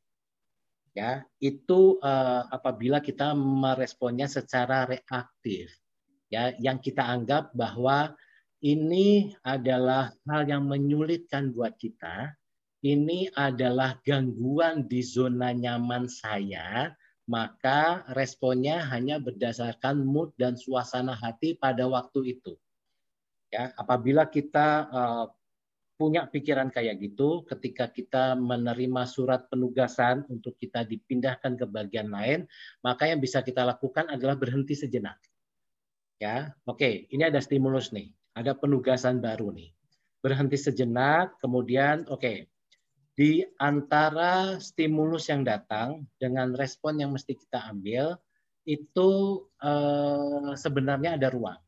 Ya itu uh, apabila kita meresponnya secara reaktif. Ya yang kita anggap bahwa ini adalah hal yang menyulitkan buat kita ini adalah gangguan di zona nyaman saya maka responnya hanya berdasarkan mood dan suasana hati pada waktu itu. Ya apabila kita uh, punya pikiran kayak gitu ketika kita menerima surat penugasan untuk kita dipindahkan ke bagian lain, maka yang bisa kita lakukan adalah berhenti sejenak. Ya, oke, ini ada stimulus nih, ada penugasan baru nih. Berhenti sejenak, kemudian oke, di antara stimulus yang datang dengan respon yang mesti kita ambil itu eh, sebenarnya ada ruang.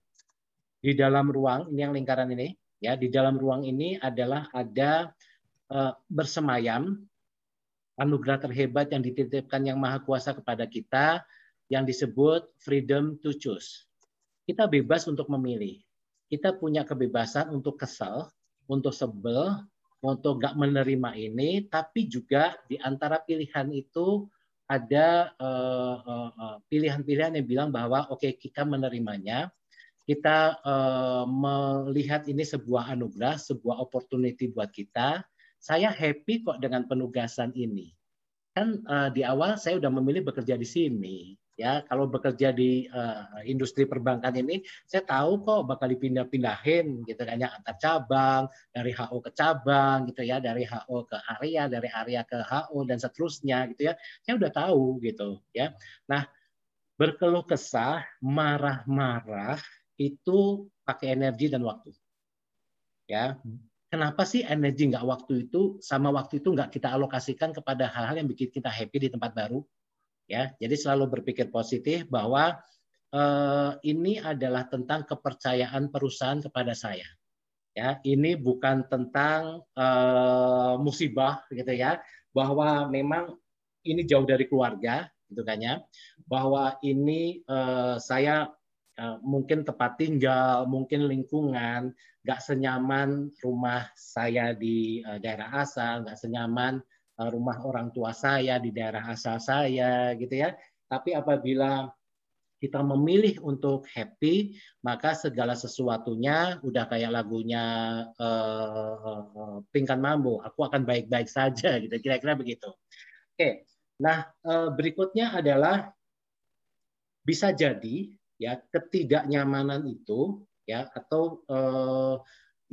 Di dalam ruang ini yang lingkaran ini Ya, di dalam ruang ini adalah ada uh, bersemayam anugerah terhebat yang dititipkan yang maha kuasa kepada kita yang disebut freedom to choose. Kita bebas untuk memilih. Kita punya kebebasan untuk kesal, untuk sebel, untuk gak menerima ini, tapi juga di antara pilihan itu ada uh, uh, pilihan-pilihan yang bilang bahwa oke okay, kita menerimanya, kita uh, melihat ini sebuah anugerah, sebuah opportunity buat kita. Saya happy kok dengan penugasan ini. Kan uh, di awal saya udah memilih bekerja di sini. Ya, kalau bekerja di uh, industri perbankan ini, saya tahu kok bakal dipindah-pindahin gitu kan ya antar cabang, dari HO ke cabang gitu ya, dari HO ke area, dari area ke HO dan seterusnya gitu ya. Saya udah tahu gitu ya. Nah, berkeluh kesah, marah-marah itu pakai energi dan waktu. Ya, kenapa sih energi nggak waktu itu sama waktu itu nggak kita alokasikan kepada hal-hal yang bikin kita happy di tempat baru? Ya, jadi selalu berpikir positif bahwa eh, ini adalah tentang kepercayaan perusahaan kepada saya. Ya, ini bukan tentang eh, musibah gitu ya, bahwa memang ini jauh dari keluarga gitu kan ya, bahwa ini eh, saya mungkin tempat tinggal, mungkin lingkungan, nggak senyaman rumah saya di uh, daerah asal, nggak senyaman uh, rumah orang tua saya di daerah asal saya, gitu ya. Tapi apabila kita memilih untuk happy, maka segala sesuatunya udah kayak lagunya uh, Pinkan Mambo, aku akan baik-baik saja, gitu. Kira-kira begitu. Oke, nah berikutnya adalah bisa jadi ya ketidaknyamanan itu ya atau eh,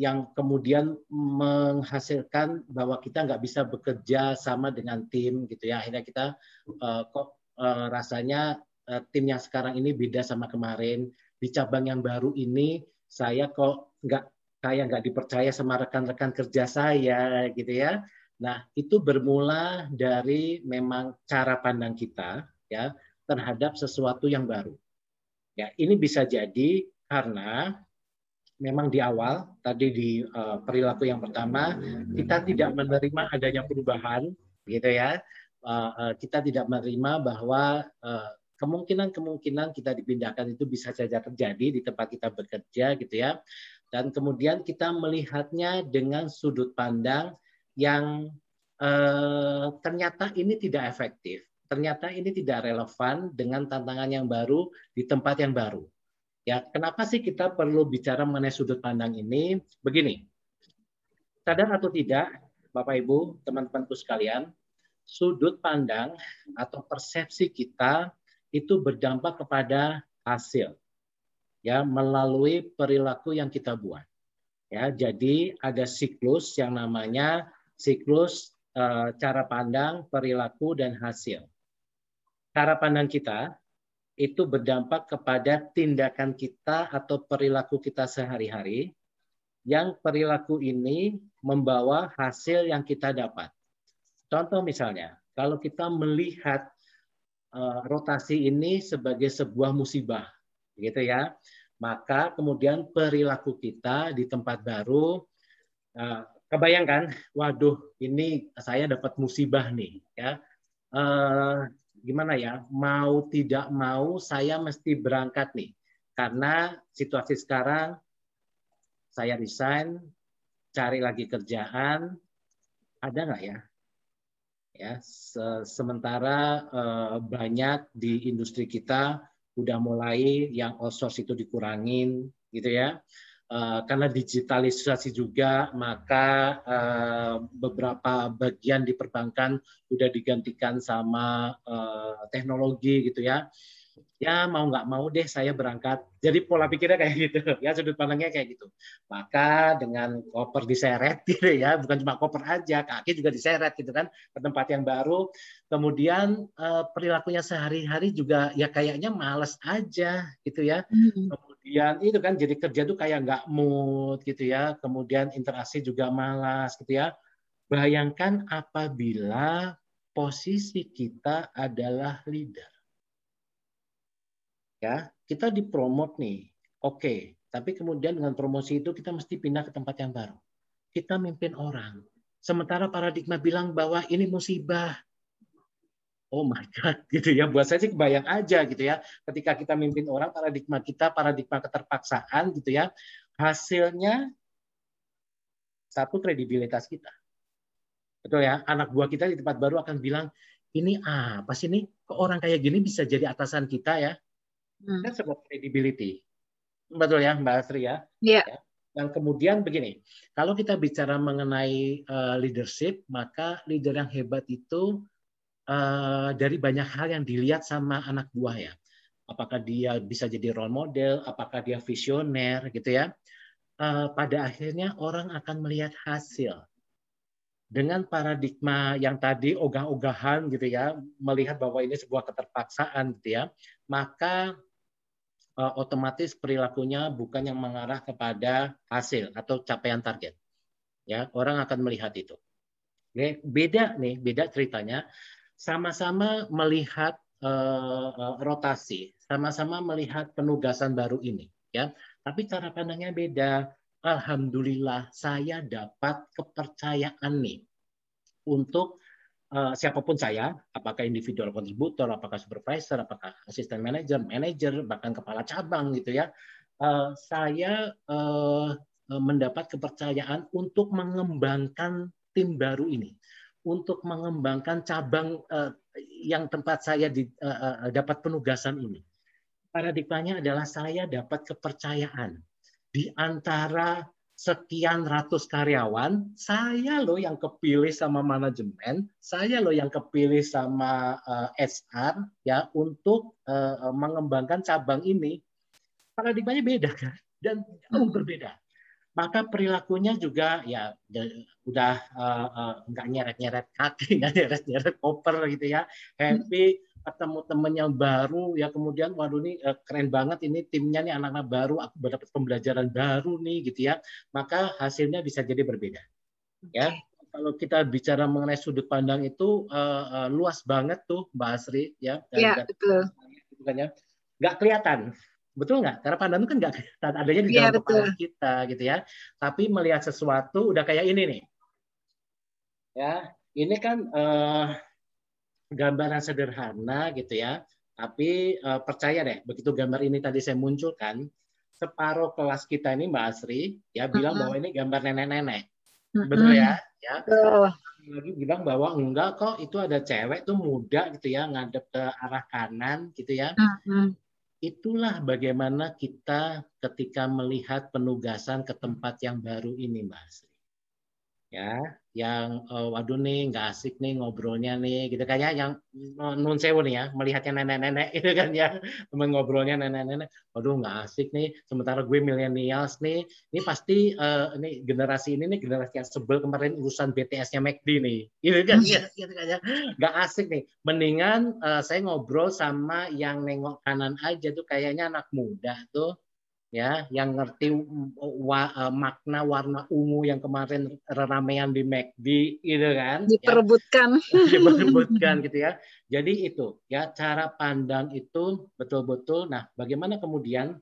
yang kemudian menghasilkan bahwa kita nggak bisa bekerja sama dengan tim gitu ya. Akhirnya kita eh, kok eh, rasanya eh, tim yang sekarang ini beda sama kemarin. Di cabang yang baru ini saya kok nggak kayak nggak dipercaya sama rekan-rekan kerja saya gitu ya. Nah itu bermula dari memang cara pandang kita ya terhadap sesuatu yang baru Ya, ini bisa jadi karena memang di awal tadi di uh, perilaku yang pertama kita tidak menerima adanya perubahan, gitu ya. Uh, uh, kita tidak menerima bahwa uh, kemungkinan-kemungkinan kita dipindahkan itu bisa saja terjadi di tempat kita bekerja gitu ya. Dan kemudian kita melihatnya dengan sudut pandang yang eh, ternyata ini tidak efektif. Ternyata ini tidak relevan dengan tantangan yang baru di tempat yang baru. Ya, kenapa sih kita perlu bicara mengenai sudut pandang ini? Begini, sadar atau tidak, Bapak Ibu, teman-temanku sekalian, sudut pandang atau persepsi kita itu berdampak kepada hasil, ya melalui perilaku yang kita buat. Ya, jadi ada siklus yang namanya siklus eh, cara pandang, perilaku, dan hasil. Cara pandang kita itu berdampak kepada tindakan kita atau perilaku kita sehari-hari yang perilaku ini membawa hasil yang kita dapat. Contoh misalnya, kalau kita melihat uh, rotasi ini sebagai sebuah musibah, gitu ya, maka kemudian perilaku kita di tempat baru, uh, kebayangkan, waduh, ini saya dapat musibah nih, ya. Uh, gimana ya mau tidak mau saya mesti berangkat nih. Karena situasi sekarang saya resign cari lagi kerjaan ada nggak ya? Ya sementara eh, banyak di industri kita udah mulai yang outsource itu dikurangin gitu ya Eh, karena digitalisasi juga maka uh, beberapa bagian di perbankan sudah digantikan sama uh, teknologi gitu ya. Ya mau nggak mau deh saya berangkat. Jadi pola pikirnya kayak gitu ya sudut pandangnya kayak gitu. Maka dengan koper diseret gitu ya bukan cuma koper aja kaki juga diseret gitu kan ke tempat yang baru. Kemudian perilakunya sehari-hari juga ya kayaknya males aja gitu ya. Hmm kemudian itu kan jadi kerja tuh kayak nggak mood gitu ya. Kemudian interaksi juga malas gitu ya. Bayangkan apabila posisi kita adalah leader. Ya kita dipromot nih. Oke tapi kemudian dengan promosi itu kita mesti pindah ke tempat yang baru. Kita mimpin orang. Sementara paradigma bilang bahwa ini musibah oh my god gitu ya. Buat saya sih kebayang aja gitu ya. Ketika kita mimpin orang paradigma kita paradigma keterpaksaan gitu ya hasilnya satu kredibilitas kita. Betul ya? Anak buah kita di tempat baru akan bilang ini apa sih ini? Kok orang kayak gini bisa jadi atasan kita ya? Hmm. kan sebuah credibility. Betul ya mbak Asri ya? Yeah. ya. Dan kemudian begini, kalau kita bicara mengenai uh, leadership, maka leader yang hebat itu uh, dari banyak hal yang dilihat sama anak buah ya. Apakah dia bisa jadi role model, apakah dia visioner gitu ya. Uh, pada akhirnya orang akan melihat hasil. Dengan paradigma yang tadi ogah-ogahan gitu ya, melihat bahwa ini sebuah keterpaksaan gitu ya, maka uh, otomatis perilakunya bukan yang mengarah kepada hasil atau capaian target. Ya, orang akan melihat itu. Oke, beda nih, beda ceritanya sama-sama melihat uh, rotasi, sama-sama melihat penugasan baru ini, ya. Tapi cara pandangnya beda. Alhamdulillah saya dapat kepercayaan nih untuk uh, siapa pun saya, apakah individual kontributor, apakah supervisor, apakah asisten manager, manager, bahkan kepala cabang gitu ya. Uh, saya uh, mendapat kepercayaan untuk mengembangkan tim baru ini untuk mengembangkan cabang uh, yang tempat saya di, uh, uh, dapat penugasan ini. Paradigmanya adalah saya dapat kepercayaan di antara sekian ratus karyawan, saya loh yang kepilih sama manajemen, saya loh yang kepilih sama uh, HR ya untuk uh, mengembangkan cabang ini. Paradigmanya beda kan dan jauh berbeda maka perilakunya juga ya udah uh, uh, nggak nyeret-nyeret kaki, nggak nyeret-nyeret koper gitu ya, happy ketemu temen yang baru ya kemudian waduh ini uh, keren banget ini timnya nih anak-anak baru aku mendapat pembelajaran baru nih gitu ya. Maka hasilnya bisa jadi berbeda ya. Kalau kita bicara mengenai sudut pandang itu uh, uh, luas banget tuh Mbak Asri ya dan, ya, betul. Gitu kan ya. nggak kelihatan Betul nggak? Karena pandangan kan nggak adanya di iya, dalam ya, kepala kita gitu ya. Tapi melihat sesuatu udah kayak ini nih. Ya, ini kan uh, gambaran sederhana gitu ya Tapi uh, percaya deh, begitu gambar ini tadi saya munculkan, separuh kelas kita ini Mbak Asri ya bilang bahwa ini gambar nenek-nenek. Betul ya? Ya. Lagi bilang bahwa enggak kok itu ada cewek tuh muda gitu ya ngadep ke arah kanan gitu ya. Itulah bagaimana kita ketika melihat penugasan ke tempat yang baru ini Mbak ya yang uh, waduh nih nggak asik nih ngobrolnya nih gitu kayaknya yang uh, nun sewu nih ya melihatnya nenek-nenek itu kan ya teman ngobrolnya nenek-nenek waduh nggak asik nih sementara gue milenials nih ini pasti uh, ini generasi ini nih generasi yang sebel kemarin urusan BTS-nya McD nih gitu kan ya gitu kan ya nggak asik nih mendingan uh, saya ngobrol sama yang nengok kanan aja tuh kayaknya anak muda tuh ya yang ngerti wa, uh, makna warna ungu yang kemarin ramean di McD gitu kan ya. diperebutkan. Ya, diperebutkan gitu ya. Jadi itu ya cara pandang itu betul-betul nah bagaimana kemudian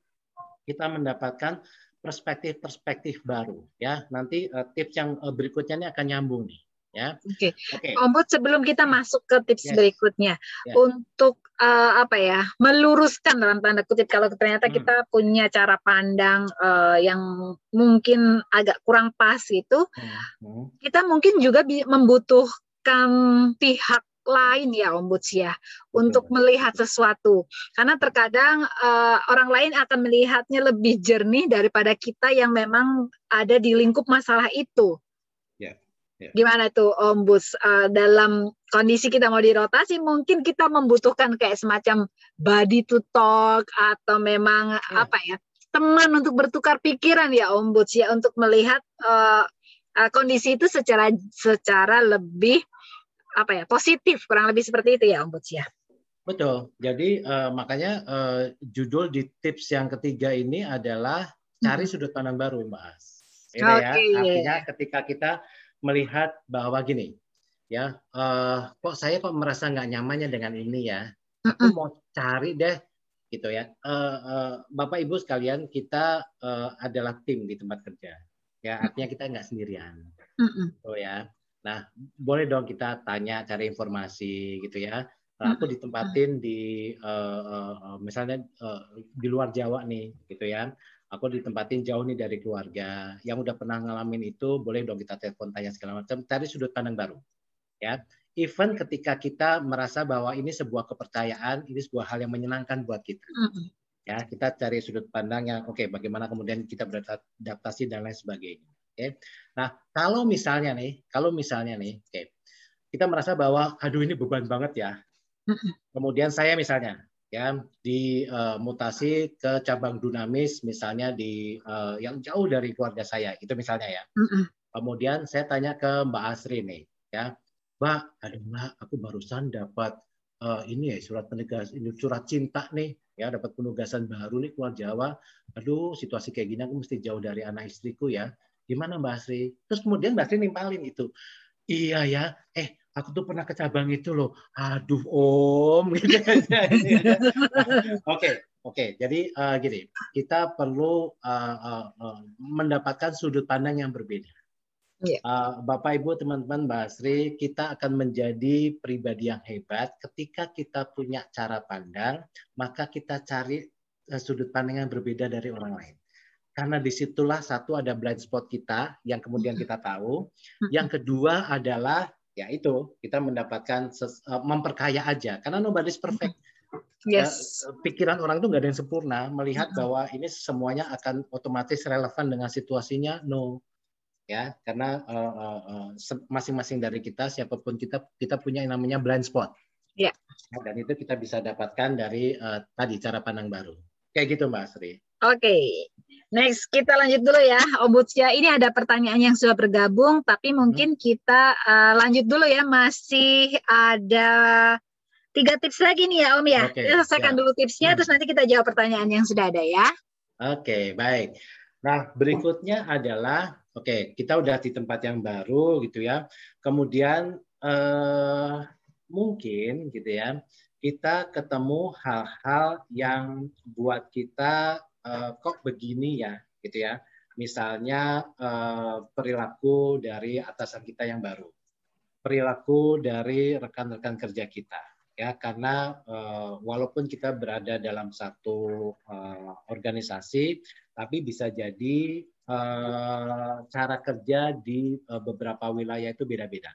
kita mendapatkan perspektif-perspektif baru ya. Nanti uh, tips yang uh, berikutnya ini akan nyambung nih ya. Oke. Okay. Okay. Ombud sebelum kita masuk ke tips yes. berikutnya yes. untuk uh, apa ya meluruskan dalam tanda kutip kalau ternyata hmm. kita punya cara pandang uh, yang mungkin agak kurang pas itu, hmm. Kita mungkin juga membutuhkan pihak lain ya ombuds ya untuk melihat sesuatu karena terkadang uh, orang lain akan melihatnya lebih jernih daripada kita yang memang ada di lingkup masalah itu Yeah. Gimana tuh Om Bus uh, dalam kondisi kita mau dirotasi mungkin kita membutuhkan kayak semacam body to talk atau memang yeah. apa ya teman untuk bertukar pikiran ya Om Bus ya untuk melihat uh, uh, kondisi itu secara secara lebih apa ya positif kurang lebih seperti itu ya Om Bus ya. Betul. Jadi uh, makanya uh, judul di tips yang ketiga ini adalah cari sudut pandang baru, Mbak As. Okay. ya. Artinya ketika kita melihat bahwa gini, ya, uh, kok saya kok merasa nggak nyamannya dengan ini ya, aku mau cari deh, gitu ya. Uh, uh, Bapak Ibu sekalian, kita uh, adalah tim di tempat kerja, ya, artinya kita nggak sendirian, oh ya. Nah, boleh dong kita tanya, cari informasi, gitu ya. Aku ditempatin di, uh, uh, misalnya uh, di luar Jawa nih, gitu ya aku ditempatin jauh nih dari keluarga. Yang udah pernah ngalamin itu boleh dong kita telepon tanya segala macam. Cari sudut pandang baru ya. Even ketika kita merasa bahwa ini sebuah kepercayaan ini sebuah hal yang menyenangkan buat kita ya. Kita cari sudut pandang yang oke okay, bagaimana kemudian kita beradaptasi dan lain sebagainya oke. Okay? nah kalau misalnya nih kalau misalnya nih oke okay, kita merasa bahwa aduh ini beban banget ya. Kemudian saya misalnya ya di uh, mutasi ke cabang dinamis misalnya di uh, yang jauh dari keluarga saya itu misalnya ya. Kemudian saya tanya ke Mbak Asri nih ya Mbak ada Mbak aku barusan dapat uh, ini ya surat penegas ini surat cinta nih ya dapat penugasan baru nih keluar Jawa. Aduh situasi kayak gini aku mesti jauh dari anak istriku ya. Gimana Mbak Asri? Terus kemudian Mbak Asri nimpalin itu. Iya ya eh aku tuh pernah ke cabang itu loh. Aduh om. Gitu oke, oke. Jadi uh, gini, kita perlu uh, uh, uh, mendapatkan sudut pandang yang berbeda. Yeah. Iya. Uh, Bapak Ibu teman-teman Basri, kita akan menjadi pribadi yang hebat ketika kita punya cara pandang, maka kita cari uh, sudut pandang yang berbeda dari orang lain karena di situlah satu ada blind spot kita yang kemudian kita tahu. Yang kedua adalah ya itu kita mendapatkan ses, uh, memperkaya aja karena nobody's perfect. Yes. Ya, pikiran orang itu nggak ada yang sempurna. Melihat bahwa ini semuanya akan otomatis relevan dengan situasinya, no. Ya, karena uh, uh, masing-masing dari kita, siapa pun kita, kita punya yang namanya blind spot. Ya. Yeah. Dan itu kita bisa dapatkan dari uh, tadi cara pandang baru. Kayak gitu, Mbak Sri. Oke, okay. next kita lanjut dulu ya, Ombudsya. Ini ada pertanyaan yang sudah bergabung, tapi mungkin hmm. kita uh, lanjut dulu ya. Masih ada tiga tips lagi nih ya Om ya. Okay, kita selesaikan ya. dulu tipsnya, hmm. terus nanti kita jawab pertanyaan yang sudah ada ya. Oke, okay, baik. Nah, berikutnya adalah, oke, okay, kita udah di tempat yang baru gitu ya. Kemudian uh, mungkin gitu ya, kita ketemu hal-hal yang buat kita uh, kok begini ya gitu ya. Misalnya uh, perilaku dari atasan kita yang baru. Perilaku dari rekan-rekan kerja kita ya. Karena uh, walaupun kita berada dalam satu uh, organisasi tapi bisa jadi uh, cara kerja di uh, beberapa wilayah itu beda-beda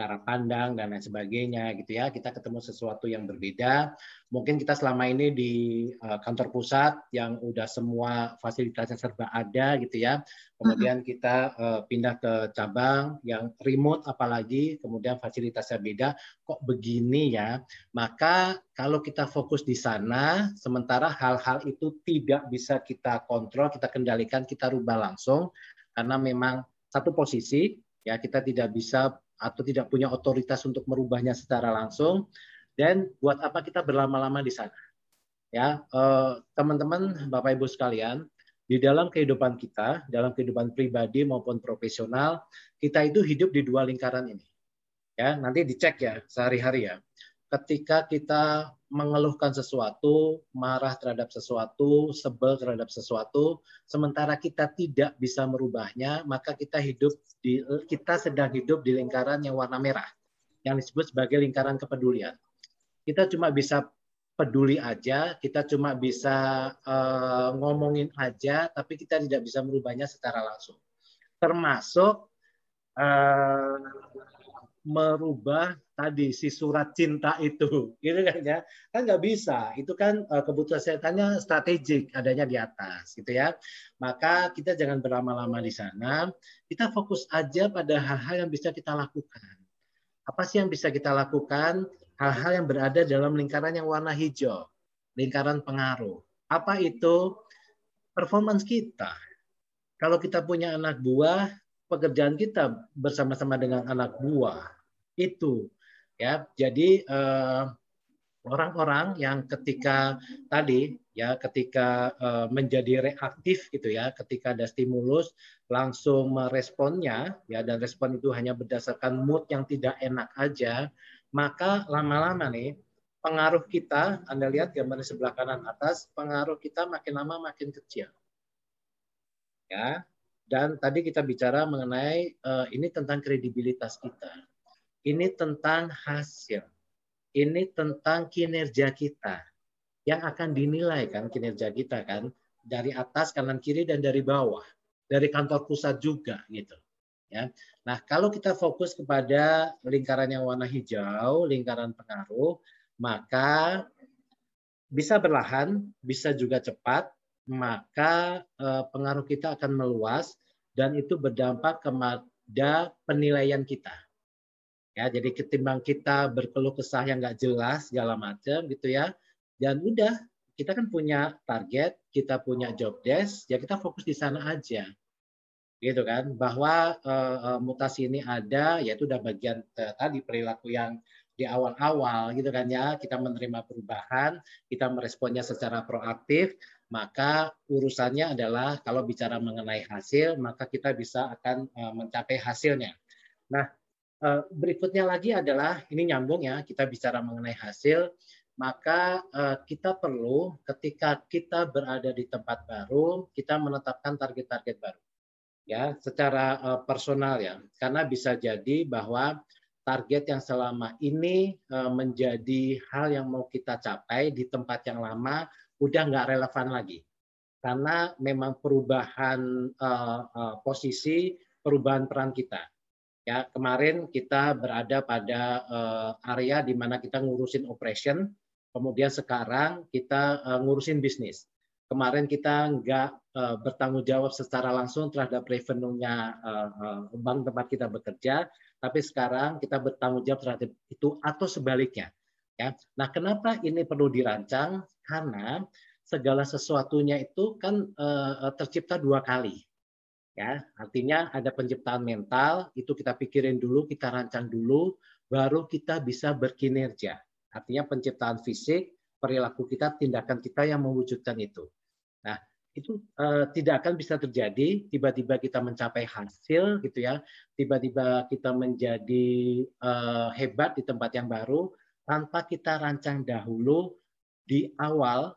cara pandang dan lain sebagainya gitu ya. Kita ketemu sesuatu yang berbeda. Mungkin kita selama ini di uh, kantor pusat yang udah semua fasilitasnya serba ada gitu ya. Kemudian kita uh, pindah ke cabang yang remote apalagi kemudian fasilitasnya beda. Kok begini ya? Maka kalau kita fokus di sana sementara hal-hal itu tidak bisa kita kontrol kita kendalikan kita rubah langsung. Karena memang satu posisi ya kita tidak bisa atau tidak punya otoritas untuk merubahnya secara langsung dan buat apa kita berlama-lama di sana. Ya eh, teman-teman bapak ibu sekalian di dalam kehidupan kita dalam kehidupan pribadi maupun profesional kita itu hidup di dua lingkaran ini. Ya nanti dicek ya sehari-hari ya ketika kita mengeluhkan sesuatu, marah terhadap sesuatu, sebel terhadap sesuatu, sementara kita tidak bisa merubahnya, maka kita hidup di kita sedang hidup di lingkaran yang warna merah, yang disebut sebagai lingkaran kepedulian. Kita cuma bisa peduli aja, kita cuma bisa uh, ngomongin aja, tapi kita tidak bisa merubahnya secara langsung. Termasuk uh, merubah tadi si surat cinta itu, gitu kan ya? Kan nggak bisa. Itu kan uh, kebutuhan setannya strategik adanya di atas, gitu ya. Maka kita jangan berlama-lama di sana. Kita fokus aja pada hal-hal yang bisa kita lakukan. Apa sih yang bisa kita lakukan? Hal-hal yang berada dalam lingkaran yang warna hijau, lingkaran pengaruh. Apa itu? Performance kita. Kalau kita punya anak buah, pekerjaan kita bersama-sama dengan anak buah. Itu ya. Jadi eh, orang-orang yang ketika tadi ya ketika uh, menjadi reaktif gitu ya ketika ada stimulus langsung meresponnya ya dan respon itu hanya berdasarkan mood yang tidak enak aja maka lama-lama nih pengaruh kita Anda lihat gambar di sebelah kanan atas pengaruh kita makin lama makin kecil. Ya dan tadi kita bicara mengenai uh, ini tentang kredibilitas kita. Ini tentang hasil. Ini tentang kinerja kita. Yang akan dinilai kan kinerja kita kan dari atas kanan kiri dan dari bawah. Dari kantor pusat juga gitu. Ya. Nah, kalau kita fokus kepada lingkaran yang warna hijau, lingkaran pengaruh, maka bisa berlahan, bisa juga cepat, maka eh, pengaruh kita akan meluas dan itu berdampak kepada penilaian kita. Ya, jadi ketimbang kita berkeluh kesah yang nggak jelas segala macam gitu ya, dan udah kita kan punya target, kita punya job desk, ya kita fokus di sana aja, gitu kan? Bahwa uh, mutasi ini ada, yaitu udah bagian uh, tadi perilaku yang di awal-awal gitu kan ya kita menerima perubahan kita meresponnya secara proaktif maka urusannya adalah kalau bicara mengenai hasil, maka kita bisa akan eh, mencapai hasilnya. Nah, eh, berikutnya lagi adalah ini nyambung ya, kita bicara mengenai hasil, maka eh, kita perlu ketika kita berada di tempat baru, kita menetapkan target-target baru. Ya, secara personal ya. Karena bisa jadi bahwa target yang selama ini menjadi hal yang mau kita capai di tempat yang lama udah nggak relevan lagi karena memang perubahan uh, uh, posisi, perubahan peran kita. Ya kemarin kita berada pada uh, area di mana kita ngurusin operation, kemudian sekarang kita uh, ngurusin bisnis. Kemarin kita nggak uh, bertanggung jawab secara langsung terhadap revenue-nya uh, uh, bank tempat kita bekerja, tapi sekarang kita bertanggung jawab terhadap itu atau sebaliknya. Ya. Nah, kenapa ini perlu dirancang? Karena segala sesuatunya itu kan uh, tercipta dua kali. Ya, artinya ada penciptaan mental, itu kita pikirin dulu, kita rancang dulu, baru kita bisa berkinerja. Artinya penciptaan fisik, perilaku kita, tindakan kita yang mewujudkan itu. Nah, itu uh, tidak akan bisa terjadi tiba-tiba kita mencapai hasil gitu ya, tiba-tiba kita menjadi uh, hebat di tempat yang baru tanpa kita rancang dahulu di awal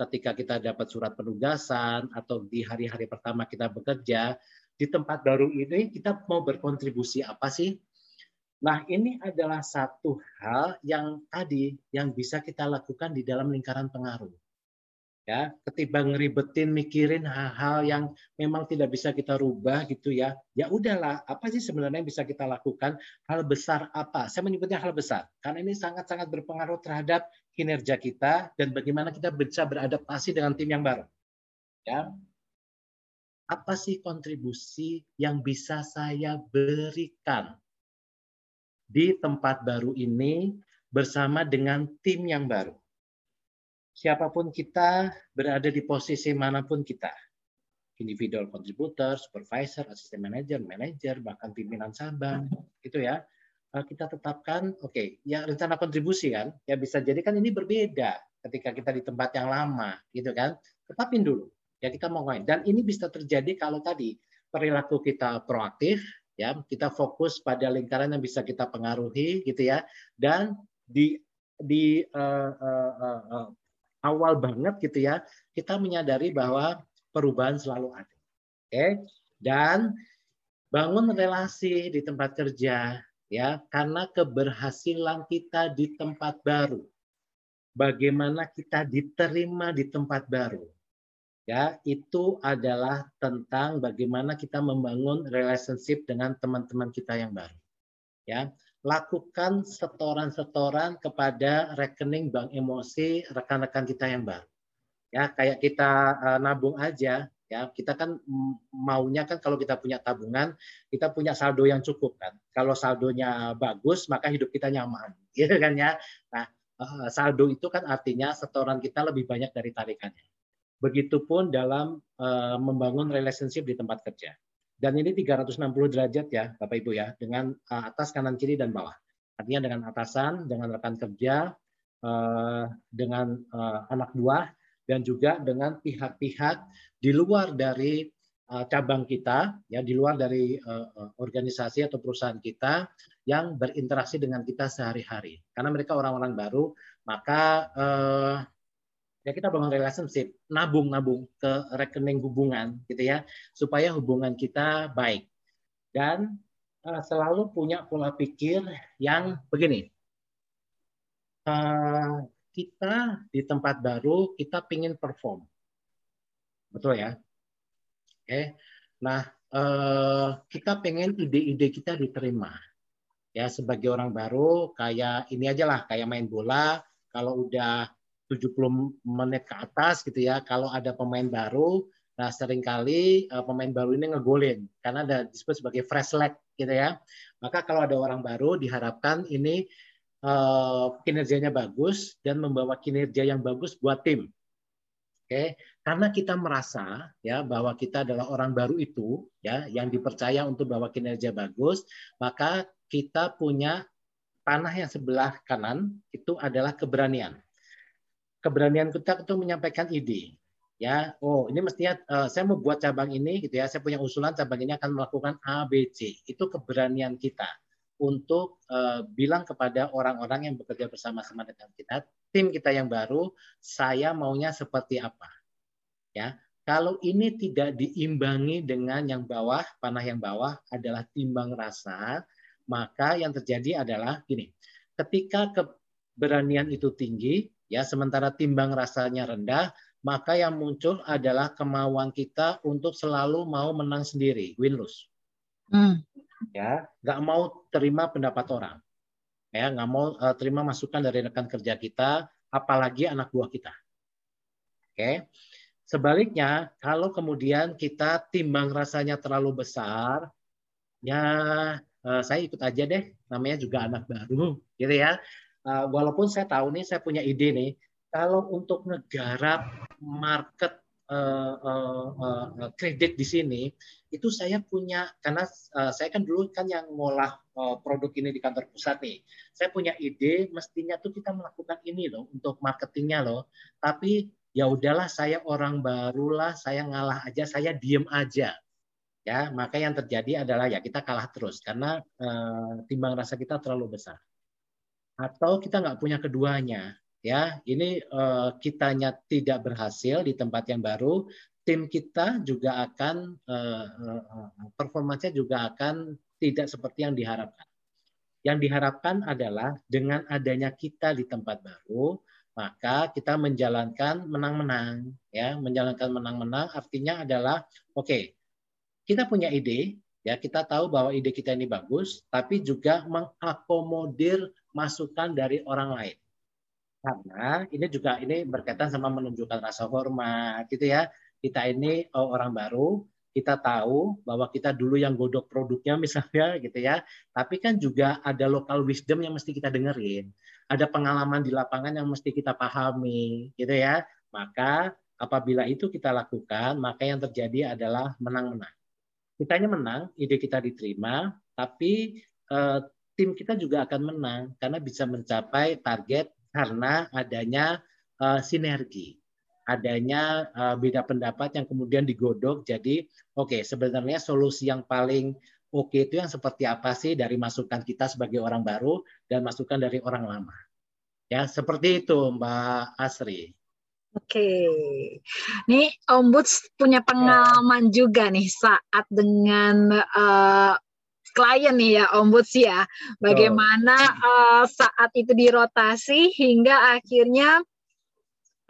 ketika kita dapat surat penugasan atau di hari-hari pertama kita bekerja di tempat baru ini kita mau berkontribusi apa sih Nah, ini adalah satu hal yang tadi yang bisa kita lakukan di dalam lingkaran pengaruh. Ya, ketimbang ngeribetin mikirin hal-hal yang memang tidak bisa kita rubah gitu ya. Ya udahlah, apa sih sebenarnya yang bisa kita lakukan? Hal besar apa? Saya menyebutnya hal besar karena ini sangat-sangat berpengaruh terhadap kinerja kita dan bagaimana kita bisa beradaptasi dengan tim yang baru. Ya. Apa sih kontribusi yang bisa saya berikan di tempat baru ini bersama dengan tim yang baru. Siapa pun kita berada di posisi mana pun kita, individual contributor, supervisor, asisten manager, manager, bahkan pimpinan cabang, itu ya. Kita tetapkan, oke, okay, ya rencana kontribusi kan, ya bisa jadi kan ini berbeda ketika kita di tempat yang lama, gitu kan. Tetapin dulu, ya kita mau ngapain. Dan ini bisa terjadi kalau tadi perilaku kita proaktif, ya kita fokus pada lingkaran yang bisa kita pengaruhi gitu ya dan di di uh, uh, uh, awal banget gitu ya kita menyadari bahwa perubahan selalu ada. Oke? Dan bangun relasi di tempat kerja ya karena keberhasilan kita di tempat baru. Bagaimana kita diterima di tempat baru ya itu adalah tentang bagaimana kita membangun relationship dengan teman-teman kita yang baru ya lakukan setoran-setoran kepada rekening bank emosi rekan-rekan kita yang baru. Ya kayak kita uh, nabung aja ya. Kita kan maunya kan kalau kita punya tabungan kita punya saldo yang cukup kan. Kalau saldonya bagus maka hidup kita nyaman gitu kan ya. Nah uh, saldo itu kan artinya setoran kita lebih banyak dari tarikannya. Begitupun dalam uh, membangun relationship di tempat kerja. Dan ini 360 derajat ya, Bapak Ibu ya, dengan uh, atas, kanan, kiri, dan bawah. Artinya dengan atasan, dengan rekan kerja, uh, dengan uh, anak buah, dan juga dengan pihak-pihak di luar dari cabang kita, ya di luar dari organisasi atau perusahaan kita yang berinteraksi dengan kita sehari-hari. Karena mereka orang-orang baru, maka ya kita bangun relationship, nabung-nabung ke rekening hubungan gitu ya, supaya hubungan kita baik. Dan uh, selalu punya pola pikir yang begini. Uh, kita di tempat baru kita pingin perform, betul ya? Oke, okay. nah uh, kita pengen ide-ide kita diterima ya sebagai orang baru kayak ini aja lah kayak main bola kalau udah 70 menit ke atas gitu ya. Kalau ada pemain baru, nah sering kali uh, pemain baru ini ngegolin karena ada disebut sebagai fresh leg gitu ya. Maka kalau ada orang baru diharapkan ini uh, kinerjanya bagus dan membawa kinerja yang bagus buat tim. Oke, okay? karena kita merasa ya bahwa kita adalah orang baru itu ya yang dipercaya untuk bawa kinerja bagus, maka kita punya panah yang sebelah kanan itu adalah keberanian keberanian kita untuk menyampaikan ide ya. Oh ini mestinya uh, saya mau buat cabang ini gitu ya. Saya punya usulan cabang ini akan melakukan A B C. Itu keberanian kita untuk uh, bilang kepada orang-orang yang bekerja bersama-sama dengan kita tim kita yang baru saya maunya seperti apa ya. Kalau ini tidak diimbangi dengan yang bawah panah yang bawah adalah timbang rasa maka yang terjadi adalah gini. Ketika keberanian itu tinggi ya sementara timbang rasanya rendah maka yang muncul adalah kemauan kita untuk selalu mau menang sendiri win lose. Hmm. ya nggak mau terima pendapat orang. Ya nggak mau uh, terima masukan dari rekan kerja kita apalagi anak buah kita. Oke. Sebaliknya kalau kemudian kita timbang rasanya terlalu besar ya uh, saya ikut aja deh namanya juga anak baru gitu ya uh, walaupun saya tahu nih saya punya ide nih kalau untuk ngegarap market uh, kredit di sini itu saya punya karena saya kan dulu kan yang ngolah produk ini di kantor pusat nih. Saya punya ide mestinya tuh kita melakukan ini loh untuk marketingnya loh. Tapi ya udahlah saya orang barulah saya ngalah aja saya diem aja. Ya maka yang terjadi adalah ya kita kalah terus karena timbang rasa kita terlalu besar atau kita nggak punya keduanya ya. Ini uh, kitanya tidak berhasil di tempat yang baru tim kita juga akan uh, uh, performanya juga akan tidak seperti yang diharapkan. Yang diharapkan adalah dengan adanya kita di tempat baru, maka kita menjalankan menang-menang ya. Menjalankan menang-menang artinya adalah oke okay, kita punya ide ya. Kita tahu bahwa ide kita ini bagus tapi juga mengakomodir masukan dari orang lain. Karena ini juga ini berkaitan sama menunjukkan rasa hormat gitu ya. Kita ini oh, orang baru kita tahu bahwa kita dulu yang godok produknya misalnya gitu ya. Tapi kan juga ada local wisdom yang mesti kita dengerin. Ada pengalaman di lapangan yang mesti kita pahami gitu ya. Maka apabila itu kita lakukan maka yang terjadi adalah menang-menang. Kitanya menang ide kita diterima tapi eh, tim kita juga akan menang karena bisa mencapai target karena adanya uh, sinergi, adanya uh, beda pendapat yang kemudian digodok. Jadi, oke, okay, sebenarnya solusi yang paling oke okay itu yang seperti apa sih dari masukan kita sebagai orang baru dan masukan dari orang lama. Ya, seperti itu Mbak Asri. Oke, nih Om Buds punya pengalaman juga nih saat dengan uh, klien nih ya ombuds ya. Bagaimana uh, saat itu dirotasi hingga akhirnya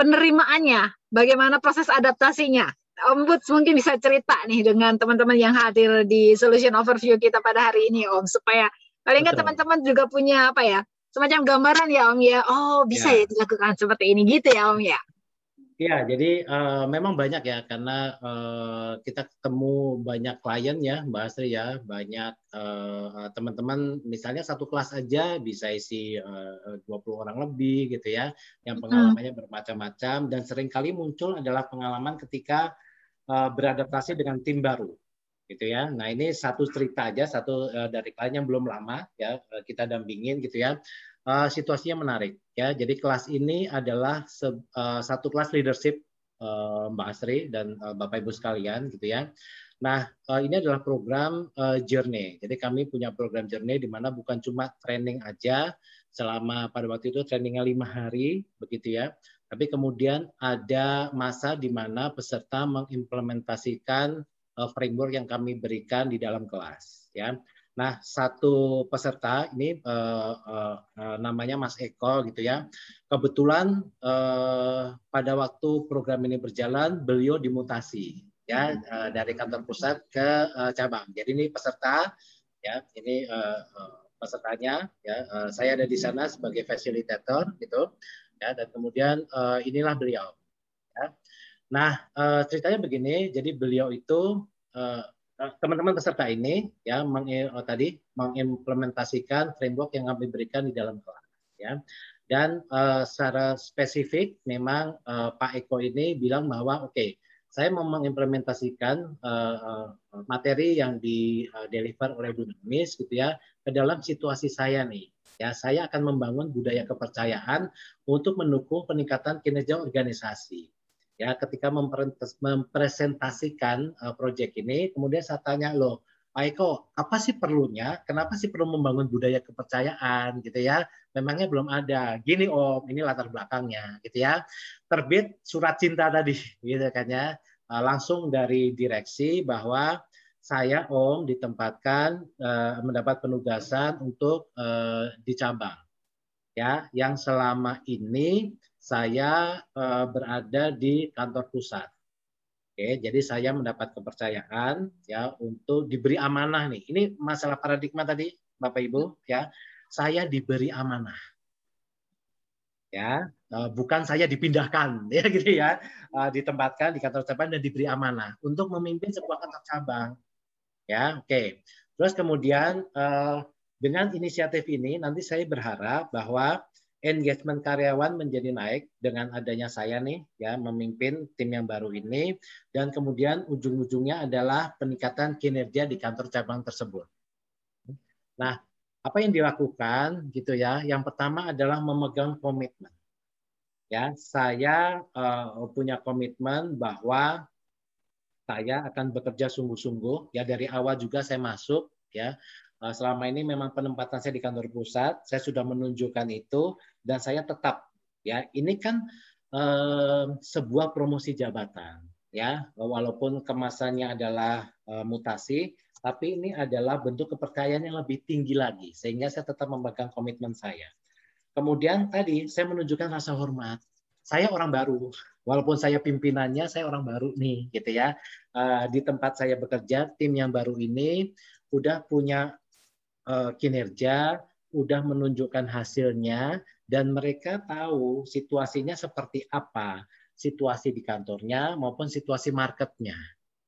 penerimaannya, bagaimana proses adaptasinya. Ombuds mungkin bisa cerita nih dengan teman-teman yang hadir di solution overview kita pada hari ini Om supaya paling nggak teman-teman juga punya apa ya semacam gambaran ya Om ya. Oh bisa ya, ya dilakukan seperti ini gitu ya Om ya. Ya, jadi uh, memang banyak ya karena uh, kita ketemu banyak klien ya, Mbak Asri ya, banyak teman teman-teman misalnya satu kelas aja bisa isi uh, 20 orang lebih gitu ya, yang pengalamannya bermacam-macam dan sering kali muncul adalah pengalaman ketika uh, beradaptasi dengan tim baru gitu ya. Nah, ini satu cerita aja, satu uh, dari klien yang belum lama ya kita dampingin gitu ya uh, situasinya menarik ya. Jadi kelas ini adalah se, uh, satu kelas leadership uh, Mbak Asri dan uh, Bapak Ibu sekalian gitu ya. Nah, uh, ini adalah program uh, Journey. Jadi kami punya program Journey di mana bukan cuma training aja selama pada waktu itu trainingnya lima hari begitu ya. Tapi kemudian ada masa di mana peserta mengimplementasikan framework yang kami berikan di dalam kelas ya. Nah, satu peserta ini uh, uh, namanya Mas Eko gitu ya. Kebetulan uh, pada waktu program ini berjalan, beliau dimutasi ya uh, dari kantor pusat ke uh, cabang. Jadi ini peserta ya, ini uh, uh, pesertanya ya. Uh, saya ada di sana sebagai fasilitator gitu ya dan kemudian uh, inilah beliau ya. Nah, uh, ceritanya begini, jadi beliau itu uh, teman-teman peserta ini ya meng, oh, tadi mengimplementasikan framework yang kami berikan di dalam kelas ya. Dan uh, secara spesifik memang uh, Pak Eko ini bilang bahwa oke, okay, saya mau mengimplementasikan uh, uh, materi yang di uh, deliver oleh Dunamis gitu ya ke dalam situasi saya nih. Ya, saya akan membangun budaya kepercayaan untuk mendukung peningkatan kinerja organisasi ya ketika mempresentasikan uh, proyek ini kemudian saya tanya loh Pak Eko apa sih perlunya? Kenapa sih perlu membangun budaya kepercayaan? Gitu ya. Memangnya belum ada. Gini Om ini latar belakangnya. Gitu ya. Terbit surat cinta tadi gitu kan ya. Uh, langsung dari direksi bahwa saya Om ditempatkan uh, mendapat penugasan untuk uh, di cabang. Ya yang selama ini saya uh, berada di kantor pusat. Oke, jadi saya mendapat kepercayaan ya untuk diberi amanah nih. Ini masalah paradigma tadi Bapak Ibu ya. Saya diberi amanah. Ya, uh, bukan saya dipindahkan ya gitu ya. Uh, ditempatkan di kantor cabang dan diberi amanah untuk memimpin sebuah kantor cabang. Ya, oke. Terus kemudian dengan inisiatif ini nanti saya berharap bahwa engagement karyawan menjadi naik dengan adanya saya nih ya memimpin tim yang baru ini dan kemudian ujung-ujungnya adalah peningkatan kinerja di kantor cabang tersebut. Nah, apa yang dilakukan gitu ya? Yang pertama adalah memegang komitmen. Ya, saya uh, punya komitmen bahwa saya akan bekerja sungguh-sungguh ya dari awal juga saya masuk ya selama ini memang penempatan saya di kantor pusat, saya sudah menunjukkan itu dan saya tetap ya ini kan eh, sebuah promosi jabatan ya walaupun kemasannya adalah eh, mutasi tapi ini adalah bentuk kepercayaan yang lebih tinggi lagi, sehingga saya tetap memegang komitmen saya. Kemudian tadi saya menunjukkan rasa hormat. Saya orang baru, walaupun saya pimpinannya, saya orang baru nih, gitu ya. Eh, di tempat saya bekerja, tim yang baru ini udah punya eh, kinerja, udah menunjukkan hasilnya, dan mereka tahu situasinya seperti apa, situasi di kantornya maupun situasi marketnya.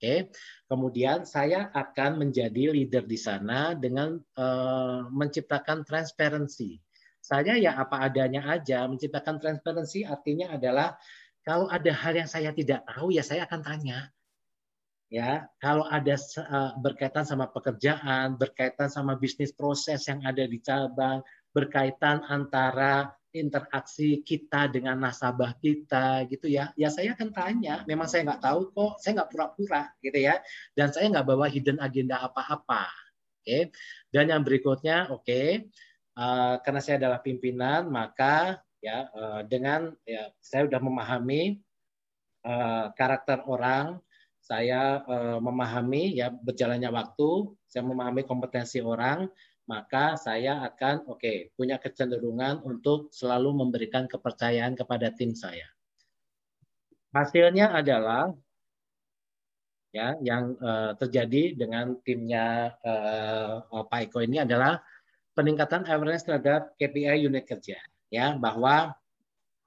Oke, kemudian saya akan menjadi leader di sana dengan uh, menciptakan transparansi. Saya ya apa adanya aja, menciptakan transparansi artinya adalah kalau ada hal yang saya tidak tahu ya saya akan tanya. Ya, kalau ada uh, berkaitan sama pekerjaan, berkaitan sama bisnis proses yang ada di cabang, berkaitan antara interaksi kita dengan nasabah kita gitu ya ya saya akan tanya memang saya nggak tahu kok saya nggak pura-pura gitu ya dan saya nggak bawa hidden agenda apa-apa oke okay? dan yang berikutnya oke okay, uh, karena saya adalah pimpinan maka ya uh, dengan ya saya sudah memahami uh, karakter orang saya uh, memahami ya berjalannya waktu saya memahami kompetensi orang maka saya akan oke okay, punya kecenderungan untuk selalu memberikan kepercayaan kepada tim saya. Hasilnya adalah ya yang uh, terjadi dengan timnya uh, Pak Eko ini adalah peningkatan awareness terhadap KPI unit kerja ya bahwa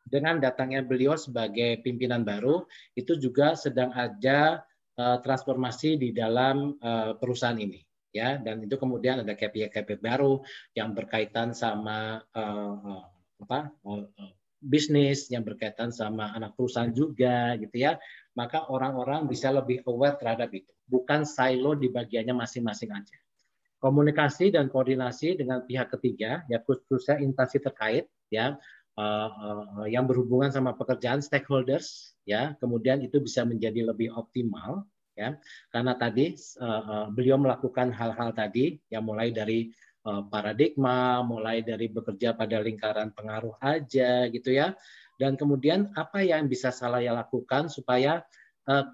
dengan datangnya beliau sebagai pimpinan baru itu juga sedang ada uh, transformasi di dalam uh, perusahaan ini ya. Dan itu kemudian ada KPI-KPI baru yang berkaitan sama uh, apa uh, bisnis yang berkaitan sama anak perusahaan juga gitu ya. Maka orang-orang bisa lebih aware terhadap itu. Bukan silo di bagiannya masing-masing aja. Komunikasi dan koordinasi dengan pihak ketiga ya khususnya instansi terkait ya uh, yang berhubungan sama pekerjaan stakeholders ya. Kemudian itu bisa menjadi lebih optimal ya. Karena tadi uh, beliau melakukan hal-hal tadi yang mulai dari uh, paradigma mulai dari bekerja pada lingkaran pengaruh aja gitu ya. Dan kemudian apa yang bisa saya lakukan supaya uh,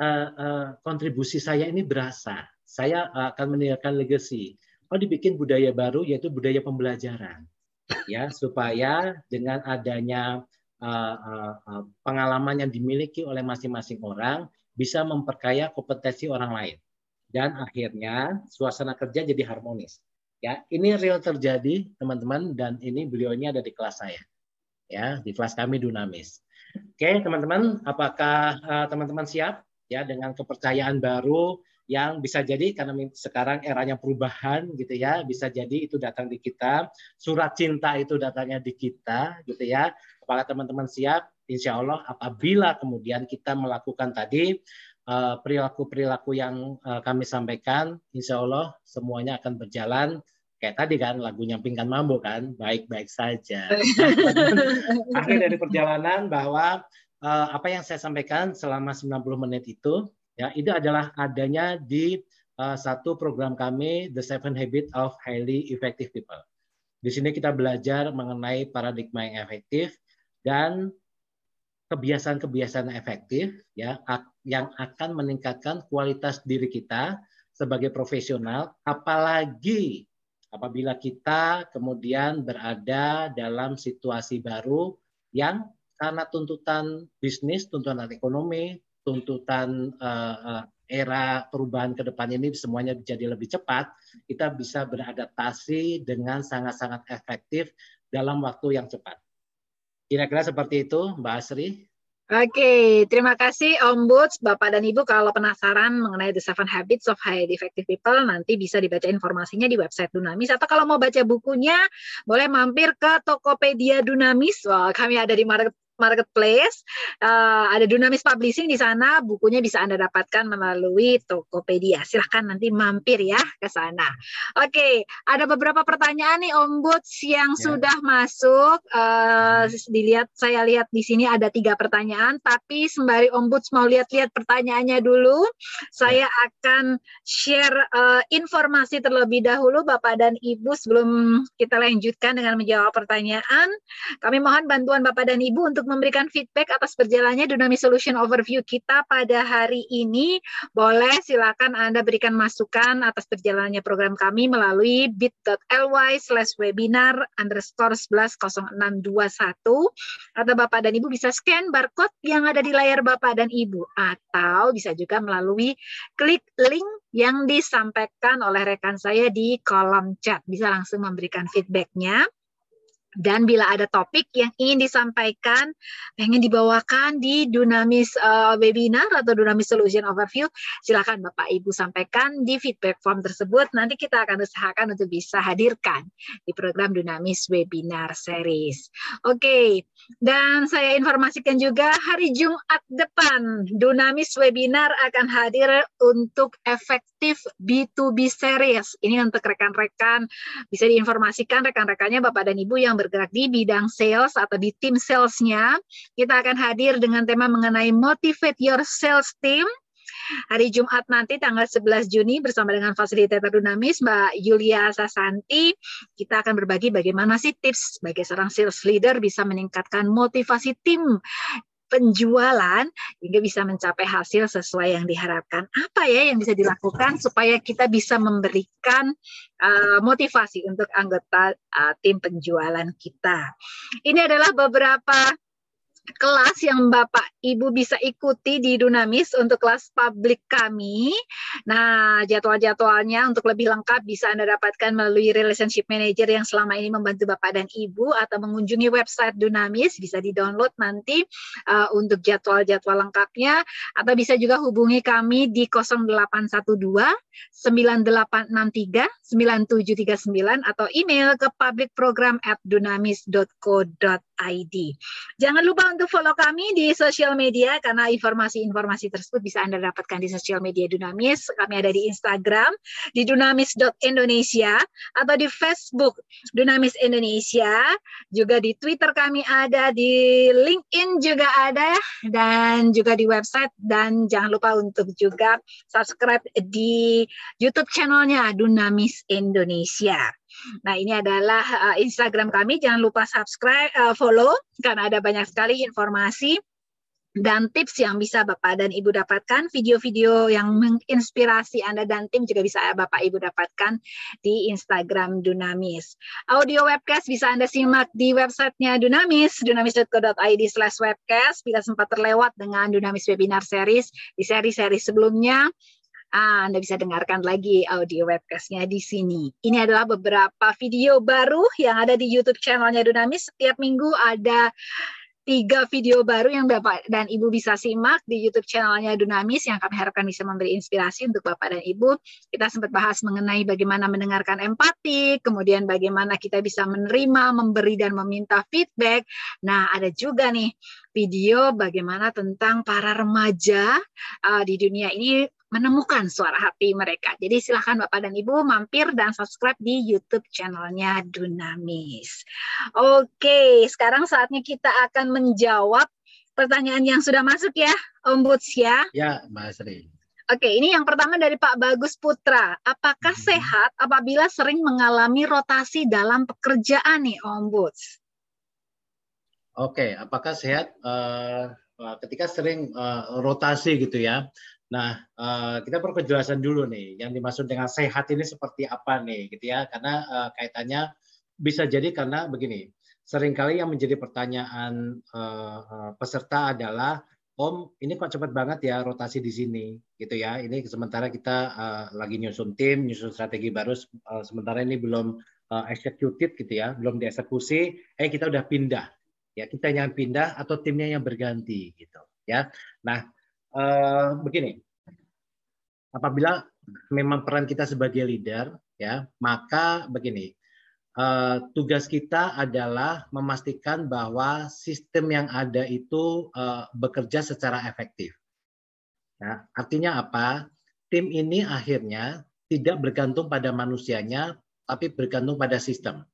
uh, uh, kontribusi saya ini berasa? Saya akan meninggalkan legacy. Oh dibikin budaya baru yaitu budaya pembelajaran ya supaya dengan adanya uh, uh, pengalaman yang dimiliki oleh masing-masing orang bisa memperkaya kompetensi orang lain. Dan akhirnya suasana kerja jadi harmonis. Ya, ini real terjadi teman-teman dan ini beliau ini ada di kelas saya. Ya, di kelas kami Dunamis. Oke, teman-teman, apakah teman-teman uh, siap ya dengan kepercayaan baru yang bisa jadi karena sekarang eranya perubahan gitu ya, bisa jadi itu datang di kita, surat cinta itu datangnya di kita gitu ya. Apakah teman-teman siap? insya Allah apabila kemudian kita melakukan tadi eh, perilaku-perilaku yang eh, kami sampaikan, insya Allah semuanya akan berjalan kayak tadi kan lagunya Pingkan Mambo kan baik-baik saja. Akhir dari perjalanan bahwa eh, apa yang saya sampaikan selama 90 menit itu ya itu adalah adanya di satu program kami The Seven Habits of Highly Effective People. Di sini kita belajar mengenai paradigma yang efektif dan kebiasaan-kebiasaan efektif ya yang akan meningkatkan kualitas diri kita sebagai profesional apalagi apabila kita kemudian berada dalam situasi baru yang karena tuntutan bisnis, tuntutan ekonomi, tuntutan uh, era perubahan ke depan ini semuanya jadi lebih cepat, kita bisa beradaptasi dengan sangat-sangat efektif dalam waktu yang cepat. Kira-kira seperti itu, Mbak Asri. Oke, terima kasih Om Boots, Bapak dan Ibu. Kalau penasaran mengenai The Seven Habits of Highly Effective People, nanti bisa dibaca informasinya di website Dunamis. Atau kalau mau baca bukunya, boleh mampir ke Tokopedia Dunamis. Wah, kami ada di market marketplace. Uh, ada Dunamis Publishing di sana. Bukunya bisa Anda dapatkan melalui Tokopedia. Silahkan nanti mampir ya ke sana. Oke, okay, ada beberapa pertanyaan nih Om yang ya. sudah masuk. Uh, dilihat, saya lihat di sini ada tiga pertanyaan. Tapi sembari Om mau lihat-lihat pertanyaannya dulu, saya ya. akan share uh, informasi terlebih dahulu Bapak dan Ibu sebelum kita lanjutkan dengan menjawab pertanyaan. Kami mohon bantuan Bapak dan Ibu untuk memberikan feedback atas berjalannya Dynamic Solution Overview kita pada hari ini, boleh silakan Anda berikan masukan atas berjalannya program kami melalui bit.ly slash webinar underscore 110621 atau Bapak dan Ibu bisa scan barcode yang ada di layar Bapak dan Ibu atau bisa juga melalui klik link yang disampaikan oleh rekan saya di kolom chat. Bisa langsung memberikan feedbacknya. Dan bila ada topik yang ingin disampaikan, pengen dibawakan di Dunamis uh, webinar atau Dunamis Solution Overview, silakan Bapak Ibu sampaikan di feedback form tersebut. Nanti kita akan usahakan untuk bisa hadirkan di program Dunamis Webinar Series. Oke, okay. dan saya informasikan juga hari Jumat depan Dunamis Webinar akan hadir untuk efektif B2B Series. Ini untuk rekan-rekan bisa diinformasikan rekan-rekannya Bapak dan Ibu yang bergerak di bidang sales atau di tim salesnya. Kita akan hadir dengan tema mengenai motivate your sales team hari Jumat nanti tanggal 11 Juni bersama dengan fasilitator Dunamis Mbak Yulia Sasanti kita akan berbagi bagaimana sih tips sebagai seorang sales leader bisa meningkatkan motivasi tim penjualan hingga bisa mencapai hasil sesuai yang diharapkan. Apa ya yang bisa dilakukan supaya kita bisa memberikan uh, motivasi untuk anggota uh, tim penjualan kita. Ini adalah beberapa kelas yang Bapak Ibu bisa ikuti di Dunamis untuk kelas publik kami. Nah, jadwal-jadwalnya untuk lebih lengkap bisa Anda dapatkan melalui relationship manager yang selama ini membantu Bapak dan Ibu atau mengunjungi website Dunamis bisa di-download nanti uh, untuk jadwal-jadwal lengkapnya atau bisa juga hubungi kami di 0812 9863 9739 atau email ke publicprogram@dunamis.co.id. Jangan lupa untuk follow kami di sosial media karena informasi-informasi tersebut bisa Anda dapatkan di sosial media Dunamis. Kami ada di Instagram di dunamis.indonesia atau di Facebook Dunamis Indonesia. Juga di Twitter kami ada, di LinkedIn juga ada dan juga di website dan jangan lupa untuk juga subscribe di YouTube channelnya Dunamis Indonesia. Nah, ini adalah uh, Instagram kami. Jangan lupa subscribe, uh, follow, karena ada banyak sekali informasi dan tips yang bisa Bapak dan Ibu dapatkan, video-video yang menginspirasi Anda dan tim juga bisa Bapak Ibu dapatkan di Instagram Dunamis. Audio webcast bisa Anda simak di websitenya Dunamis, dunamis.co.id slash webcast. Bila sempat terlewat dengan Dunamis Webinar Series, di seri-seri sebelumnya, Ah, Anda bisa dengarkan lagi audio webcastnya di sini. Ini adalah beberapa video baru yang ada di YouTube channelnya Dunamis. Setiap minggu ada tiga video baru yang Bapak dan Ibu bisa simak di YouTube channelnya Dunamis yang kami harapkan bisa memberi inspirasi untuk Bapak dan Ibu. Kita sempat bahas mengenai bagaimana mendengarkan empati, kemudian bagaimana kita bisa menerima, memberi, dan meminta feedback. Nah, ada juga nih video bagaimana tentang para remaja uh, di dunia ini menemukan suara hati mereka. Jadi silahkan Bapak dan Ibu mampir dan subscribe di YouTube channelnya Dunamis. Oke, sekarang saatnya kita akan menjawab pertanyaan yang sudah masuk ya, Om Buts ya. Ya, Mbak Sri. Oke, ini yang pertama dari Pak Bagus Putra. Apakah hmm. sehat apabila sering mengalami rotasi dalam pekerjaan nih, Om Buts? Oke, apakah sehat uh, ketika sering uh, rotasi gitu ya? Nah, uh, kita perlu kejelasan dulu nih, yang dimaksud dengan sehat ini seperti apa nih, gitu ya? Karena uh, kaitannya bisa jadi karena begini, sering kali yang menjadi pertanyaan uh, peserta adalah, Om, ini kok cepat banget ya rotasi di sini, gitu ya? Ini sementara kita lagi nyusun tim, nyusun strategi baru, sementara ini belum executed, gitu ya, belum dieksekusi, eh kita udah pindah, ya kita yang pindah atau timnya yang berganti, gitu, ya. Nah uh, begini, apabila memang peran kita sebagai leader, ya maka begini, uh, tugas kita adalah memastikan bahwa sistem yang ada itu uh, bekerja secara efektif. Ya, artinya apa? Tim ini akhirnya tidak bergantung pada manusianya, tapi bergantung pada sistem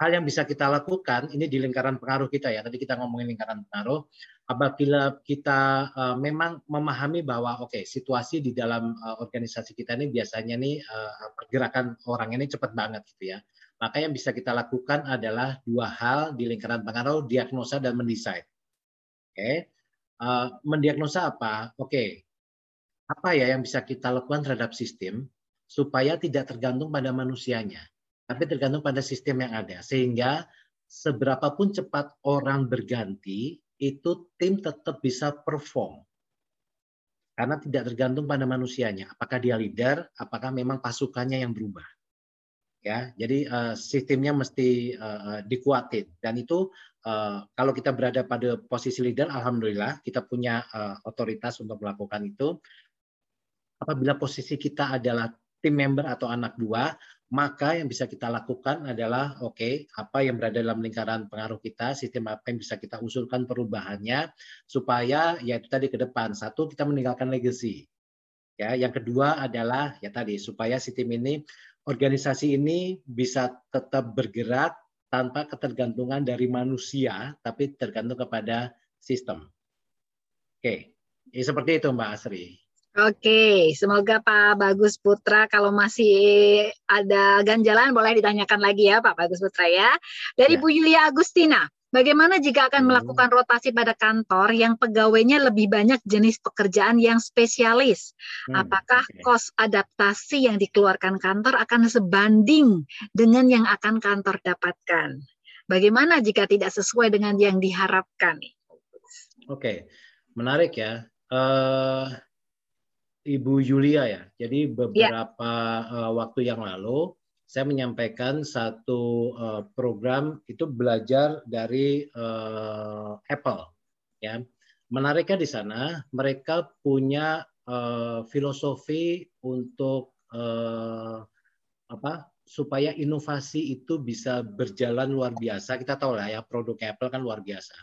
hal yang bisa kita lakukan ini di lingkaran pengaruh kita ya. Tadi kita ngomongin lingkaran pengaruh. Apabila kita uh, memang memahami bahwa oke okay, situasi di dalam uh, organisasi kita ini biasanya nih uh, pergerakan orang ini cepat banget gitu ya. Maka yang bisa kita lakukan adalah dua hal di lingkaran pengaruh, diagnosa dan mendesain. Oke, uh, mendiagnosa apa? Oke, apa ya yang bisa kita lakukan terhadap sistem supaya tidak tergantung pada manusianya, tapi tergantung pada sistem yang ada. Sehingga seberapapun cepat orang berganti, itu tim tetap bisa perform. Karena tidak tergantung pada manusianya. Apakah dia leader, apakah memang pasukannya yang berubah. Ya, jadi uh, sistemnya mesti uh, dikuatin dan itu uh, kalau kita berada pada posisi leader, alhamdulillah kita punya uh, otoritas untuk melakukan itu. Apabila posisi kita adalah tim member atau anak buah, maka yang bisa kita lakukan adalah oke, okay, apa yang berada dalam lingkaran pengaruh kita, sistem apa yang bisa kita usulkan perubahannya supaya ya itu tadi ke depan. Satu, kita meninggalkan legacy. Ya, yang kedua adalah ya tadi supaya sistem ini organisasi ini bisa tetap bergerak tanpa ketergantungan dari manusia tapi tergantung kepada sistem. Oke, okay. ya, seperti itu Mbak Asri. Oke, semoga Pak Bagus Putra kalau masih ada ganjalan boleh ditanyakan lagi ya Pak Bagus Putra ya. Dari ya. Bu Yulia Agustina, bagaimana jika akan hmm. melakukan rotasi pada kantor yang pegawainya lebih banyak jenis pekerjaan yang spesialis? Hmm. Apakah okay. kos adaptasi yang dikeluarkan kantor akan sebanding dengan yang akan kantor dapatkan? Bagaimana jika tidak sesuai dengan yang diharapkan? Oke, menarik ya. Uh, Ibu Yulia ya. Jadi ya. beberapa ya. waktu yang lalu saya menyampaikan satu uh, program itu belajar dari uh, Apple ya. Menariknya di sana mereka punya filosofi untuk apa supaya inovasi itu bisa berjalan luar biasa. Kita tahu lah ya produk Apple kan luar biasa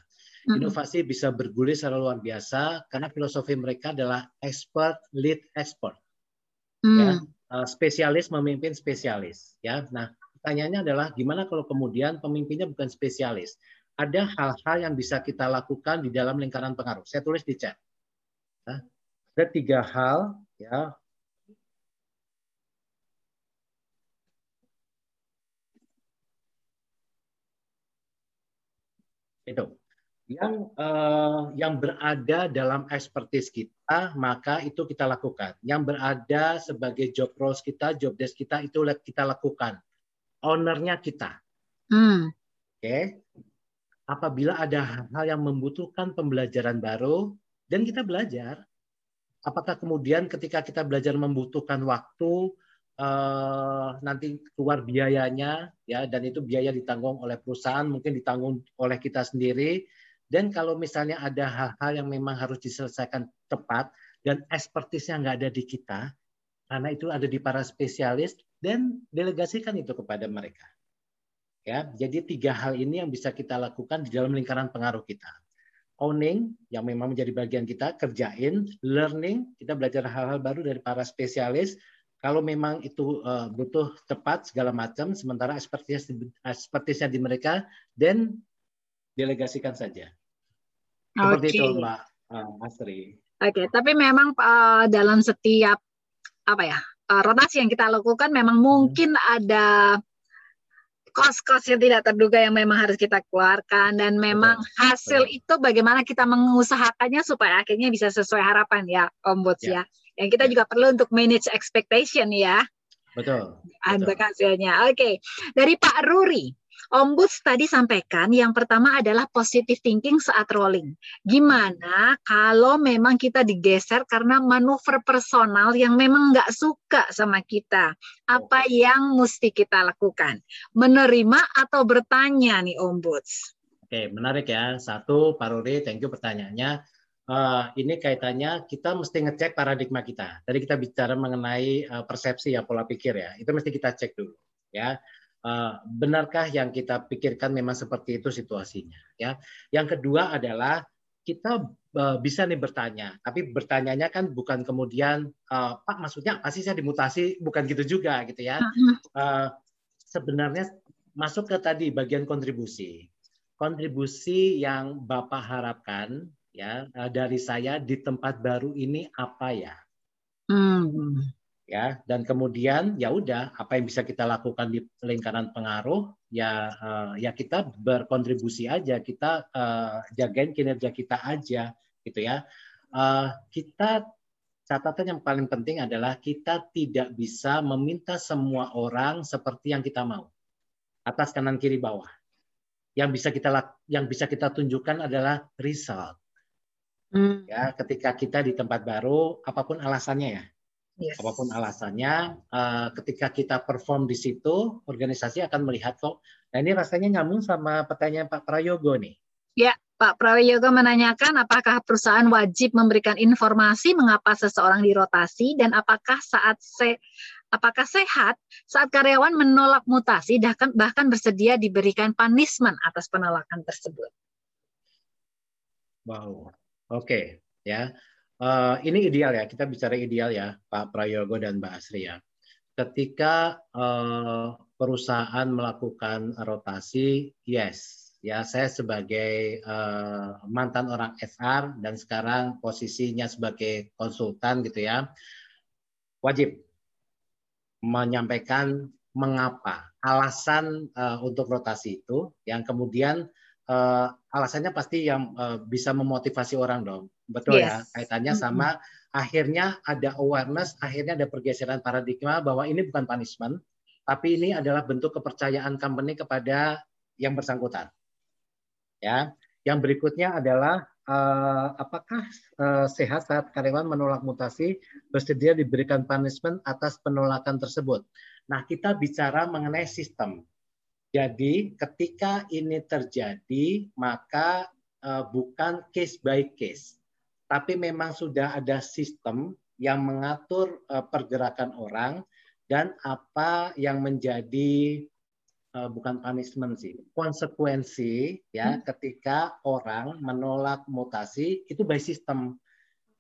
Inovasi bisa bergulir secara luar biasa karena filosofi mereka adalah expert lead expert. Hmm. Ya, uh, spesialis memimpin spesialis. Ya, nah pertanyaannya adalah gimana kalau kemudian pemimpinnya bukan spesialis? Ada hal-hal yang bisa kita lakukan di dalam lingkaran pengaruh. Saya tulis di chat. Nah, ada tiga hal ya itu yang uh, yang berada dalam expertise kita maka itu kita lakukan yang berada sebagai job roles kita job desk kita itu kita lakukan ownernya kita hmm. oke okay? apabila ada hal yang membutuhkan pembelajaran baru dan kita belajar apakah kemudian ketika kita belajar membutuhkan waktu uh, nanti keluar biayanya ya dan itu biaya ditanggung oleh perusahaan mungkin ditanggung oleh kita sendiri dan kalau misalnya ada hal-hal yang memang harus diselesaikan tepat dan ekspertisnya nggak ada di kita, karena itu ada di para spesialis dan delegasikan itu kepada mereka. Ya, jadi tiga hal ini yang bisa kita lakukan di dalam lingkaran pengaruh kita. Owning yang memang menjadi bagian kita, kerjain, learning, kita belajar hal-hal baru dari para spesialis. Kalau memang itu uh, butuh tepat segala macam, sementara ekspertisnya di mereka, dan delegasikan saja. Seperti okay. itu Mbak uh, Asri. Oke, okay, tapi memang uh, dalam setiap apa ya uh, rotasi yang kita lakukan memang mungkin hmm. ada kos-kos yang tidak terduga yang memang harus kita keluarkan dan memang betul, hasil betul. itu bagaimana kita mengusahakannya supaya akhirnya bisa sesuai harapan ya Om ya. ya. Yang kita ya. juga perlu untuk manage expectation ya. Betul. Untuk hasilnya. Oke. Okay. Dari Pak Ruri. Ombuds tadi sampaikan yang pertama adalah positive thinking saat rolling. Gimana kalau memang kita digeser karena manuver personal yang memang nggak suka sama kita? Apa yang mesti kita lakukan? Menerima atau bertanya nih Ombuds? Oke, menarik ya. Satu, Pak Ruri, thank you pertanyaannya. Uh, ini kaitannya kita mesti ngecek paradigma kita. Tadi kita bicara mengenai uh, persepsi ya pola pikir ya. Itu mesti kita cek dulu ya. Eh, benarkah yang kita pikirkan memang seperti itu situasinya ya? Yang kedua adalah kita uh, bisa nih bertanya tapi bertanyanya kan bukan kemudian uh, pak maksudnya pasti saya dimutasi? Bukan gitu juga gitu ya. Uh, sebenarnya masuk ke tadi bagian kontribusi. Kontribusi yang bapak harapkan ya dari saya di tempat baru ini apa ya? Hmm. Ya. Dan kemudian ya udah apa yang bisa kita lakukan di lingkaran pengaruh ya uh, ya kita berkontribusi aja kita uh, jagain kinerja kita aja gitu ya. Uh, kita catatan yang paling penting adalah kita tidak bisa meminta semua orang seperti yang kita mau. Atas kanan kiri bawah. Yang bisa kita yang bisa kita tunjukkan adalah result. Hmm. ya ketika kita di tempat baru apa pun alasannya ya Yes. Apa pun alasannya, uh, ketika kita perform di situ, organisasi akan melihat kok. Nah ini rasanya nyambung sama pertanyaan Pak Prayogo nih. Ya, Pak Prayogo menanyakan apakah perusahaan wajib memberikan informasi mengapa seseorang dirotasi dan apakah saat se apakah sehat saat karyawan menolak mutasi bahkan bahkan bersedia diberikan punishment atas penolakan tersebut. Wow. Oke, okay. ya. Uh, ini ideal ya, kita bicara ideal ya, Pak Prayogo dan Mbak Asri ya. Ketika uh, perusahaan melakukan rotasi, yes, ya saya sebagai uh, mantan orang SR dan sekarang posisinya sebagai konsultan gitu ya, wajib menyampaikan mengapa alasan uh, untuk rotasi itu, yang kemudian uh, alasannya pasti yang uh, bisa memotivasi orang dong Betul ya, yes. ya, kaitannya sama mm -hmm. akhirnya ada awareness, akhirnya ada pergeseran paradigma bahwa ini bukan punishment, tapi ini adalah bentuk kepercayaan company kepada yang bersangkutan. Ya, yang berikutnya adalah uh, apakah uh, sehat saat karyawan menolak mutasi bersedia diberikan punishment atas penolakan tersebut. Nah, kita bicara mengenai sistem. Jadi, ketika ini terjadi, maka uh, bukan case by case tapi memang sudah ada sistem yang mengatur uh, pergerakan orang dan apa yang menjadi uh, bukan punishment sih konsekuensi ya hmm. ketika orang menolak mutasi itu by system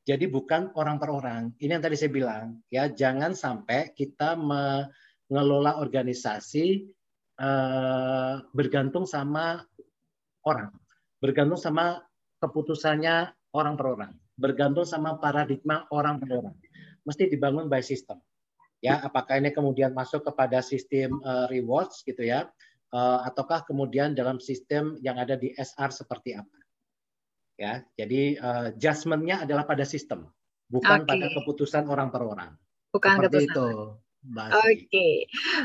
jadi bukan orang per orang ini yang tadi saya bilang ya jangan sampai kita mengelola organisasi uh, bergantung sama orang bergantung sama keputusannya orang per orang, bergantung sama paradigma orang per orang. Mesti dibangun by system. Ya, apakah ini kemudian masuk kepada sistem uh, rewards gitu ya, uh, ataukah kemudian dalam sistem yang ada di SR seperti apa? Ya, jadi uh, adjustment-nya adalah pada sistem, bukan okay. pada keputusan orang per orang. Bukan seperti keputusan. itu. Oke, okay.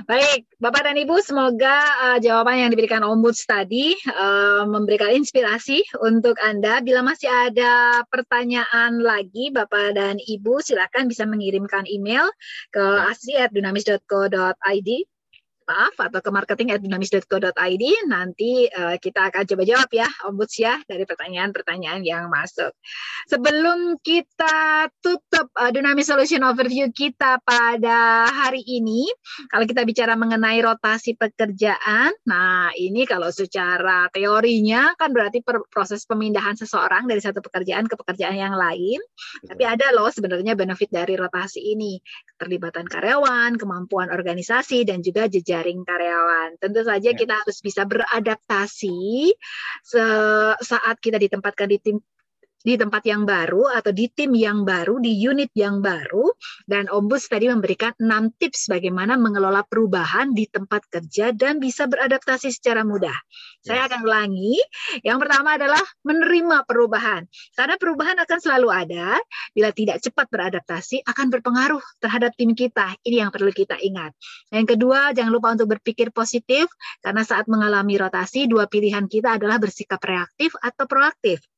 baik Bapak dan Ibu, semoga uh, jawaban yang diberikan Ombuds tadi uh, memberikan inspirasi untuk Anda. Bila masih ada pertanyaan lagi, Bapak dan Ibu, silakan bisa mengirimkan email ke asri@dunamis.co.id maaf atau ke marketing@dinamis.co.id nanti uh, kita akan coba jawab ya Ombuds ya dari pertanyaan-pertanyaan yang masuk. Sebelum kita tutup uh, Dynamics Solution Overview kita pada hari ini, kalau kita bicara mengenai rotasi pekerjaan, nah ini kalau secara teorinya kan berarti per proses pemindahan seseorang dari satu pekerjaan ke pekerjaan yang lain. Tapi ada loh sebenarnya benefit dari rotasi ini, keterlibatan karyawan, kemampuan organisasi dan juga jejak jaring karyawan. Tentu saja ya. kita harus bisa beradaptasi saat kita ditempatkan di tim di tempat yang baru atau di tim yang baru, di unit yang baru. Dan Ombus tadi memberikan enam tips bagaimana mengelola perubahan di tempat kerja dan bisa beradaptasi secara mudah. Saya akan ulangi. Yang pertama adalah menerima perubahan. Karena perubahan akan selalu ada. Bila tidak cepat beradaptasi, akan berpengaruh terhadap tim kita. Ini yang perlu kita ingat. Yang kedua, jangan lupa untuk berpikir positif. Karena saat mengalami rotasi, dua pilihan kita adalah bersikap reaktif atau proaktif.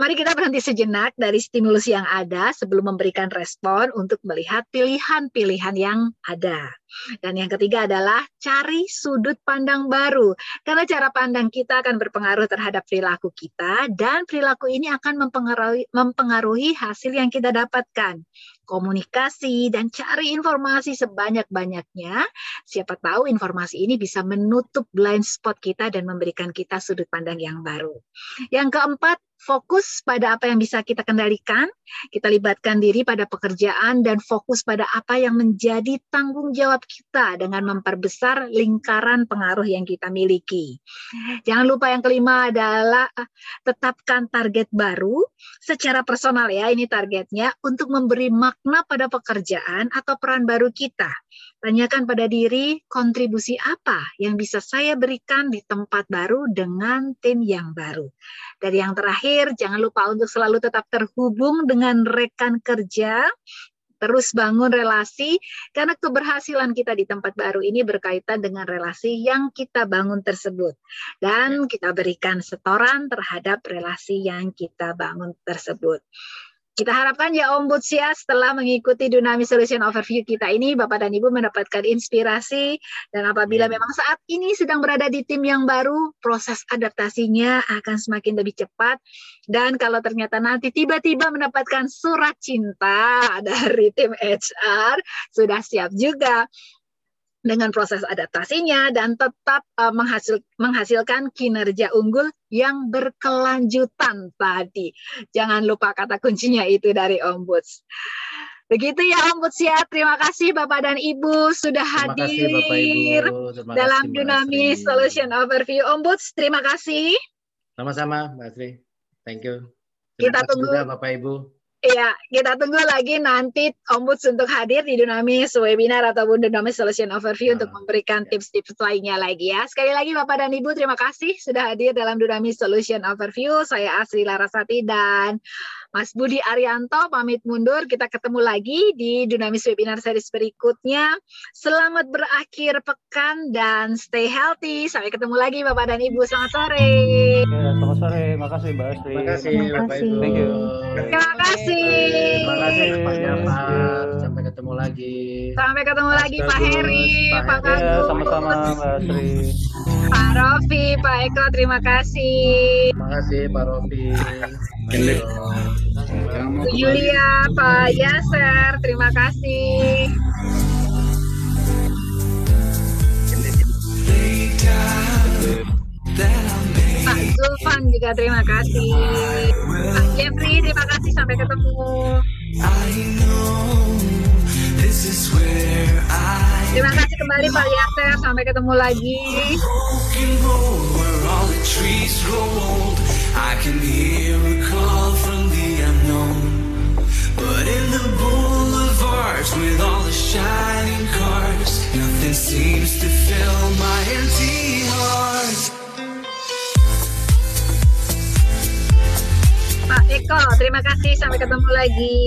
Mari kita berhenti sejenak dari stimulus yang ada sebelum memberikan respon untuk melihat pilihan-pilihan yang ada. Dan yang ketiga adalah cari sudut pandang baru. Karena cara pandang kita akan berpengaruh terhadap perilaku kita dan perilaku ini akan mempengaruhi, mempengaruhi hasil yang kita dapatkan. Komunikasi dan cari informasi sebanyak-banyaknya. Siapa tahu informasi ini bisa menutup blind spot kita dan memberikan kita sudut pandang yang baru. Yang keempat, fokus pada apa yang bisa kita kendalikan, kita libatkan diri pada pekerjaan dan fokus pada apa yang menjadi tanggung jawab kita dengan memperbesar lingkaran pengaruh yang kita miliki. Jangan lupa yang kelima adalah tetapkan target baru secara personal ya, ini targetnya untuk memberi makna pada pekerjaan atau peran baru kita. Tanyakan pada diri kontribusi apa yang bisa saya berikan di tempat baru dengan tim yang baru. Dan yang terakhir, jangan lupa untuk selalu tetap terhubung dengan rekan kerja terus bangun relasi karena keberhasilan kita di tempat baru ini berkaitan dengan relasi yang kita bangun tersebut dan kita berikan setoran terhadap relasi yang kita bangun tersebut. Kita harapkan ya Om Butsia setelah mengikuti Dynamic Solution Overview kita ini, Bapak dan Ibu mendapatkan inspirasi. Dan apabila memang saat ini sedang berada di tim yang baru, proses adaptasinya akan semakin lebih cepat. Dan kalau ternyata nanti tiba-tiba mendapatkan surat cinta dari tim HR, sudah siap juga dengan proses adaptasinya dan tetap uh, menghasil, menghasilkan kinerja unggul yang berkelanjutan tadi. Jangan lupa kata kuncinya itu dari Ombuds. Begitu ya Ombuds ya. Terima kasih Bapak dan Ibu sudah Terima hadir kasih Bapak Ibu. Terima dalam kasih, Mbak Dynamic Asri. Solution Overview Ombuds. Terima kasih. Sama-sama Mbak Asri. Thank you. Kita Terima kasih tunggu. juga Bapak Ibu. Iya, kita tunggu lagi nanti Ombuds untuk hadir di Dynamis webinar ataupun Dynamis Solution Overview untuk memberikan tips-tips lainnya lagi ya. Sekali lagi Bapak dan Ibu terima kasih sudah hadir dalam Dynamis Solution Overview. Saya Asri Larasati dan Mas Budi Arianto pamit mundur. Kita ketemu lagi di Dynamis webinar series berikutnya. Selamat berakhir pekan dan stay healthy. Sampai ketemu lagi Bapak dan Ibu. Selamat sore. Ya, selamat sore. Makasih Mbak Asri. Terima kasih Terima Bapak kasih. Ibu. Thank you. Terima kasih. Terima kasih Pak Terima Jafar. Sampai ketemu lagi. Sampai ketemu Mas lagi Pak Heri, Pak Pak Heri. Ya, sama-sama Mbak Asri. Pak Rofi, Pak Eko, terima kasih. Terima kasih Pak Rofi. Bu Yulia, Pak Yaser, terima kasih. Pak Zulfan juga terima kasih. Pak Jeffrey, terima kasih. Sampai ketemu. Terima kasih kembali Pak Yaser. Sampai ketemu lagi. But in the boulevards with all the shining cars, nothing seems to fill my empty heart. Pak Eko, terima kasih. Sampai ketemu lagi.